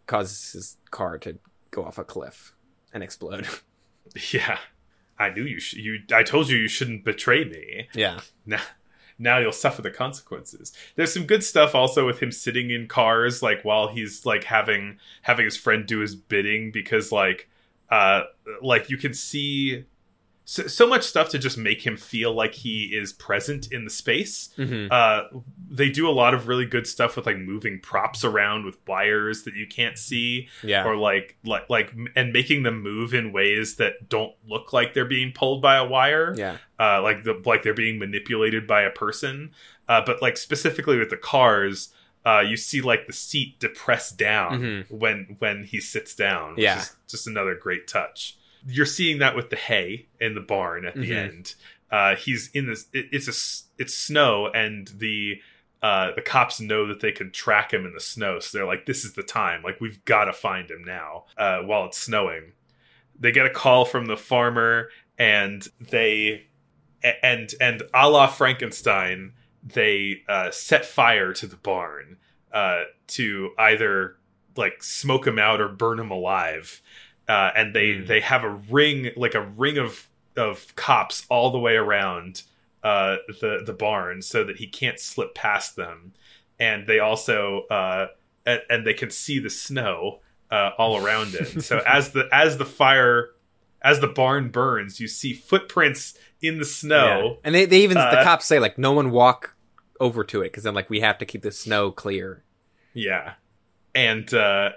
causes his car to go off a cliff and explode. (laughs) yeah. I knew you sh- you I told you you shouldn't betray me. yeah. now now you'll suffer the consequences there's some good stuff also with him sitting in cars like while he's like having having his friend do his bidding because like uh like you can see so, so much stuff to just make him feel like he is present in the space hmm uh they do a lot of really good stuff with like moving props around with wires that you can't see Yeah. or like like like and making them move in ways that don't look like they're being pulled by a wire yeah. uh, like the like they're being manipulated by a person. Uh, but like specifically with the cars, uh, you see like the seat depressed down Mhm. when when he sits down. Which Yeah. is just another great touch. You're seeing that with the hay in the barn at the Mhm. end. Uh, he's in this. It, it's a it's snow, and the uh, the cops know that they can track him in the snow, so they're like, "This is the time. Like we've got to find him now." Uh, while it's snowing, they get a call from the farmer, and they and and a la Frankenstein, they uh, set fire to the barn uh, to either like smoke him out or burn him alive. Uh, and they Mm. they have a ring like a ring of of cops all the way around uh, the the barn so that he can't slip past them. And they also uh, and, and they can see the snow uh, all around it. (laughs) so as the as the fire as the barn burns, you see footprints in the snow. Yeah. And they, they even the Uh, cops say like no one walk over to it because then like we have to keep the snow clear. Yeah, and uh,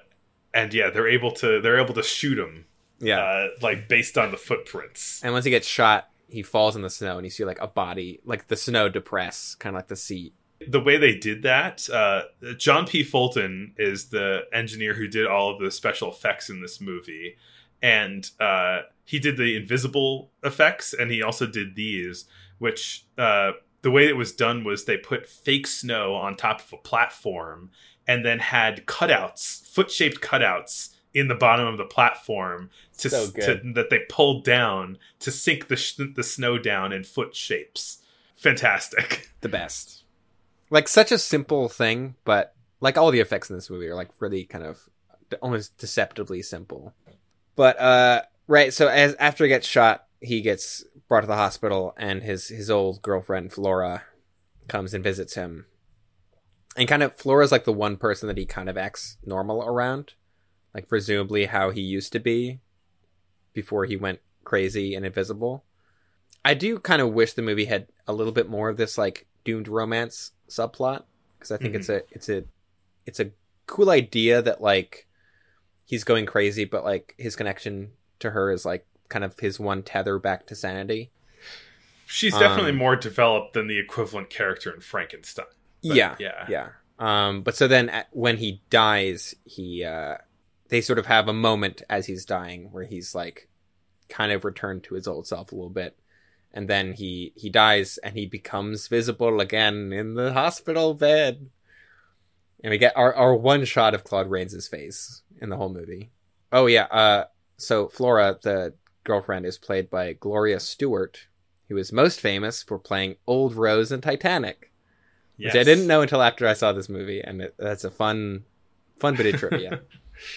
and yeah, they're able to they're able to shoot him. Yeah. uh, like based on the footprints. and once he gets shot, he falls in the snow and you see like a body, like the snow depress, kind of like the seat. The way they did that, uh, John P. Fulton is the engineer who did all of the special effects in this movie, and uh, he did the invisible effects, and he also did these. Which uh, the way it was done was they put fake snow on top of a platform, and then had cutouts, foot shaped cutouts in the bottom of the platform to, So to that they pulled down to sink the sh- the snow down in foot shapes. Fantastic. (laughs) The best. Like such a simple thing, but like all the effects in this movie are like really kind of almost deceptively simple. But uh right, so as after he gets shot, he gets brought to the hospital and his his old girlfriend Flora comes and visits him. And kind of Flora's like the one person that he kind of acts normal around. Like presumably how he used to be before he went crazy and invisible. I do kind of wish the movie had a little bit more of this like doomed romance subplot because I think it's a it's a it's a cool idea that like he's going crazy, but like his connection to her is like kind of his one tether back to sanity. She's definitely Um, more developed than the equivalent character in Frankenstein. But, yeah, yeah. yeah. Um, but so then at, when he dies, he uh, they sort of have a moment as he's dying where he's like kind of returned to his old self a little bit, and then he he dies and he becomes visible again in the hospital bed, and we get our our one shot of Claude Rains' face in the whole movie. Oh yeah, uh, so Flora, the girlfriend, is played by Gloria Stuart, who is most famous for playing Old Rose in Titanic Yes. which I didn't know until after I saw this movie, and it, that's a fun, fun bit of trivia.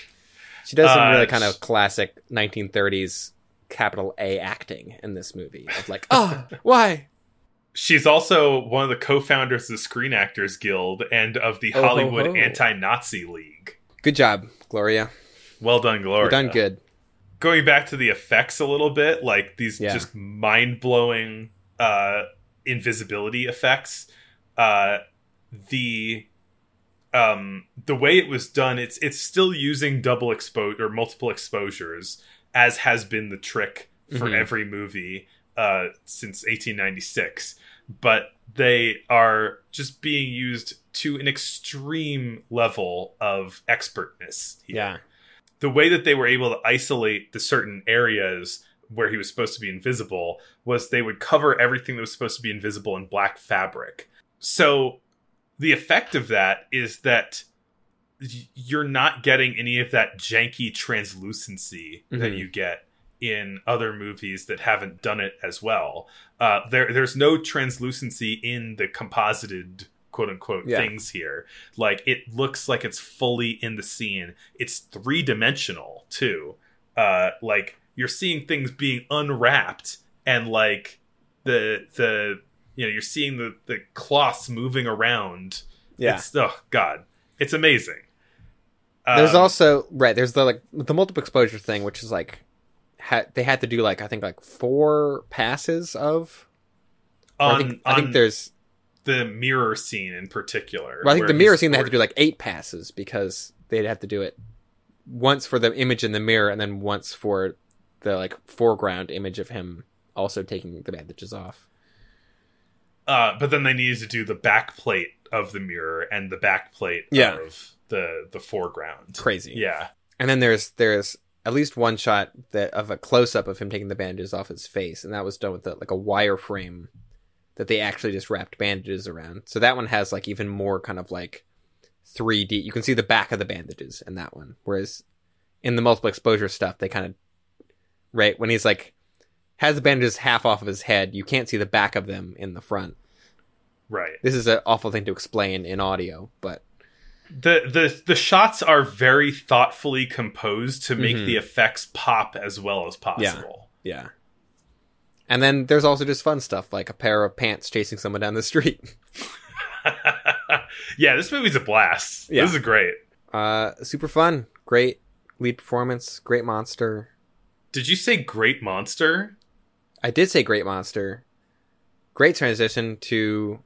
(laughs) she does some Uh, really kind of classic 1930s capital A acting in this movie. Of like, oh, (laughs) why? She's also one of the co-founders of the Screen Actors Guild and of the Oh, ho, Hollywood ho. Anti-Nazi League. Good job, Gloria. Well done, Gloria. You're done good. Going back to the effects a little bit, like these Yeah. just mind-blowing uh, invisibility effects. Uh, the um, the way it was done, it's it's still using double exposure or multiple exposures, as has been the trick for Mhm. every movie uh, since 1896. But they are just being used to an extreme level of expertness. here Yeah. the way that they were able to isolate the certain areas where he was supposed to be invisible was they would cover everything that was supposed to be invisible in black fabric. So the effect of that is that you're not getting any of that janky translucency that Mhm. you get in other movies that haven't done it as well. Uh, there, there's no translucency in the composited quote unquote Yeah. things here. Like it looks like it's fully in the scene. It's three dimensional too. Uh, like you're seeing things being unwrapped and like the the you know you're seeing the the cloths moving around. Yeah. It's, oh god, it's amazing. There's Um, also right. There's the like the multiple exposure thing, which is like ha- they had to do like I think like four passes of. on I think, on I think there's. the mirror scene in particular. Well, I think the mirror scene they had to do like eight passes because they'd have to do it once for the image in the mirror and then once for the like foreground image of him also taking the bandages off. Uh, but then they needed to do the back plate of the mirror and the back plate Yeah. of the the foreground. Crazy. Yeah. And then there's there's at least one shot that of a close up of him taking the bandages off his face, and that was done with a, like a wireframe that they actually just wrapped bandages around. So that one has like even more kind of like 3D. You can see the back of the bandages in that one, whereas in the multiple exposure stuff, they kind of right when he's like has the bandages half off of his head, you can't see the back of them in the front. Right. This is an awful thing to explain in audio, but The the the shots are very thoughtfully composed to make Mhm. the effects pop as well as possible. yeah. And then there's also just fun stuff like a pair of pants chasing someone down the street. (laughs) (laughs) Yeah, this movie's a blast. Yeah. This is great. Uh, super fun, great lead performance, great monster. Did you say great monster? I did say great monster. Great transition to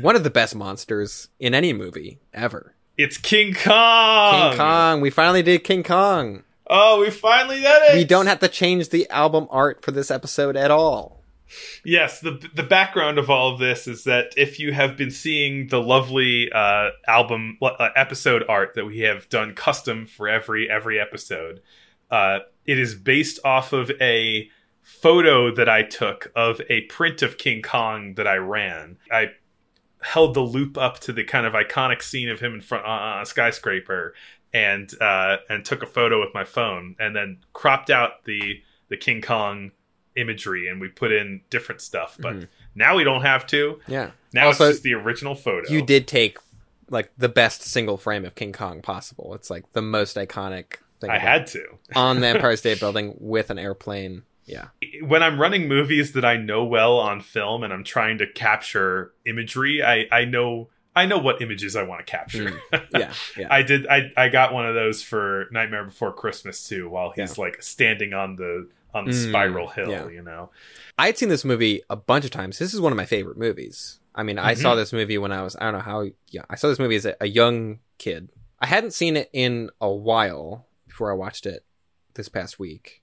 one of the best monsters in any movie ever. It's King Kong. King Kong. We finally did King Kong. Oh, we finally did it. We don't have to change the album art for this episode at all. Yes, the the background of all of this is that if you have been seeing the lovely uh, album uh, episode art that we have done custom for every every episode, uh, it is based off of a photo that I took of a print of King Kong that I ran. I held the loupe up to the kind of iconic scene of him in front on a skyscraper and uh, and took a photo with my phone and then cropped out the the King Kong imagery and we put in different stuff. But Mhm. now we don't have to. Yeah. Now Also, it's just the original photo. You did take like the best single frame of King Kong possible. It's like the most iconic thing. I had to. on the Empire (laughs) State Building with an airplane. Yeah. when I'm running movies that I know well on film and I'm trying to capture imagery, I I know I know what images I want to capture. Yeah. Yeah. (laughs) I did. I I got one of those for Nightmare Before Christmas too, while he's like standing on the on the Mm, spiral hill. yeah. You know. I had seen this movie a bunch of times. This is one of my favorite movies. I mean, I Mm-hmm. saw this movie when I was, I don't know how, yeah, I saw this movie as a, a young kid. I hadn't seen it in a while before I watched it this past week.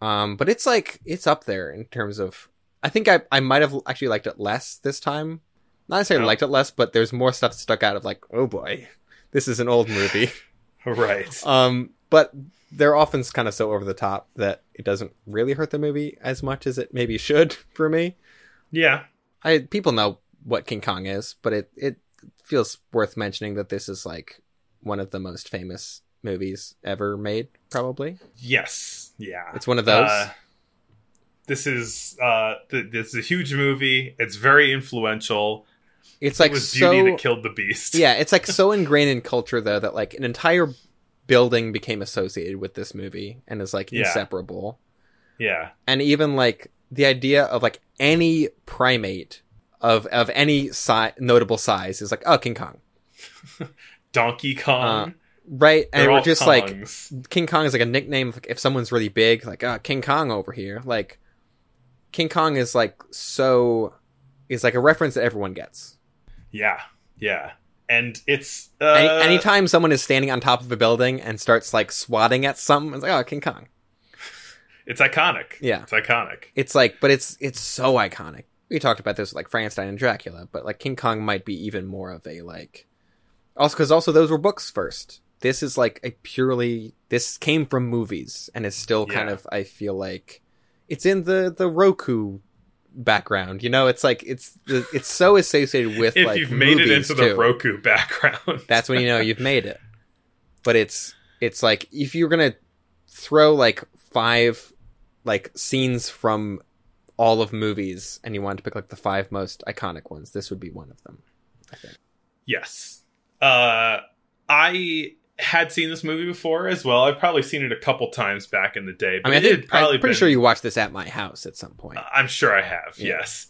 Um, but it's like, it's up there in terms of I think I I might have actually liked it less this time. Not necessarily Oh. liked it less, but there's more stuff that stuck out of like, oh boy, this is an old movie. (laughs) (laughs) Right. um, but they're often kind of so over the top that it doesn't really hurt the movie as much as it maybe should (laughs) for me. Yeah. I people know what King Kong is, but it it feels worth mentioning that this is like one of the most famous movies ever made, probably. Yes. Yeah. It's one of those. Uh, this is uh th- this is a huge movie. It's very influential. it's like it was so Beauty that killed the beast. yeah, it's like so (laughs) ingrained in culture though that like an entire building became associated with this movie and is like Yeah. inseparable. Yeah. And even like the idea of like any primate of of any si- notable size is like oh King Kong, (laughs) Donkey Kong. Right? And They're we're just Kongs. like King Kong is like a nickname like, if someone's really big, like oh King Kong over here. Like King Kong is like so is like a reference that everyone gets. Yeah. Yeah. And it's uh, Any, anytime someone is standing on top of a building and starts like swatting at something, it's like oh King Kong. it's iconic. Yeah. It's iconic. It's like, but it's it's so iconic. We talked about this with like Frankenstein and Dracula, but like King Kong might be even more of a like. Also, because also those were books first. This is like a purely this came from movies and is still kind of I feel like it's in the the Roku background. You know, it's like it's it's so associated with (laughs) If like you've made it into the too. Roku background. That's when you know you've made it. But it's it's like if you're gonna throw like five like scenes from all of movies and you wanted to pick like the five most iconic ones, this would be one of them. I think. Yes. Uh I had seen this movie before as well. I've probably seen it a couple times back in the day. I mean, I had probably I'm pretty been- sure you watched this at my house at some point. I'm sure I have, Yeah. yes.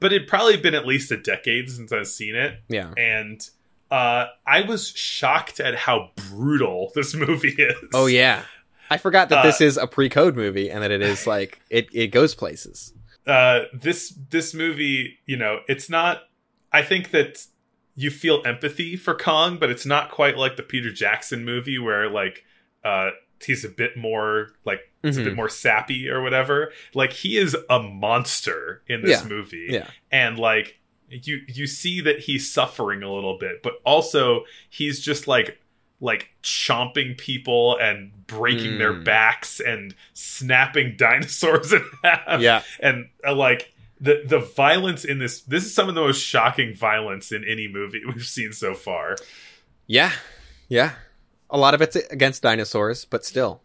But it'd probably been at least a decade since I've seen it. yeah. And uh I was shocked at how brutal (laughs) this movie is. Oh yeah. I forgot that Uh, this is a pre-code movie and that it is (laughs) like it, it goes places. uh this this movie you know it's not i think that you feel empathy for kong but it's not quite like the peter jackson movie where like uh he's a bit more like it's a bit more sappy or whatever like he is a monster in this Yeah. movie Yeah. and like you you see that he's suffering a little bit but also he's just like like chomping people and breaking their Mm. backs and snapping (laughs) dinosaurs in half Yeah. and uh, like the the violence in this this is some of the most shocking violence in any movie (laughs) we've seen so far Yeah. Yeah. A lot of it's against dinosaurs, but still.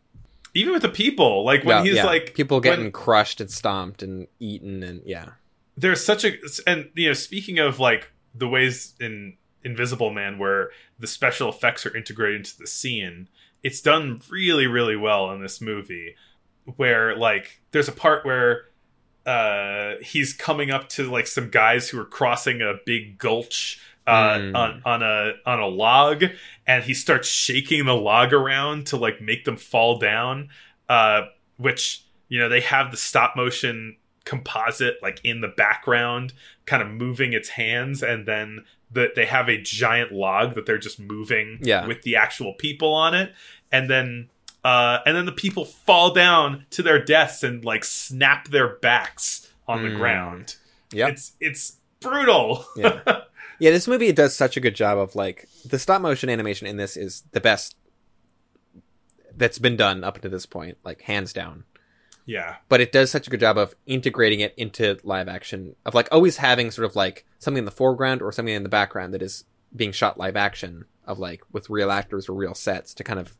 even with the people like when Yeah, he's yeah. like people when- getting crushed and stomped and eaten and yeah. there's such a and you know speaking of like the ways in invisible man where the special effects are integrated into the scene it's done really really well in this movie where like there's a part where uh he's coming up to like some guys who are crossing a big gulch uh Mm. on on a on a log and he starts shaking the log around to like make them fall down uh which you know they have the stop motion composite like in the background kind of moving its hands and then the, they have a giant log that they're just moving Yeah. with the actual people on it and then uh and then the people fall down to their deaths and like snap their backs on the Mm. ground Yeah, it's it's brutal (laughs) Yeah. Yeah, this movie does such a good job of like the stop motion animation in this is the best that's been done up to this point, like hands down. yeah But it does such a good job of integrating it into live action, of like always having sort of like something in the foreground or something in the background that is being shot live action, of like with real actors or real sets to kind of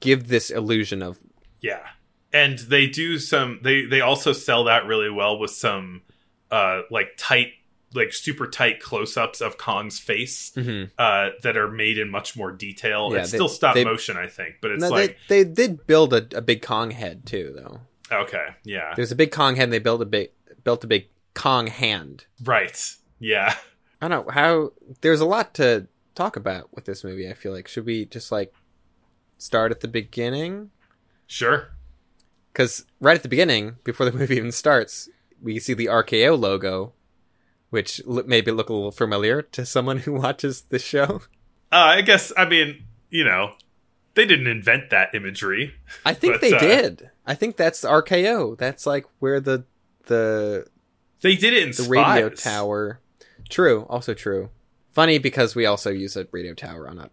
give this illusion of Yeah. And they do some they they also sell that really well with some uh like tight like super tight close-ups of Kong's face uh that are made in much more detail. Yeah, it's they- still stop they- motion I think, but it's No, like they they did build a, a big Kong head too, though. okay, yeah. There's a big Kong head. and They built a big built a big Kong hand. Right. Yeah. I don't know how. There's a lot to talk about with this movie. I feel like should we just like start at the beginning? Sure. Because right at the beginning, before the (laughs) movie even starts, we see the RKO logo, which l- maybe look a little familiar to someone (laughs) who watches the show. Uh I guess I mean, you know, they didn't invent that imagery. I think But, they uh, did. I think that's RKO. That's like where the the They did it in the Spies. radio tower. True, also true. Funny because we also use a radio tower on a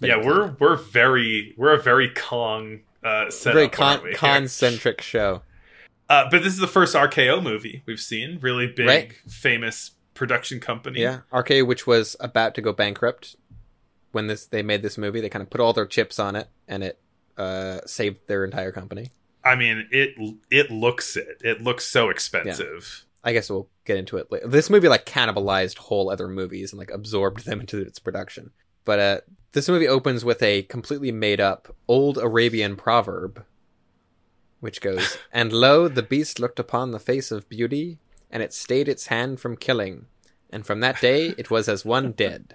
Yeah, we're we're very we're a very Kong uh, setup. very con we, here? concentric (laughs) show. Uh, but this is the first RKO movie we've seen. Really big, Right. famous production company. Yeah, RKO, which was about to go bankrupt when this they made this movie. They kind of put all their chips on it, and it uh, saved their entire company. I mean, it it looks it. It looks so expensive. I guess we'll get into it later. This movie like cannibalized whole other movies and like absorbed them into its production. But uh, this movie opens with a completely made up old Arabian proverb, which goes, (laughs) "And lo, the beast looked upon the face of beauty, and it stayed its hand from killing, and from that day it was as one (laughs) dead."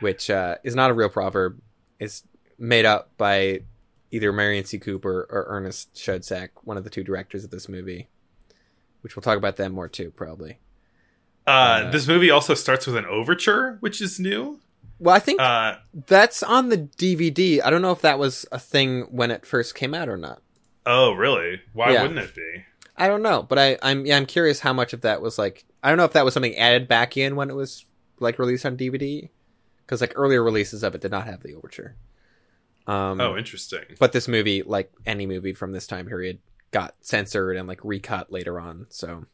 Which uh, is not a real proverb. It's made up by either Merian C. Cooper or Ernest Schoedsack, one of the two directors of this movie which we'll talk about them more too, probably. Uh, Uh, this movie also starts with an overture, which is new. Well, I think Uh, that's on the DVD. I don't know if that was a thing when it first came out or not. oh, really? Why Yeah. wouldn't it be? I don't know, but I, I'm yeah, I'm curious how much of that was like I don't know if that was something added back in when it was like released on DVD, because like earlier releases of it did not have the overture. Um, Oh, interesting. but this movie, like any movie from this time period, got censored and like recut later on. So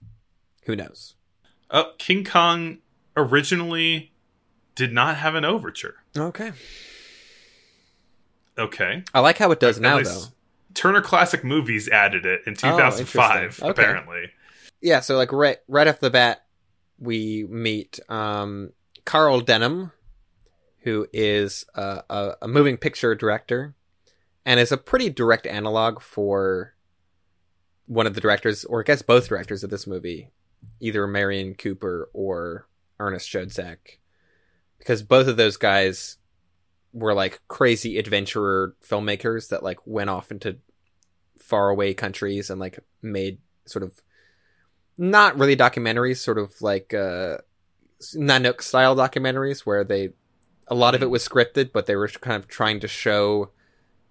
who knows? Oh, King Kong originally did not have an overture. Okay, Okay. I like how it does At now least though. Turner Classic Movies added it in 2005, Oh, interesting. Okay. apparently. yeah so like right right off the bat we meet um carl denham who is a, a, a moving picture director and is a pretty direct analog for one of the directors or i guess both directors of this movie either merian cooper or ernest schoedsack because both of those guys were like crazy adventurer filmmakers that like went off into faraway countries and like made sort of not really documentaries, sort of like uh, Nanook style documentaries where they a lot of it was scripted, but they were kind of trying to show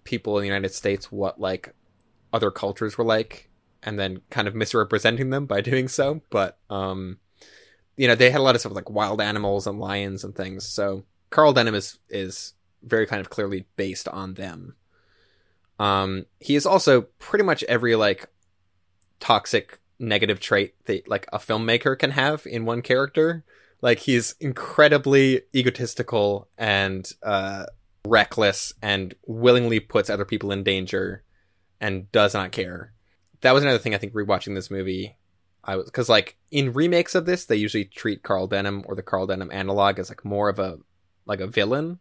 people in the United States what like other cultures were like, and then kind of misrepresenting them by (laughs) doing so. But um, you know, they had a lot of stuff like wild animals and lions and things. So Carl Denham is is very kind of clearly based on them. Um, he is also pretty much every like toxic negative trait that like a filmmaker can have in one character. Like he's incredibly egotistical and uh, reckless and willingly puts other people in danger and does not care. That was another thing I think rewatching this movie. I was because like in remakes of this, they usually treat Carl Denham or the Carl Denham analog as like more of a like a villain.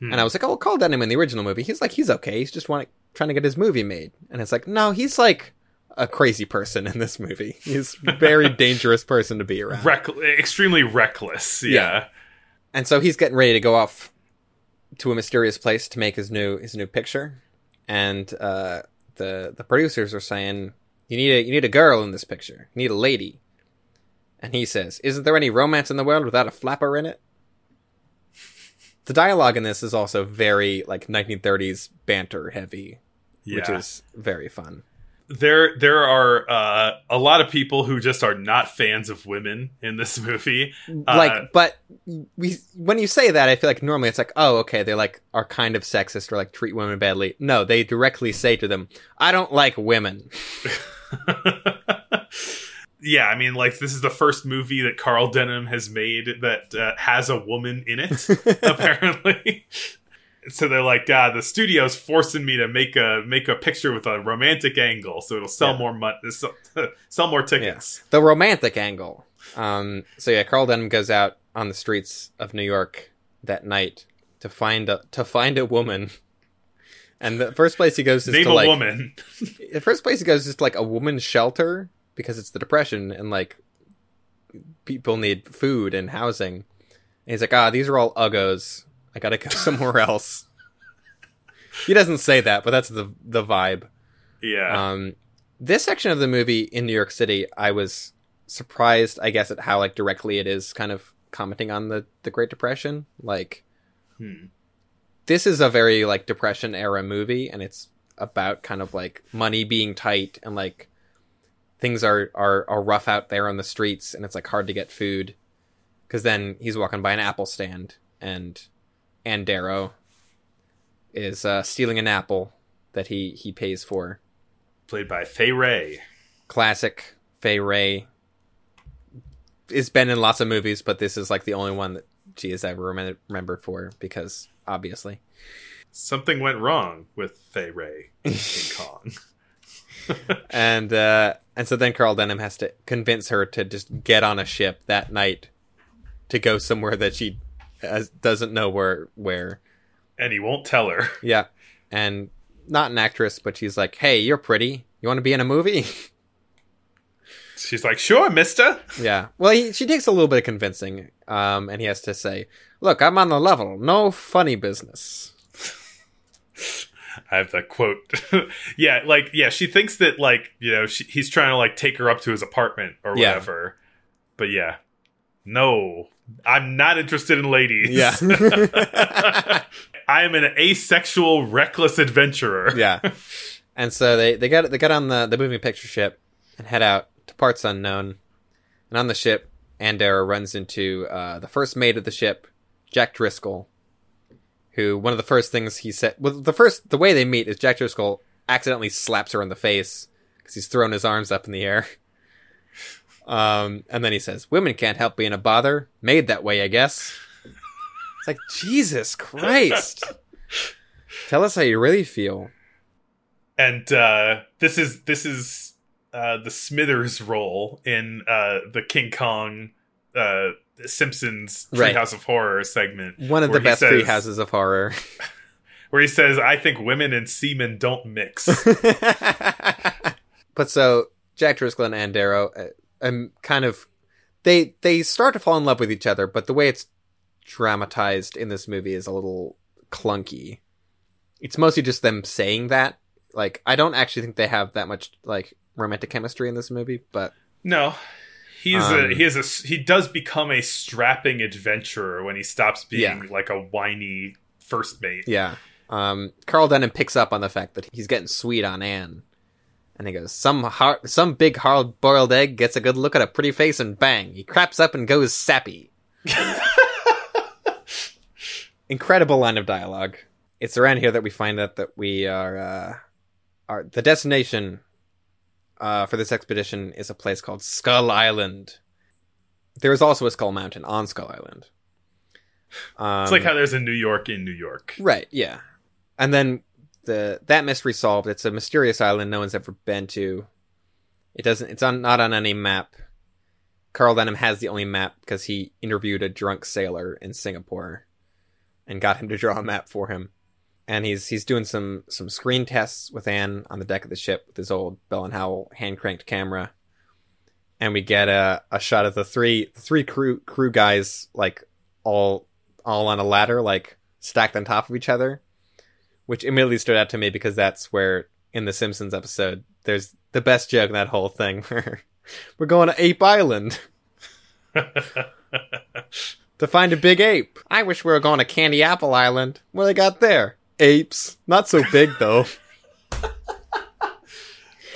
Hmm. And I was like, oh, Carl Denham in the original movie, he's like, he's okay. He's just want, trying to get his movie made. And it's like, no, he's like a crazy person in this movie. He's a (laughs) very dangerous person to be around. Reck- extremely reckless. Yeah. Yeah. And so he's getting ready to go off to a mysterious place to make his new his new picture. And uh, the the producers are saying, you need a you need a girl in this picture. You need a lady. And he says, "Isn't there any romance in the world without a flapper in it?" The dialogue in this is also very like 1930s banter heavy, which is very fun. There there are uh, a lot of people who just are not fans of women in this (laughs) movie. Uh, like but we when you say that i feel like normally it's like oh okay they like are kind of sexist or like treat women badly no they directly say to them i don't like women (laughs) yeah, I mean, like this is the first movie that Carl Denham has made that uh, has a woman in it. (laughs) apparently. So they're like, God, the studio's forcing me to make a make a picture with a romantic angle, so it'll sell Yeah. more mon- sell, (laughs) sell more tickets. the romantic angle um so yeah carl denham goes out on the streets of new york that night to find a to find a woman and the first place he goes is Name to a like woman. (laughs) the first place he goes is to like a woman's shelter because it's the depression and like people need food and housing. And he's like, ah, these are all uggos. I gotta go (laughs) somewhere else. he doesn't say that, but that's the the vibe. Yeah, Um, this section of the movie in New York City, I was surprised, I guess, at how like directly it is kind of commenting on the the Great Depression. Like, Hmm. this is a very like Depression era movie, and it's about kind of like money being tight and like things are are are rough out there on the streets and it's like hard to get food. Because then he's walking by an apple stand and and Darrow is uh, stealing an apple that he he pays for. Played by Fay Wray. Classic Fay Wray. It's been in lots of movies, but this is like the only one that she is ever remem- remembered for because obviously. Something went wrong with Fay Wray in King (laughs) Kong. and uh, and so then Carl Denham has to convince her to just get on a ship that night to go somewhere that she has, doesn't know where where. and he won't tell her. (laughs) Yeah, and not an actress, but she's like, "Hey, you're pretty. You want to be in a movie?" (laughs) She's like, "Sure, Mister." (laughs) yeah. Well, he, she takes a little bit of convincing, um, and he has to say, "Look, I'm on the level. No funny business." I have the quote. yeah, like yeah, she thinks that like you know she, he's trying to like take her up to his apartment or Yeah. whatever. But yeah, no, I'm not interested in ladies. Yeah. (laughs) I am an asexual, reckless adventurer. yeah. And so they they get they get on the the moving picture ship and head out to parts unknown. And on the ship, Ann Darrow runs into uh, the first mate of the ship, Jack Driscoll, who one of the first things he said. Well, the first the way they meet is Jack Driscoll accidentally slaps her in the face because he's throwing his arms up in the air. Um, and then he says, "Women can't help being a bother. Made that way, I guess." It's like Jesus Christ. (laughs) Tell us how you really feel. and uh, this is this is uh, the Smithers role in uh, the King Kong uh, Simpsons Right. Treehouse of Horror segment. One of the best says- three houses of horror. (laughs) (laughs) where he says, "I think women and semen don't mix." but so Jack Driscoll and Ann Darrow, um, kind of, they they start to fall in love with each other, but the way it's dramatized in this movie is a little clunky. It's mostly just them saying that. Like, I don't actually think they have that much like romantic chemistry in this movie, but no, he's Um, a he is a he does become a strapping adventurer when he stops being Yeah. like a whiny first mate. yeah. Um, Carl Denham picks up on the fact that he's getting sweet on Anne. And he goes, some hard, some big hard boiled egg gets a good look at a pretty face and bang, he craps up and goes sappy. (laughs) Incredible line of dialogue. It's around here that we find out that we are, uh, are the destination, uh, for this expedition is a place called Skull Island. There is also a Skull Mountain on Skull Island. Um, It's like how there's a New York in New York. Right, yeah. And then the that mystery solved. It's a mysterious island no one's ever been to. It doesn't it's on not on any map. Carl Denham has the only map because he interviewed a drunk sailor in Singapore and got him to draw a map for him. And he's he's doing some some screen tests with Anne on the deck of the ship with his old Bell and Howell hand cranked camera. And we get a, a shot of the three three crew crew guys like all all on a ladder, like stacked on top of each other, which immediately stood out to me because that's where in the Simpsons episode there's the best joke in that whole thing where (laughs) we're going to Ape Island (laughs) to find a big ape. I wish we were going to Candy Apple Island. What they got there? Apes. Not so big though.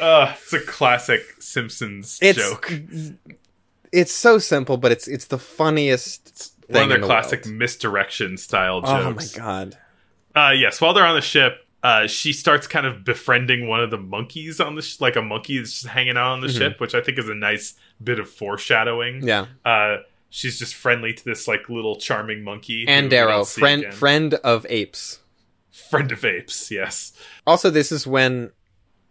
Uh, (laughs) it's a classic Simpsons It's joke. it's so simple, but it's it's the funniest thing One of their in the classic world. misdirection style jokes. Oh my god. Uh, yes, while they're on the ship, uh, she starts kind of befriending one of the monkeys on the sh- like a monkey that's just hanging out on the Mhm. ship, which I think is a nice bit of foreshadowing. Yeah. Uh, she's just friendly to this like little charming monkey. And Darrow, friend again. friend of apes. friend of apes. Yes. Also, this is when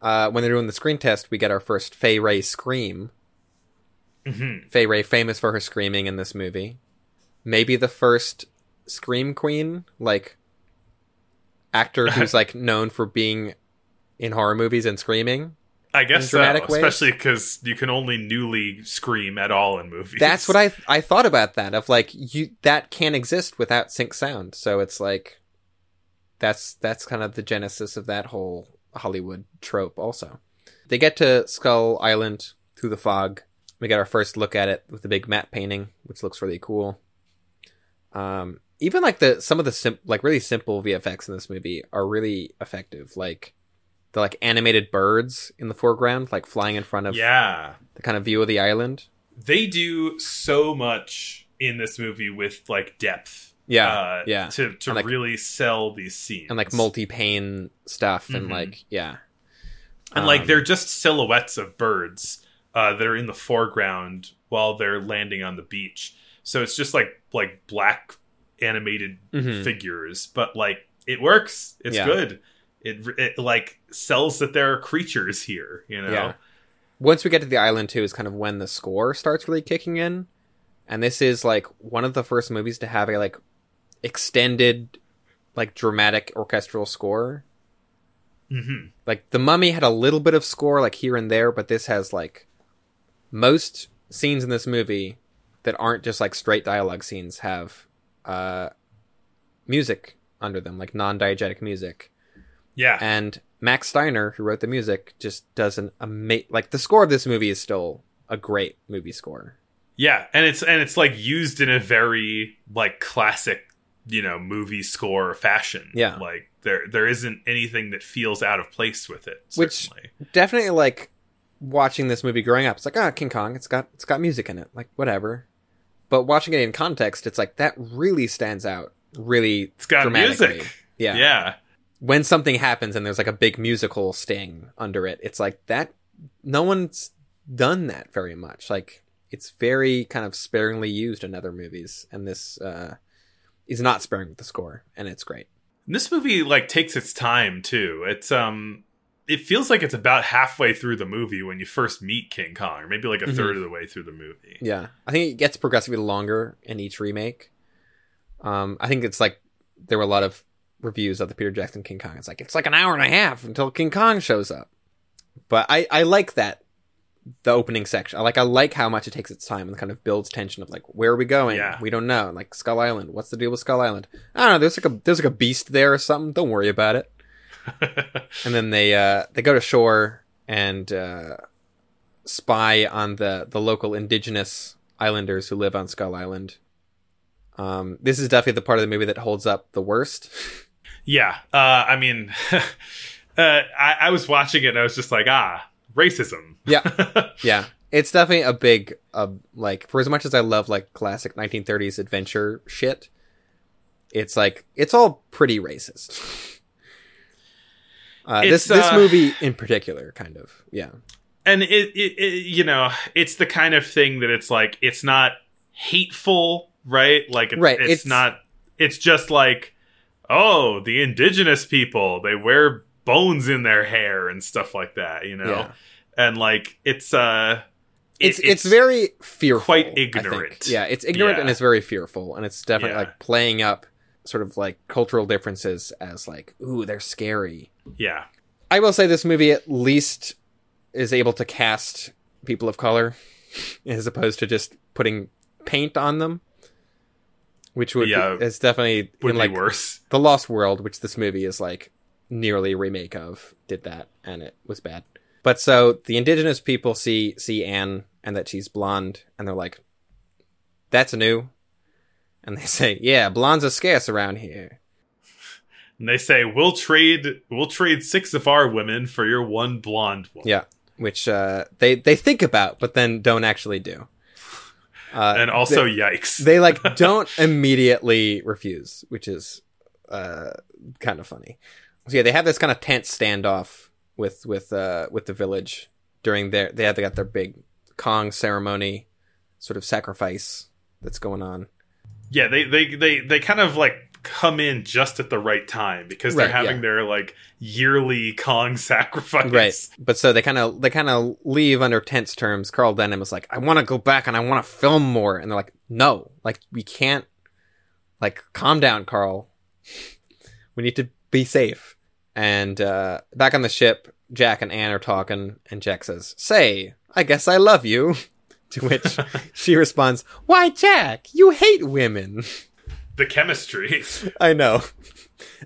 uh, when they're doing the screen test, we get our first Fay Wray scream. hmm Fay Wray, famous for her screaming in this movie, maybe the first scream queen, like actor (laughs) who's like known for being in horror movies and screaming. I guess so, dramatic ways? especially because you can only newly scream at all in movies. That's what I (laughs) I thought about that of like you that can't exist without sync sound. So it's like that's that's kind of the genesis of that whole Hollywood trope also. They get to Skull Island through the fog. We get our first look at it with the big matte painting, which looks really cool. Um even like the some of the sim- like really simple VFX in this movie are really effective. Like the like animated birds in the foreground, like flying in front of Yeah. the kind of view of the island. They do so much in this movie with like depth. Yeah, uh, yeah, To to like- really sell these scenes. and like multi-pane stuff, and Mhm. like yeah, and like Um, they're just silhouettes of birds uh, that are in the foreground while they're landing on the beach. So it's just like like black animated Mhm. figures, but like it works. It's Yeah. good. It, it like sells that there are creatures here. You know. Yeah. once we get to the island too is kind of when the score starts really kicking in and this is like one of the first movies to have a like extended like dramatic orchestral score hmm like the mummy had a little bit of score like here and there but this has like most scenes in this movie that aren't just like straight dialogue scenes have uh music under them like non-diegetic music Yeah. and Max Steiner, who wrote the music, just does an amazing. Like the score of this movie is still a great movie score. Yeah, and it's and it's like used in a very like classic, you know, movie score fashion. Yeah. like there there isn't anything that feels out of place with it. Which- Definitely, like watching this movie growing up, it's like ah, King Kong. It's got it's got music in it, like whatever. But watching it in context, it's like that really stands out. Really, it's got dramatically. music. Yeah. yeah, When something happens and there's like a big musical sting under it, it's like that. No one's done that very much. Like it's very kind of sparingly used in other movies, and this uh, is not sparing with the score, and it's great. This movie like takes its time too. It's um, it feels like it's about halfway through the movie when you first meet King Kong, or maybe like a Mhm. third of the way through the movie. Yeah, I think it gets progressively longer in each remake. Um, I think it's like there were a lot of reviews of the Peter Jackson King Kong. It's like it's like an hour and a half until King Kong shows up. But I I like that the opening section. I like I like how much it takes its time and kind of builds tension of like where are we going? Yeah. We don't know. Like Skull Island. What's the deal with Skull Island? I don't know. There's like a there's like a beast there or something. Don't worry about it. (laughs) And then they uh they go to shore and uh spy on the the local indigenous islanders who live on Skull Island. Um this is definitely the part of the movie that holds up the worst. (laughs) yeah, uh, I mean, (laughs) uh, I, I was watching it and I was just like, ah, racism. Yeah. yeah. It's definitely a big uh like for as much as I love like classic 1930s adventure shit, it's like it's all pretty racist. Uh, this It's, this uh, movie in particular, kind of, yeah, and it, it, it you know it's the kind of thing that it's like it's not hateful right like it, Right, it's, it's- not it's just like oh the indigenous people they wear bones in their hair and stuff like that you know Yeah. and like it's uh it- it's, it's very fearful, quite ignorant. Yeah, it's ignorant Yeah. and it's very fearful, and it's definitely Yeah. like playing up sort of like cultural differences as like, ooh, they're scary. yeah I will say this movie at least is able to cast people of color (laughs) as opposed to just putting paint on them, which would Yeah, be, it's definitely would in be like worse the Lost World, which this movie is like nearly a remake of, did that, and it was bad. But so the indigenous people see see Anne and that she's blonde, and they're like, "That's new," and they say, "Yeah, blondes are scarce around here." and they say we'll trade we'll trade six of our women for your one blonde one Yeah, which uh, they they think about, but then don't actually do. (laughs) Uh, and also they, yikes they like (laughs) don't immediately refuse, which is uh, kind of funny. So yeah, they have this kind of tense standoff with with uh, with the village during their they have they got their big Kong ceremony, sort of sacrifice that's going on. Yeah, they they they they kind of like come in just at the right time because they're Right, having yeah. their like yearly Kong (laughs) sacrifice. Right. But so they kind of they kind of leave under tense terms. Carl Denham is like, I want to go back and I want to film more, and they're like, No, like we can't. Like, calm down, Carl. We need to be safe. And uh, back on the ship, Jack and Anne are talking, and Jack says, "Say, I guess I love you." (laughs) To which (laughs) she responds, "Why, Jack? You hate women." The chemistry. (laughs) I know.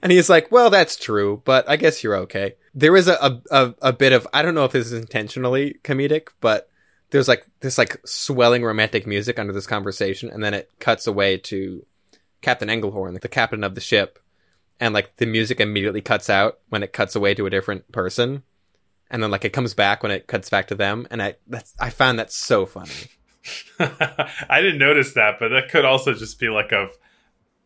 And he's like, well, that's true, but I guess you're okay. There is a, a, a, bit of, I don't know if this is intentionally comedic, but there's like this like swelling romantic music under this conversation. And then it cuts away to Captain Englehorn, the captain of the ship. and like the music immediately cuts out when it cuts away to a different person, and then like it comes back when it cuts back to them, and I that's I found that so funny. (laughs) I didn't notice that, but that could also just be like a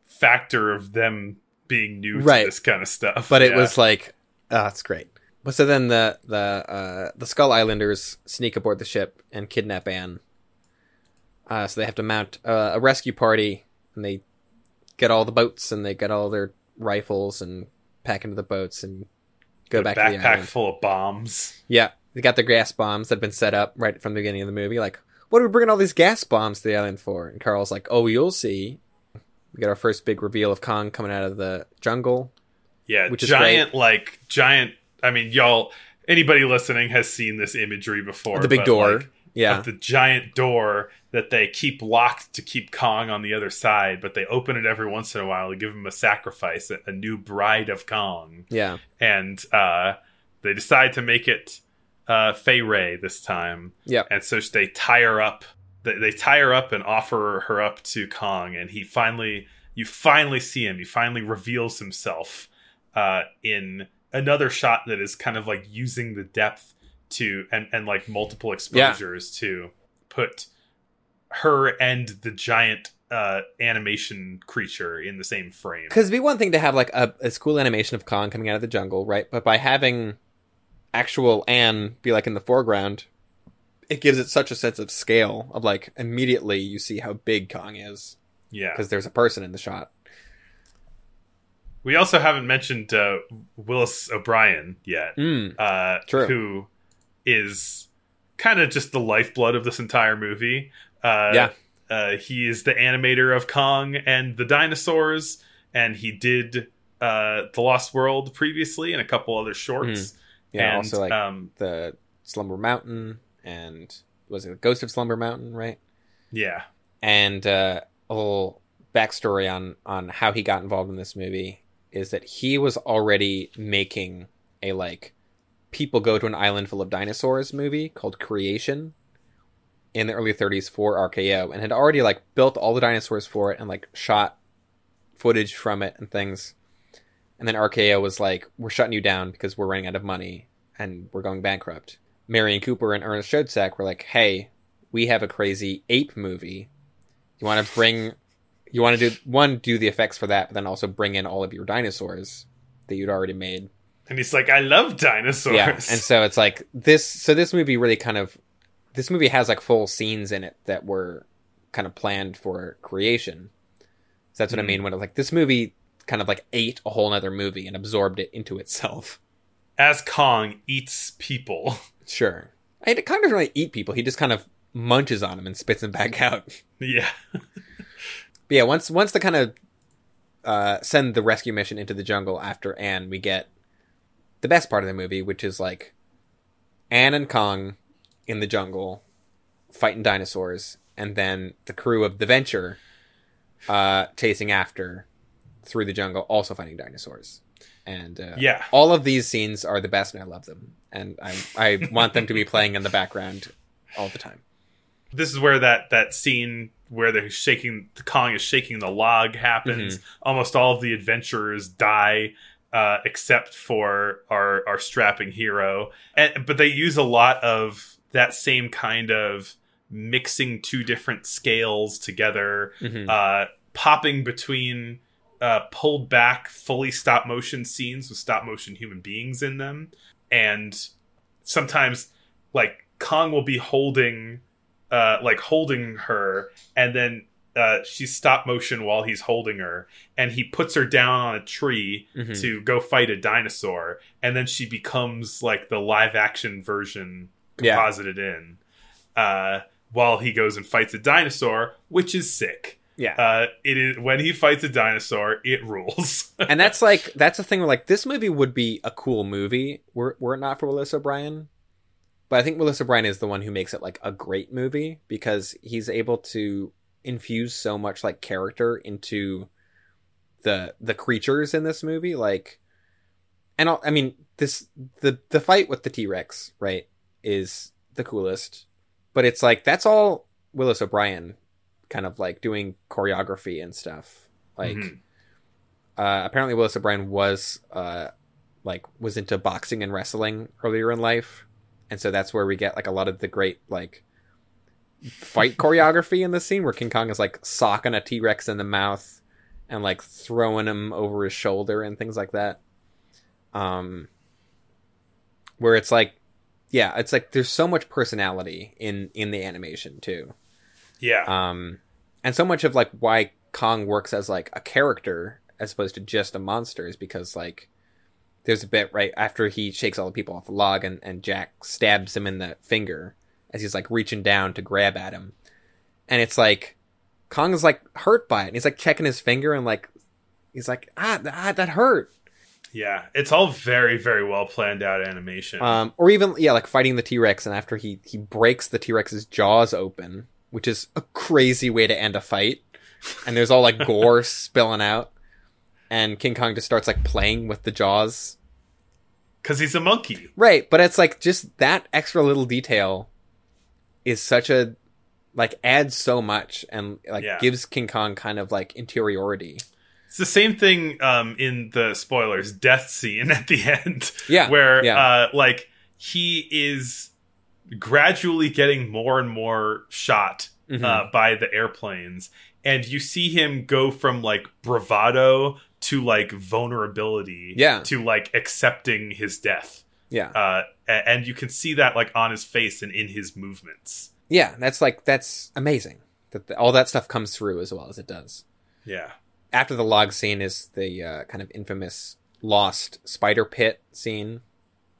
factor of them being new Right. to this kind of stuff. But it was like, oh, that's great. But so then the the uh, the Skull Islanders sneak aboard the ship and kidnap Anne. Uh, so they have to mount uh, a rescue party, and they get all the boats and they get all their rifles and pack into the boats and go back to the backpack island. full of bombs. Yeah, they got the gas bombs that had been set up right from the beginning of the movie. Like, what are we bringing all these gas bombs to the island for? And Carl's like, oh, you'll see. We got our first big reveal of Kong coming out of the jungle. Yeah, Which is giant like giant. I mean, y'all. Anybody listening has seen this imagery before. the big door. like, yeah. the giant door that they keep locked to keep Kong on the other side, but they open it every once in a while to give him a sacrifice, a, a new bride of Kong, yeah. and uh, they decide to make it uh, Fay Wray this time, Yeah. and so they tie her up. They, they tie her up and offer her up to Kong, and he finally, you finally see him. He finally reveals himself uh, in another shot that is kind of like using the depth to and and like multiple exposures to put her and the giant uh animation creature in the same frame. Because it'd be one thing to have like a, a cool animation of Kong coming out of the jungle, right? But by having actual Anne be like in the foreground, it gives it such a sense of scale of like immediately you see how big Kong is Yeah. because there's a person in the shot. We also haven't mentioned uh, Willis O'Brien yet. Mm. uh, who is kind of just the lifeblood of this entire movie. Uh, Yeah. uh, he is the animator of Kong and the dinosaurs, and he did uh, the Lost World previously and a couple other shorts. Yeah. and, also like um, the Slumber Mountain and was it Ghost of Slumber Mountain, right? yeah, and uh, a little backstory on on how he got involved in this movie is that he was already making a like people go to an island full of dinosaurs movie called Creation in the early 30s for RKO and had already like built all the dinosaurs for it and like shot footage from it and things. And then RKO was like, "We're shutting you down because we're running out of money and we're going bankrupt." Merian Cooper and Ernest Schoedsack were like, "Hey, we have a crazy ape movie. You want to bring, you want to do one, do the effects for that, but then also bring in all of your dinosaurs that you'd already made. and he's like, "I love dinosaurs." Yeah, and so it's like this. So this movie really kind of, this movie has like full scenes in it that were kind of planned for creation. So that's what I Mm. mean when it's like this movie kind of like ate a whole other movie and absorbed it into itself. as Kong eats people. (laughs) Sure, I Kong doesn't really eat people. He just kind of munches on them and spits them back out. yeah, But yeah, once once the kind of uh, send the rescue mission into the jungle after Anne, we get the best part of the movie, which is like Anne and Kong in the jungle fighting dinosaurs, and then the crew of the Venture uh, chasing after through the jungle, also fighting dinosaurs. And uh, Yeah. all of these scenes are the best, and I love them, and I I want them to be playing in the background all the time. this is where that that scene where they're shaking the Kong is shaking the log happens. Mm-hmm. Almost all of the adventurers die. Uh, except for our our strapping hero, and but they use a lot of that same kind of mixing two different scales together, Mhm. uh, popping between uh, pulled back, fully stop motion scenes with stop motion human beings in them, and sometimes like Kong will be holding, uh, like holding her, and then uh, she's stop motion while he's holding her, and he puts her down on a tree Mhm. to go fight a dinosaur, and then she becomes like the live action version Yeah. composited in. Uh, while he goes and fights a dinosaur, which is sick. Yeah. Uh, it is when he fights a dinosaur, it rules. (laughs) and that's like that's the thing where like this movie would be a cool movie were, were it not for Willis O'Brien. But I think Willis O'Brien is the one who makes it like a great movie because he's able to infuse so much like character into the the creatures in this movie like and I'll, I mean this the the fight with the T-Rex, right, is the coolest. But it's like that's all Willis O'Brien kind of like doing choreography and stuff. Like Mhm. uh, apparently Willis O'Brien was uh, like was into boxing and wrestling earlier in life, and so that's where we get like a lot of the great like fight (laughs) choreography in the scene where King Kong is like socking a T Rex in the mouth and like throwing him over his shoulder and things like that. Um, where it's like, yeah, it's like there's so much personality in in the animation too. Yeah. Um, and so much of like why Kong works as like a character as opposed to just a monster is because like there's a bit right after he shakes all the people off the log and, and Jack stabs him in the finger as he's like reaching down to grab at him. And it's like Kong is like hurt by it. And he's like checking his finger and like he's like, ah, ah that hurt. Yeah. It's all very, very well planned out animation. Um, or even yeah, like fighting the T Rex, and after he he breaks the T Rex's jaws open, which is a crazy way to end a fight. And there's all like (laughs) gore spilling out, and King Kong just starts like playing with the jaws. Because he's a monkey. Right, but it's like just that extra little detail is such a like adds so much and like Yeah. gives King Kong kind of like interiority. It's the same thing um, in the spoilers death scene (laughs) at the end. Yeah, Where, yeah. uh, like, he is gradually getting more and more shot Mhm. uh, by the airplanes. And you see him go from, like, bravado to, like, vulnerability Yeah. to, like, accepting his death. Yeah. Uh, and you can see that, like, on his face and in his movements. Yeah, that's like that's amazing. That all that stuff comes through as well as it does. Yeah. After the log scene is the uh, kind of infamous lost spider pit scene,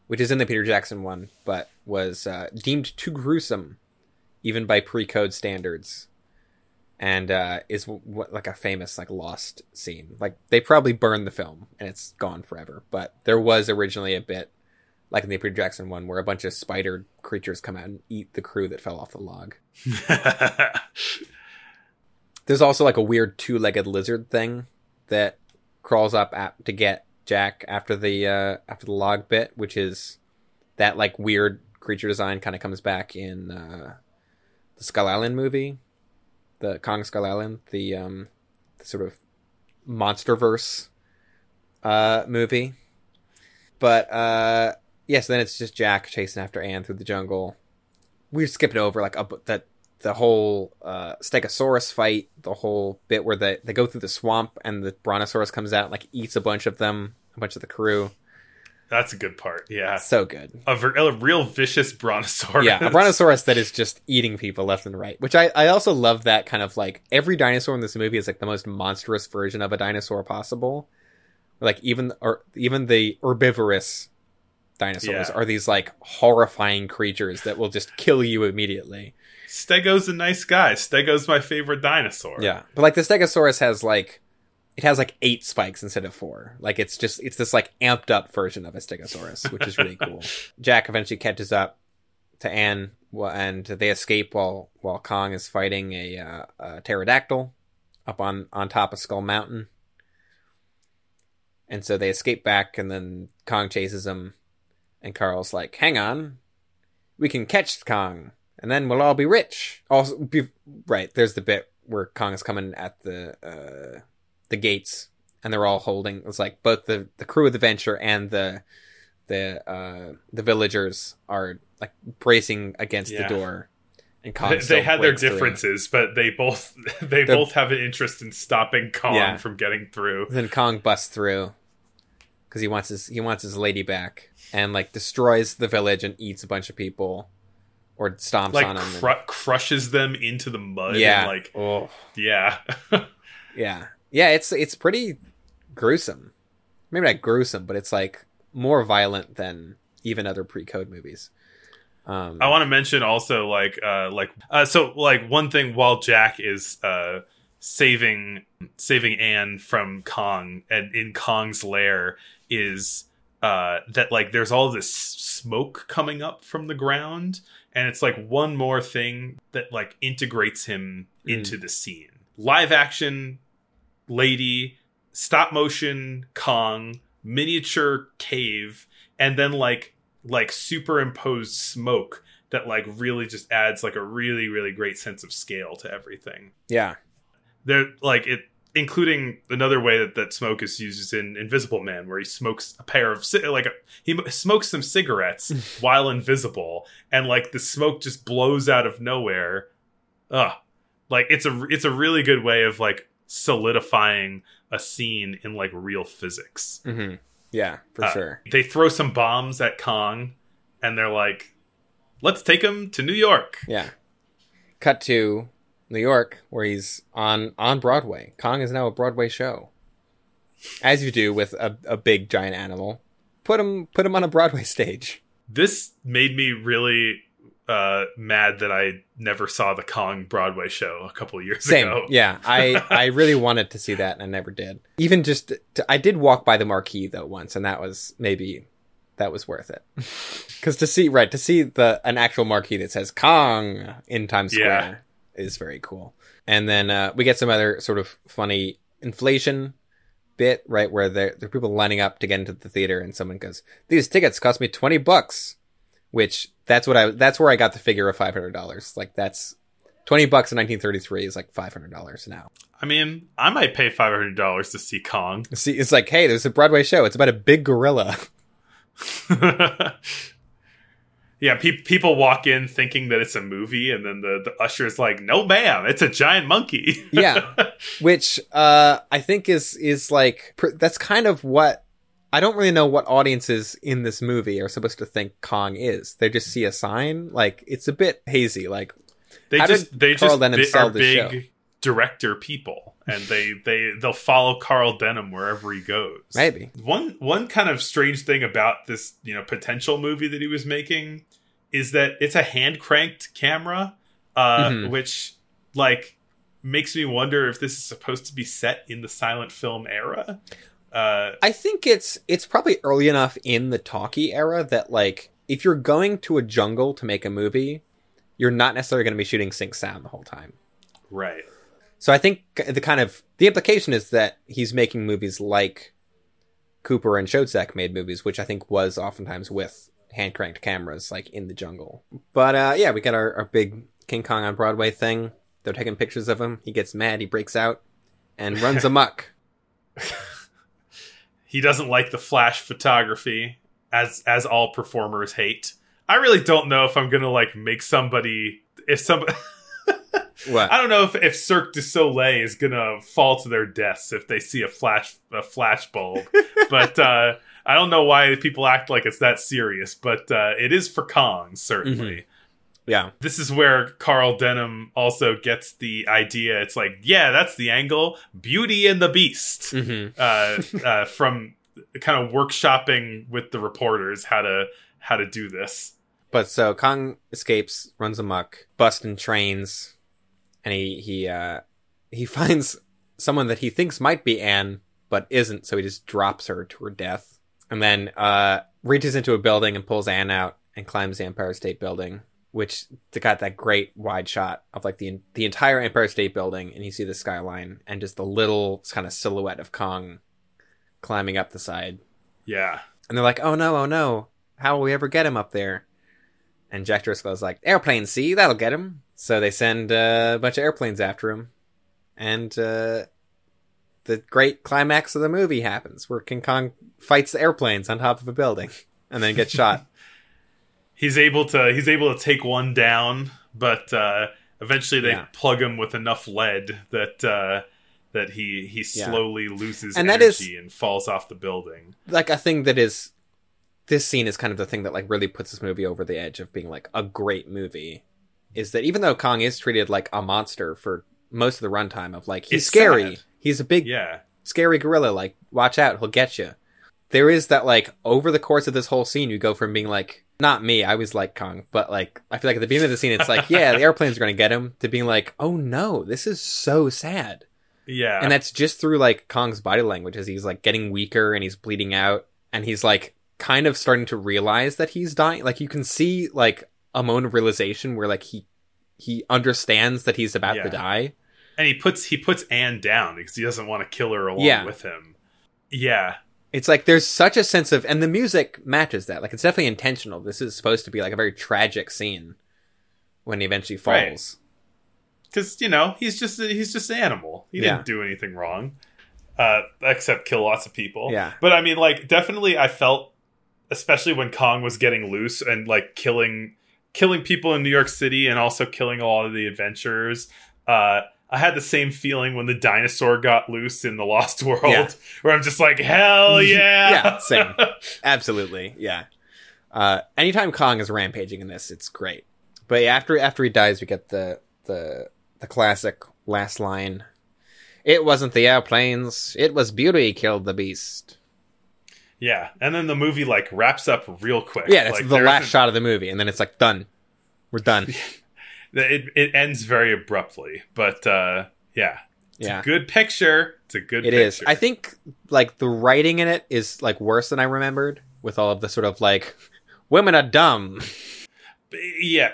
which is in the Peter Jackson one, but was uh, deemed too gruesome, even by pre-code standards, and uh, is w- w- like a famous like lost scene. Like they probably burned the film and it's gone forever, but there was originally a bit like in the Peter Jackson one where a bunch of spider creatures come out and eat the crew that fell off the log. (laughs) There's also like a weird two-legged lizard thing that crawls up at, to get Jack after the uh, after the log bit, which is that like weird creature design kind of comes back in uh, the Skull Island movie, the Kong Skull Island, the um, the sort of MonsterVerse uh, movie. But uh, yes, then it's just Jack chasing after Ann through the jungle. We skipped over like up that the whole uh, Stegosaurus fight, the whole bit where they, they go through the swamp and the Brontosaurus comes out and like eats a bunch of them, a bunch of the crew. That's a good part. Yeah. So good. A, a real vicious brontosaurus. Yeah, a Brontosaurus that is just eating people left and right. Which I, I also love that kind of like every dinosaur in this movie is like the most monstrous version of a dinosaur possible. Like even or even the herbivorous dinosaurs Yeah. are these like horrifying creatures that will just kill you immediately. Stego's a nice guy. Stego's my favorite dinosaur. Yeah, but like the Stegosaurus has like it has like eight spikes instead of four. Like it's just it's this like amped up version of a Stegosaurus, which is really cool. (laughs) Jack eventually catches up to Ann, and they escape while while Kong is fighting a, uh, a pterodactyl up on on top of Skull Mountain. And so they escape back, and then Kong chases them, and Carl's like, "Hang on, we can catch Kong, and then we'll all be rich." Also, be, right there's the bit where Kong is coming at the uh, the gates, and they're all holding. It's like both the the crew of the Venture and the the uh, the villagers are like bracing against Yeah. the door, and Kong They, had their breaks through. differences, but they both (laughs) they They're- both have an interest in stopping Kong Yeah. from getting through. Then Kong busts through because he wants his he wants his lady back, and like destroys the village and eats a bunch of people, or stomps Like on them. and- crushes them into the mud. yeah, and, like oh, yeah. (laughs) yeah, yeah. It's it's pretty gruesome. Maybe not gruesome, but it's like more violent than even other pre-code movies. Um, I want to mention also like uh like uh so like one thing while Jack is uh saving saving Ann from Kong and in Kong's lair is uh that like there's all this smoke coming up from the ground and it's like one more thing that like integrates him Mm. into the scene. Live action lady, stop motion Kong, miniature cave, and then like like superimposed smoke that like really just adds like a really really great sense of scale to everything. yeah, There like it including another way that, that smoke is used is in Invisible Man, where he smokes a pair of like a, he smokes some cigarettes (laughs) while invisible, and like the smoke just blows out of nowhere. Ugh, like it's a it's a really good way of like solidifying a scene in like real physics. hmm Yeah, for Uh, sure. They throw some bombs at Kong, and they're like, "Let's take him to New York." Yeah. Cut to New York, where he's on on Broadway. Kong is now a Broadway show, as you do with a, a big giant animal. Put him put him on a Broadway stage. This made me really uh, mad that I never saw the Kong Broadway show a couple of years Same, ago. yeah. I (laughs) I really wanted to see that, and I never did. Even just to, I did walk by the marquee though once, and that was maybe that was worth it. (laughs) Because to see right to see the an actual marquee that says Kong in Times Yeah. Is very cool. And then uh, we get some other sort of funny inflation bit right where there there are people lining up to get into the theater, and someone goes, "These tickets cost me twenty bucks," which that's what I that's where I got the figure of five hundred dollars. Like that's. 20 bucks in 1933 is like $500 now. I mean, I might pay five hundred dollars to see Kong. See, it's like, hey, there's a Broadway show. It's about a big gorilla. (laughs) yeah, pe- people walk in thinking that it's a movie, and then the, the usher's like, "No, ma'am, it's a giant monkey." (laughs) Yeah. Which uh I think is is like pr- that's kind of what I don't really know what audiences in this movie are supposed to think Kong is. They just see a sign, like it's a bit hazy. Like they just they Carl just Denham bi- sell are big show? director people, and they they they'll follow Carl Denham wherever he goes. maybe. One one kind of strange thing about this, you know, potential movie that he was making is that it's a hand cranked camera, uh, Mhm. which like makes me wonder if this is supposed to be set in the silent film era. Uh, I think it's it's probably early enough in the talkie era that like if you're going to a jungle to make a movie, you're not necessarily going to be shooting sync sound the whole time. right. So I think the kind of the implication is that he's making movies like Cooper and Schoedsack made movies, which I think was oftentimes with hand cranked cameras, like in the jungle. But uh, yeah, we got our, our big King Kong on Broadway thing. They're taking pictures of him. He gets mad. He breaks out and runs amok. (laughs) He doesn't like the flash photography, as as all performers hate. I really don't know if I'm gonna like make somebody if somebody. (laughs) What? I don't know if, if Cirque du Soleil is gonna fall to their deaths if they see a flash a flash bulb, (laughs) but uh, I don't know why people act like it's that serious. But uh, it is for Kong certainly. Yeah. This is where Carl Denham also gets the idea. It's like, yeah, that's the angle. Beauty and the Beast hmm uh, uh, from kind of workshopping with the reporters how to how to do this. But so Kong escapes, runs amok, busting trains, and he he uh he (laughs) finds someone that he thinks might be Ann, but isn't, so he just drops her to her death. And then uh reaches into a building and pulls Ann out and climbs the Empire State Building, which got that great wide shot of like the the entire Empire State Building, and you see the skyline and just the little kind of silhouette of Kong climbing up the side. Yeah, And they're like, "Oh no, oh no, how will we ever get him up there?" And Jack Driscoll's like, "Airplane, see, that'll get him." So they send uh, a bunch of airplanes after him, and uh, the great climax of the movie happens, where King Kong fights the airplanes on top of a building, (laughs) and then gets shot. (laughs) he's able to he's able to take one down, but uh, eventually they Yeah. plug him with enough lead that uh, that he he Yeah. slowly loses And that is- energy and falls off the building. like a thing that is, this scene is kind of the thing that like really puts this movie over the edge of being like a great movie. Is that even though Kong is treated like a monster for most of the runtime of like he's It's scary, sad. He's a big Yeah, scary gorilla like watch out he'll get you. There is that like over the course of this whole scene you go from being like not me i was like kong but like i feel like at the beginning of the scene it's like yeah the (laughs) airplanes are gonna get him to being like oh no this is so sad. Yeah, and that's just through like kong's body language as he's like getting weaker and he's bleeding out and he's like kind of starting to realize that he's dying. Like you can see like a moment of realization where like he he understands that he's about Yeah. to die and he puts he puts Ann down because he doesn't want to kill her along Yeah. with him. Yeah, It's like there's such a sense of, and the music matches that. Like it's definitely intentional. This is supposed to be like a very tragic scene when he eventually Right. falls. because you know he's just he's just an animal. He Yeah. didn't do anything wrong, uh, except kill lots of people. Yeah. But I mean, like, definitely, I felt, especially when Kong was getting loose and like killing killing people in New York City and also killing a lot of the adventurers. Uh, I had the same feeling when the dinosaur got loose in the Lost (laughs) World, Yeah. where I'm just like, hell (laughs) yeah, Yeah, same. (laughs) Absolutely, yeah. Uh, anytime Kong is rampaging in this, it's great. But after after he dies, we get the the the classic last line. It wasn't the airplanes; it was beauty killed the beast. yeah. And then the movie like wraps up real quick. Yeah, that's Like, the last shot of the movie, and then it's like done. We're done. It it ends very abruptly, but uh, yeah, it's Yeah. a good picture. It's a good. It is. picture. I think like the writing in it is like worse than I remembered, with all of the sort of like women are dumb. yeah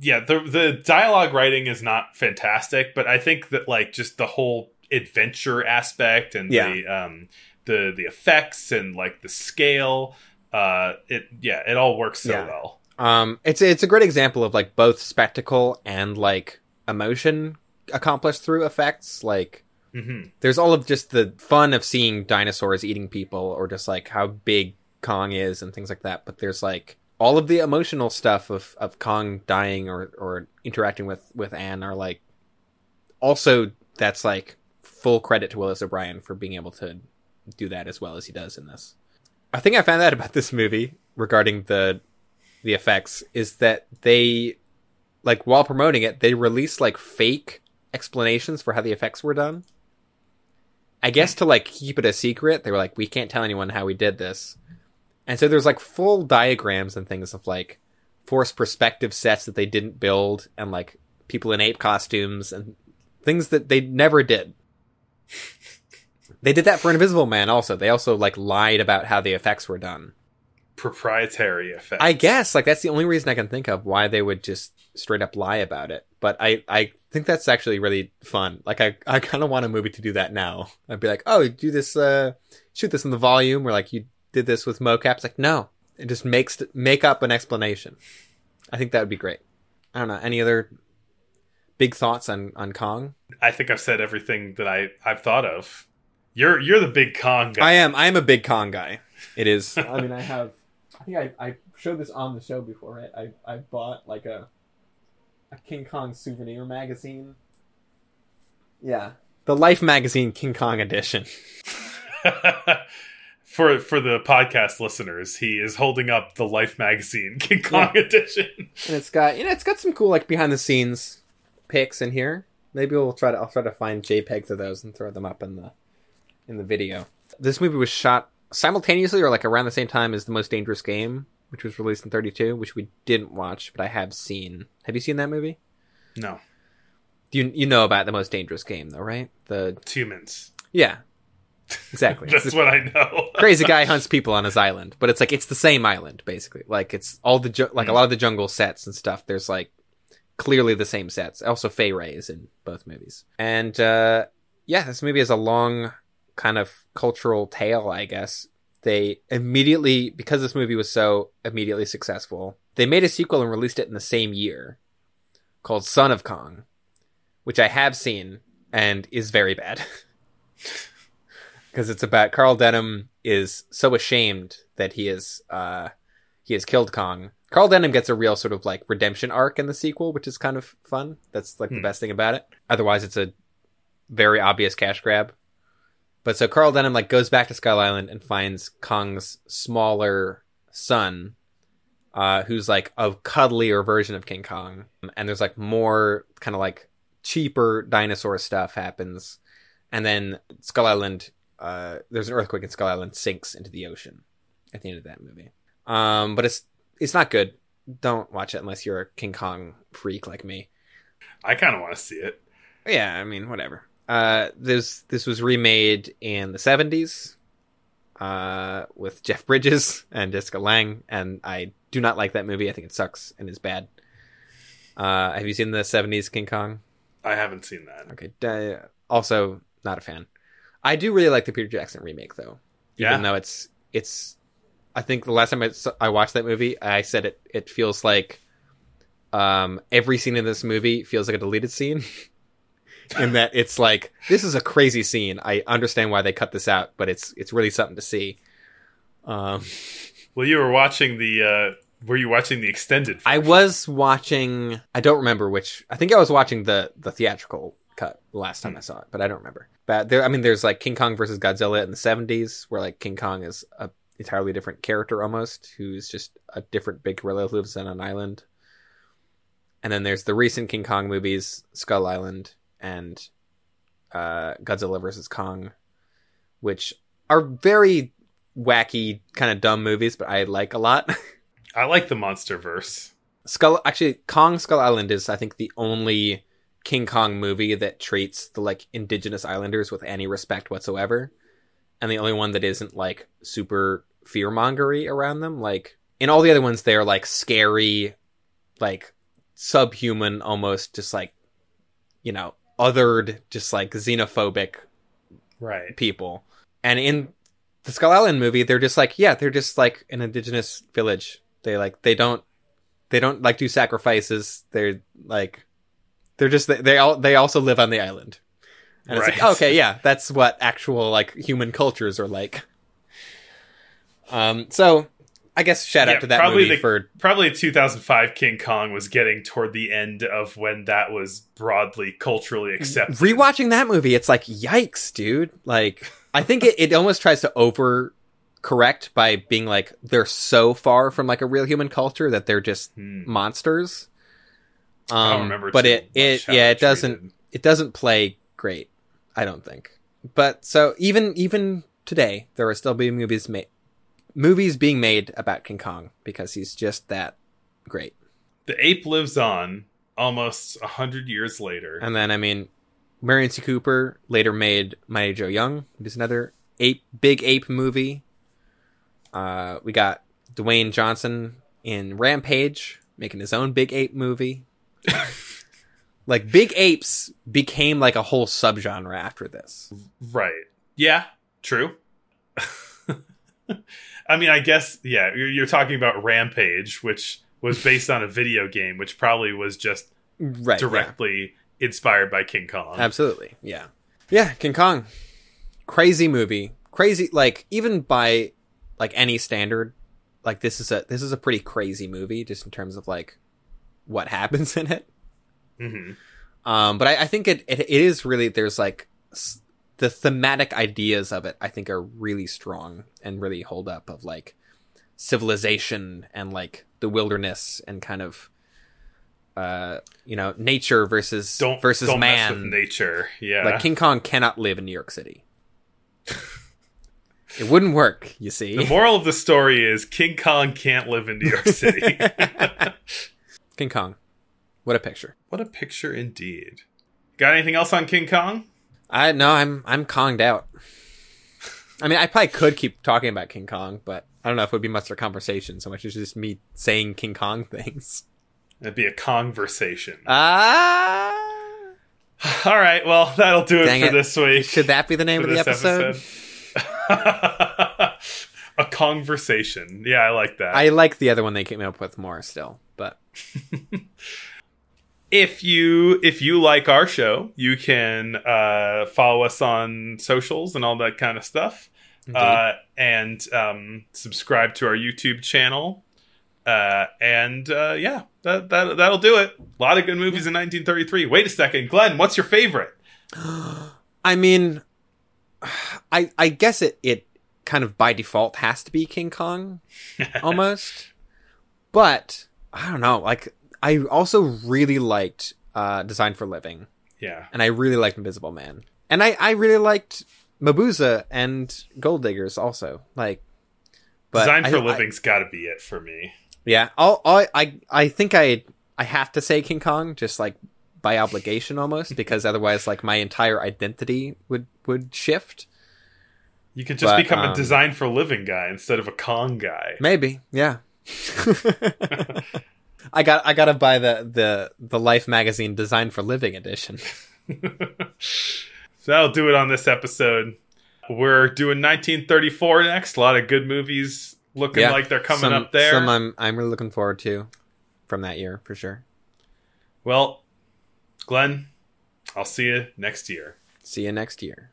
yeah the the dialogue writing is not fantastic but i think that like just the whole adventure aspect and Yeah. the um the the effects and like the scale uh it yeah it all works so Yeah. well Um, it's it's a great example of like both spectacle and like emotion accomplished through effects. Like hmm there's all of just the fun of seeing dinosaurs eating people, or just like how big Kong is and things like that. But there's like all of the emotional stuff of of Kong dying or or interacting with with Ann are like also that's like full credit to Willis O'Brien for being able to do that as well as he does in this. I think I found out about this movie regarding the the effects is that they like while promoting it they released like fake explanations for how the effects were done. I guess to like keep it a secret, they were like, we can't tell anyone how we did this. And so there's like full diagrams and things of like force perspective sets that they didn't build and like people in ape costumes and things that they never did. (laughs) they did that for Invisible Man also. They also like lied about how the effects were done. Proprietary effects I guess like that's the only reason I can think of why they would just straight up lie about it. But I I think that's actually really fun. Like I I kind of want a movie to do that now. I'd be like, oh, do this, uh, shoot this in the volume, or like you did this with mocap. It's like no, it just makes make up an explanation. I think that would be great. I don't know any other big thoughts on on Kong. i think i've said everything that i i've thought of you're you're the big kong guy I am I am a big Kong guy. It is. (laughs) I mean, I have. I think I, I showed this on the show before, right? I I bought like a a King Kong souvenir magazine. Yeah, the Life magazine King Kong edition. (laughs) (laughs) for for the podcast listeners he is holding up the life magazine (laughs) king kong edition and it's got you know it's got some cool like behind the scenes pics in here. Maybe we'll try to I'll try to find JPEGs of those and throw them up in the in the video. This movie was shot simultaneously or like around the same time as The Most Dangerous Game, which was released in 32, which we didn't watch, but I have seen. Have you seen that movie? no You you know about The Most Dangerous Game though, right? The humans yeah. (laughs) Exactly. That's what i know (laughs) crazy guy hunts people on his island, but it's like it's the same island basically. Like it's all the ju- like a lot of the jungle sets and stuff. There's like clearly the same sets. Also, Fay Wray is in both movies, and uh, yeah, this movie is a long kind of cultural tale, I guess. They immediately because this movie was so immediately successful, they made a sequel and released it in the same year called Son of Kong, which I have seen and is very bad. (laughs) because it's about Carl Denham is so ashamed that he is uh he has killed Kong. Carl Denham gets a real sort of like redemption arc in the sequel, which is kind of fun. That's like the Hmm. best thing about it. Otherwise, it's a very obvious cash grab. But so Carl Denham like goes back to Skull Island and finds Kong's smaller son, uh, who's like a cuddlier version of King Kong. And there's like more kind of like cheaper dinosaur stuff happens. And then Skull Island, uh, there's an earthquake and Skull Island sinks into the ocean at the end of that movie. Um, but it's it's not good. Don't watch it unless you're a King Kong freak like me. i kind of want to see it Yeah, I mean, whatever. Uh, this this was remade in the seventies, uh, with Jeff Bridges (laughs) and Jessica Lange, and I do not like that movie. I think it sucks and is bad. Uh, have you seen the seventies King Kong? i haven't seen that Okay. Also, not a fan. I do really like the Peter Jackson remake, though. Yeah? Even though it's it's, I think the last time I, I watched that movie, I said it it feels like um, every scene in this movie feels like a deleted scene. (laughs) in that it's like this is a crazy scene. I understand why they cut this out, but it's it's really something to see. Um, Well, you were watching the. Uh, were you watching the extended? I was watching. I don't remember which. I think I was watching the the theatrical cut the last time I saw it, but I don't remember. But there, I mean, there's like King Kong versus Godzilla in the '70s, where like King Kong is a entirely different character almost, who's just a different big gorilla who lives on an island. And then there's the recent King Kong movies, Skull Island and uh, Godzilla versus Kong, which are very wacky, kind of dumb movies, but I like a lot. (laughs) I like the Monster Verse. Skull actually Kong Skull Island is I think the only King Kong movie that treats the like indigenous islanders with any respect whatsoever. And the only one that isn't like super fear mongery around them. Like in all the other ones they're like scary, like subhuman almost just like you know, othered, just like xenophobic Right. people. And in the Skull Island movie, they're just like, yeah, they're just like an indigenous village. They like they don't they don't like do sacrifices. They're like they're just they all they also live on the island. And it's Right. like, okay, yeah, (laughs) that's what actual like human cultures are like. Um so I guess shout Yeah, out to that probably movie the- for Probably 2005 King Kong was getting toward the end of when that was broadly culturally accepted. rewatching that movie, it's like, yikes, dude. Like, I think it, it almost tries to over correct by being like, they're so far from like a real human culture that they're just Hmm. monsters. Um, I don't remember but it, it, yeah, it doesn't, treated- it doesn't play great. I don't think. But so even, even today, there are still being movies made, movies being made about King Kong because he's just that great. The ape lives on almost a hundred years later. And then, I mean, Merian C. Cooper later made Mighty Joe Young, which is another ape, big ape movie. Uh, we got Dwayne Johnson in Rampage, making his own big ape movie. (laughs) like, big apes became like a whole subgenre after this. Right. Yeah, true. (laughs) I mean, I guess, yeah, you're, you're talking about Rampage, which was based on a video game, which probably was just Right. yeah. directly inspired by King Kong. Absolutely. Yeah. Yeah, King Kong. Crazy movie. Crazy like even by like any standard, like this is a this is a pretty crazy movie just in terms of like what happens (laughs) in it. hmm Um but I, I think it, it it is really there's like s- the thematic ideas of it I think are really strong and really hold up of like civilization and like the wilderness and kind of uh you know nature versus Don't versus don't man nature. Yeah, like King Kong cannot live in New York City. (laughs) it wouldn't work, you see. the moral of the story is King Kong can't live in New York City. (laughs) King Kong. What a picture. what a picture indeed. Got anything else on King Kong? I no, I'm I'm Konged out. I mean, I probably could keep talking about King Kong, but I don't know if it would be much of a conversation so much as just me saying King Kong (laughs) things. It'd be a conversation. Ah, (sighs) All right, well, that'll do it Dang for it. this week. should that be the name of the episode? episode. (laughs) a conversation. Yeah, I like that. I like the other one they came up with more still, but (laughs) if you if you like our show, you can uh, follow us on socials and all that kind of stuff, uh, and um, subscribe to our YouTube channel. Uh, and uh, yeah, that, that that'll do it. A lot of good movies in 1933. Wait a second, Glenn, what's your favorite? I mean, I I guess it it kind of by default has to be King Kong, (laughs) almost. but I don't know. Like I also really liked uh, Design for Living, Yeah, and I really liked Invisible Man, and I I really liked Mabuse and Gold Diggers also. Like, but Design for I- Living's got to be it for me. yeah, I'll, I I I think I I have to say King Kong just like by obligation almost (laughs) because otherwise like my entire identity would would shift. You could just But, become a um, Design for Living guy instead of a Kong guy. Maybe, yeah. (laughs) (laughs) I got I gotta buy the the the Life magazine Design for Living edition. (laughs) (laughs) So that'll do it on this episode. We're doing 1934 next. A lot of good movies looking Yeah, like they're coming some, up there. Some I'm I'm really looking forward to from that year for sure. Well, Glenn, I'll see you next year. See you next year.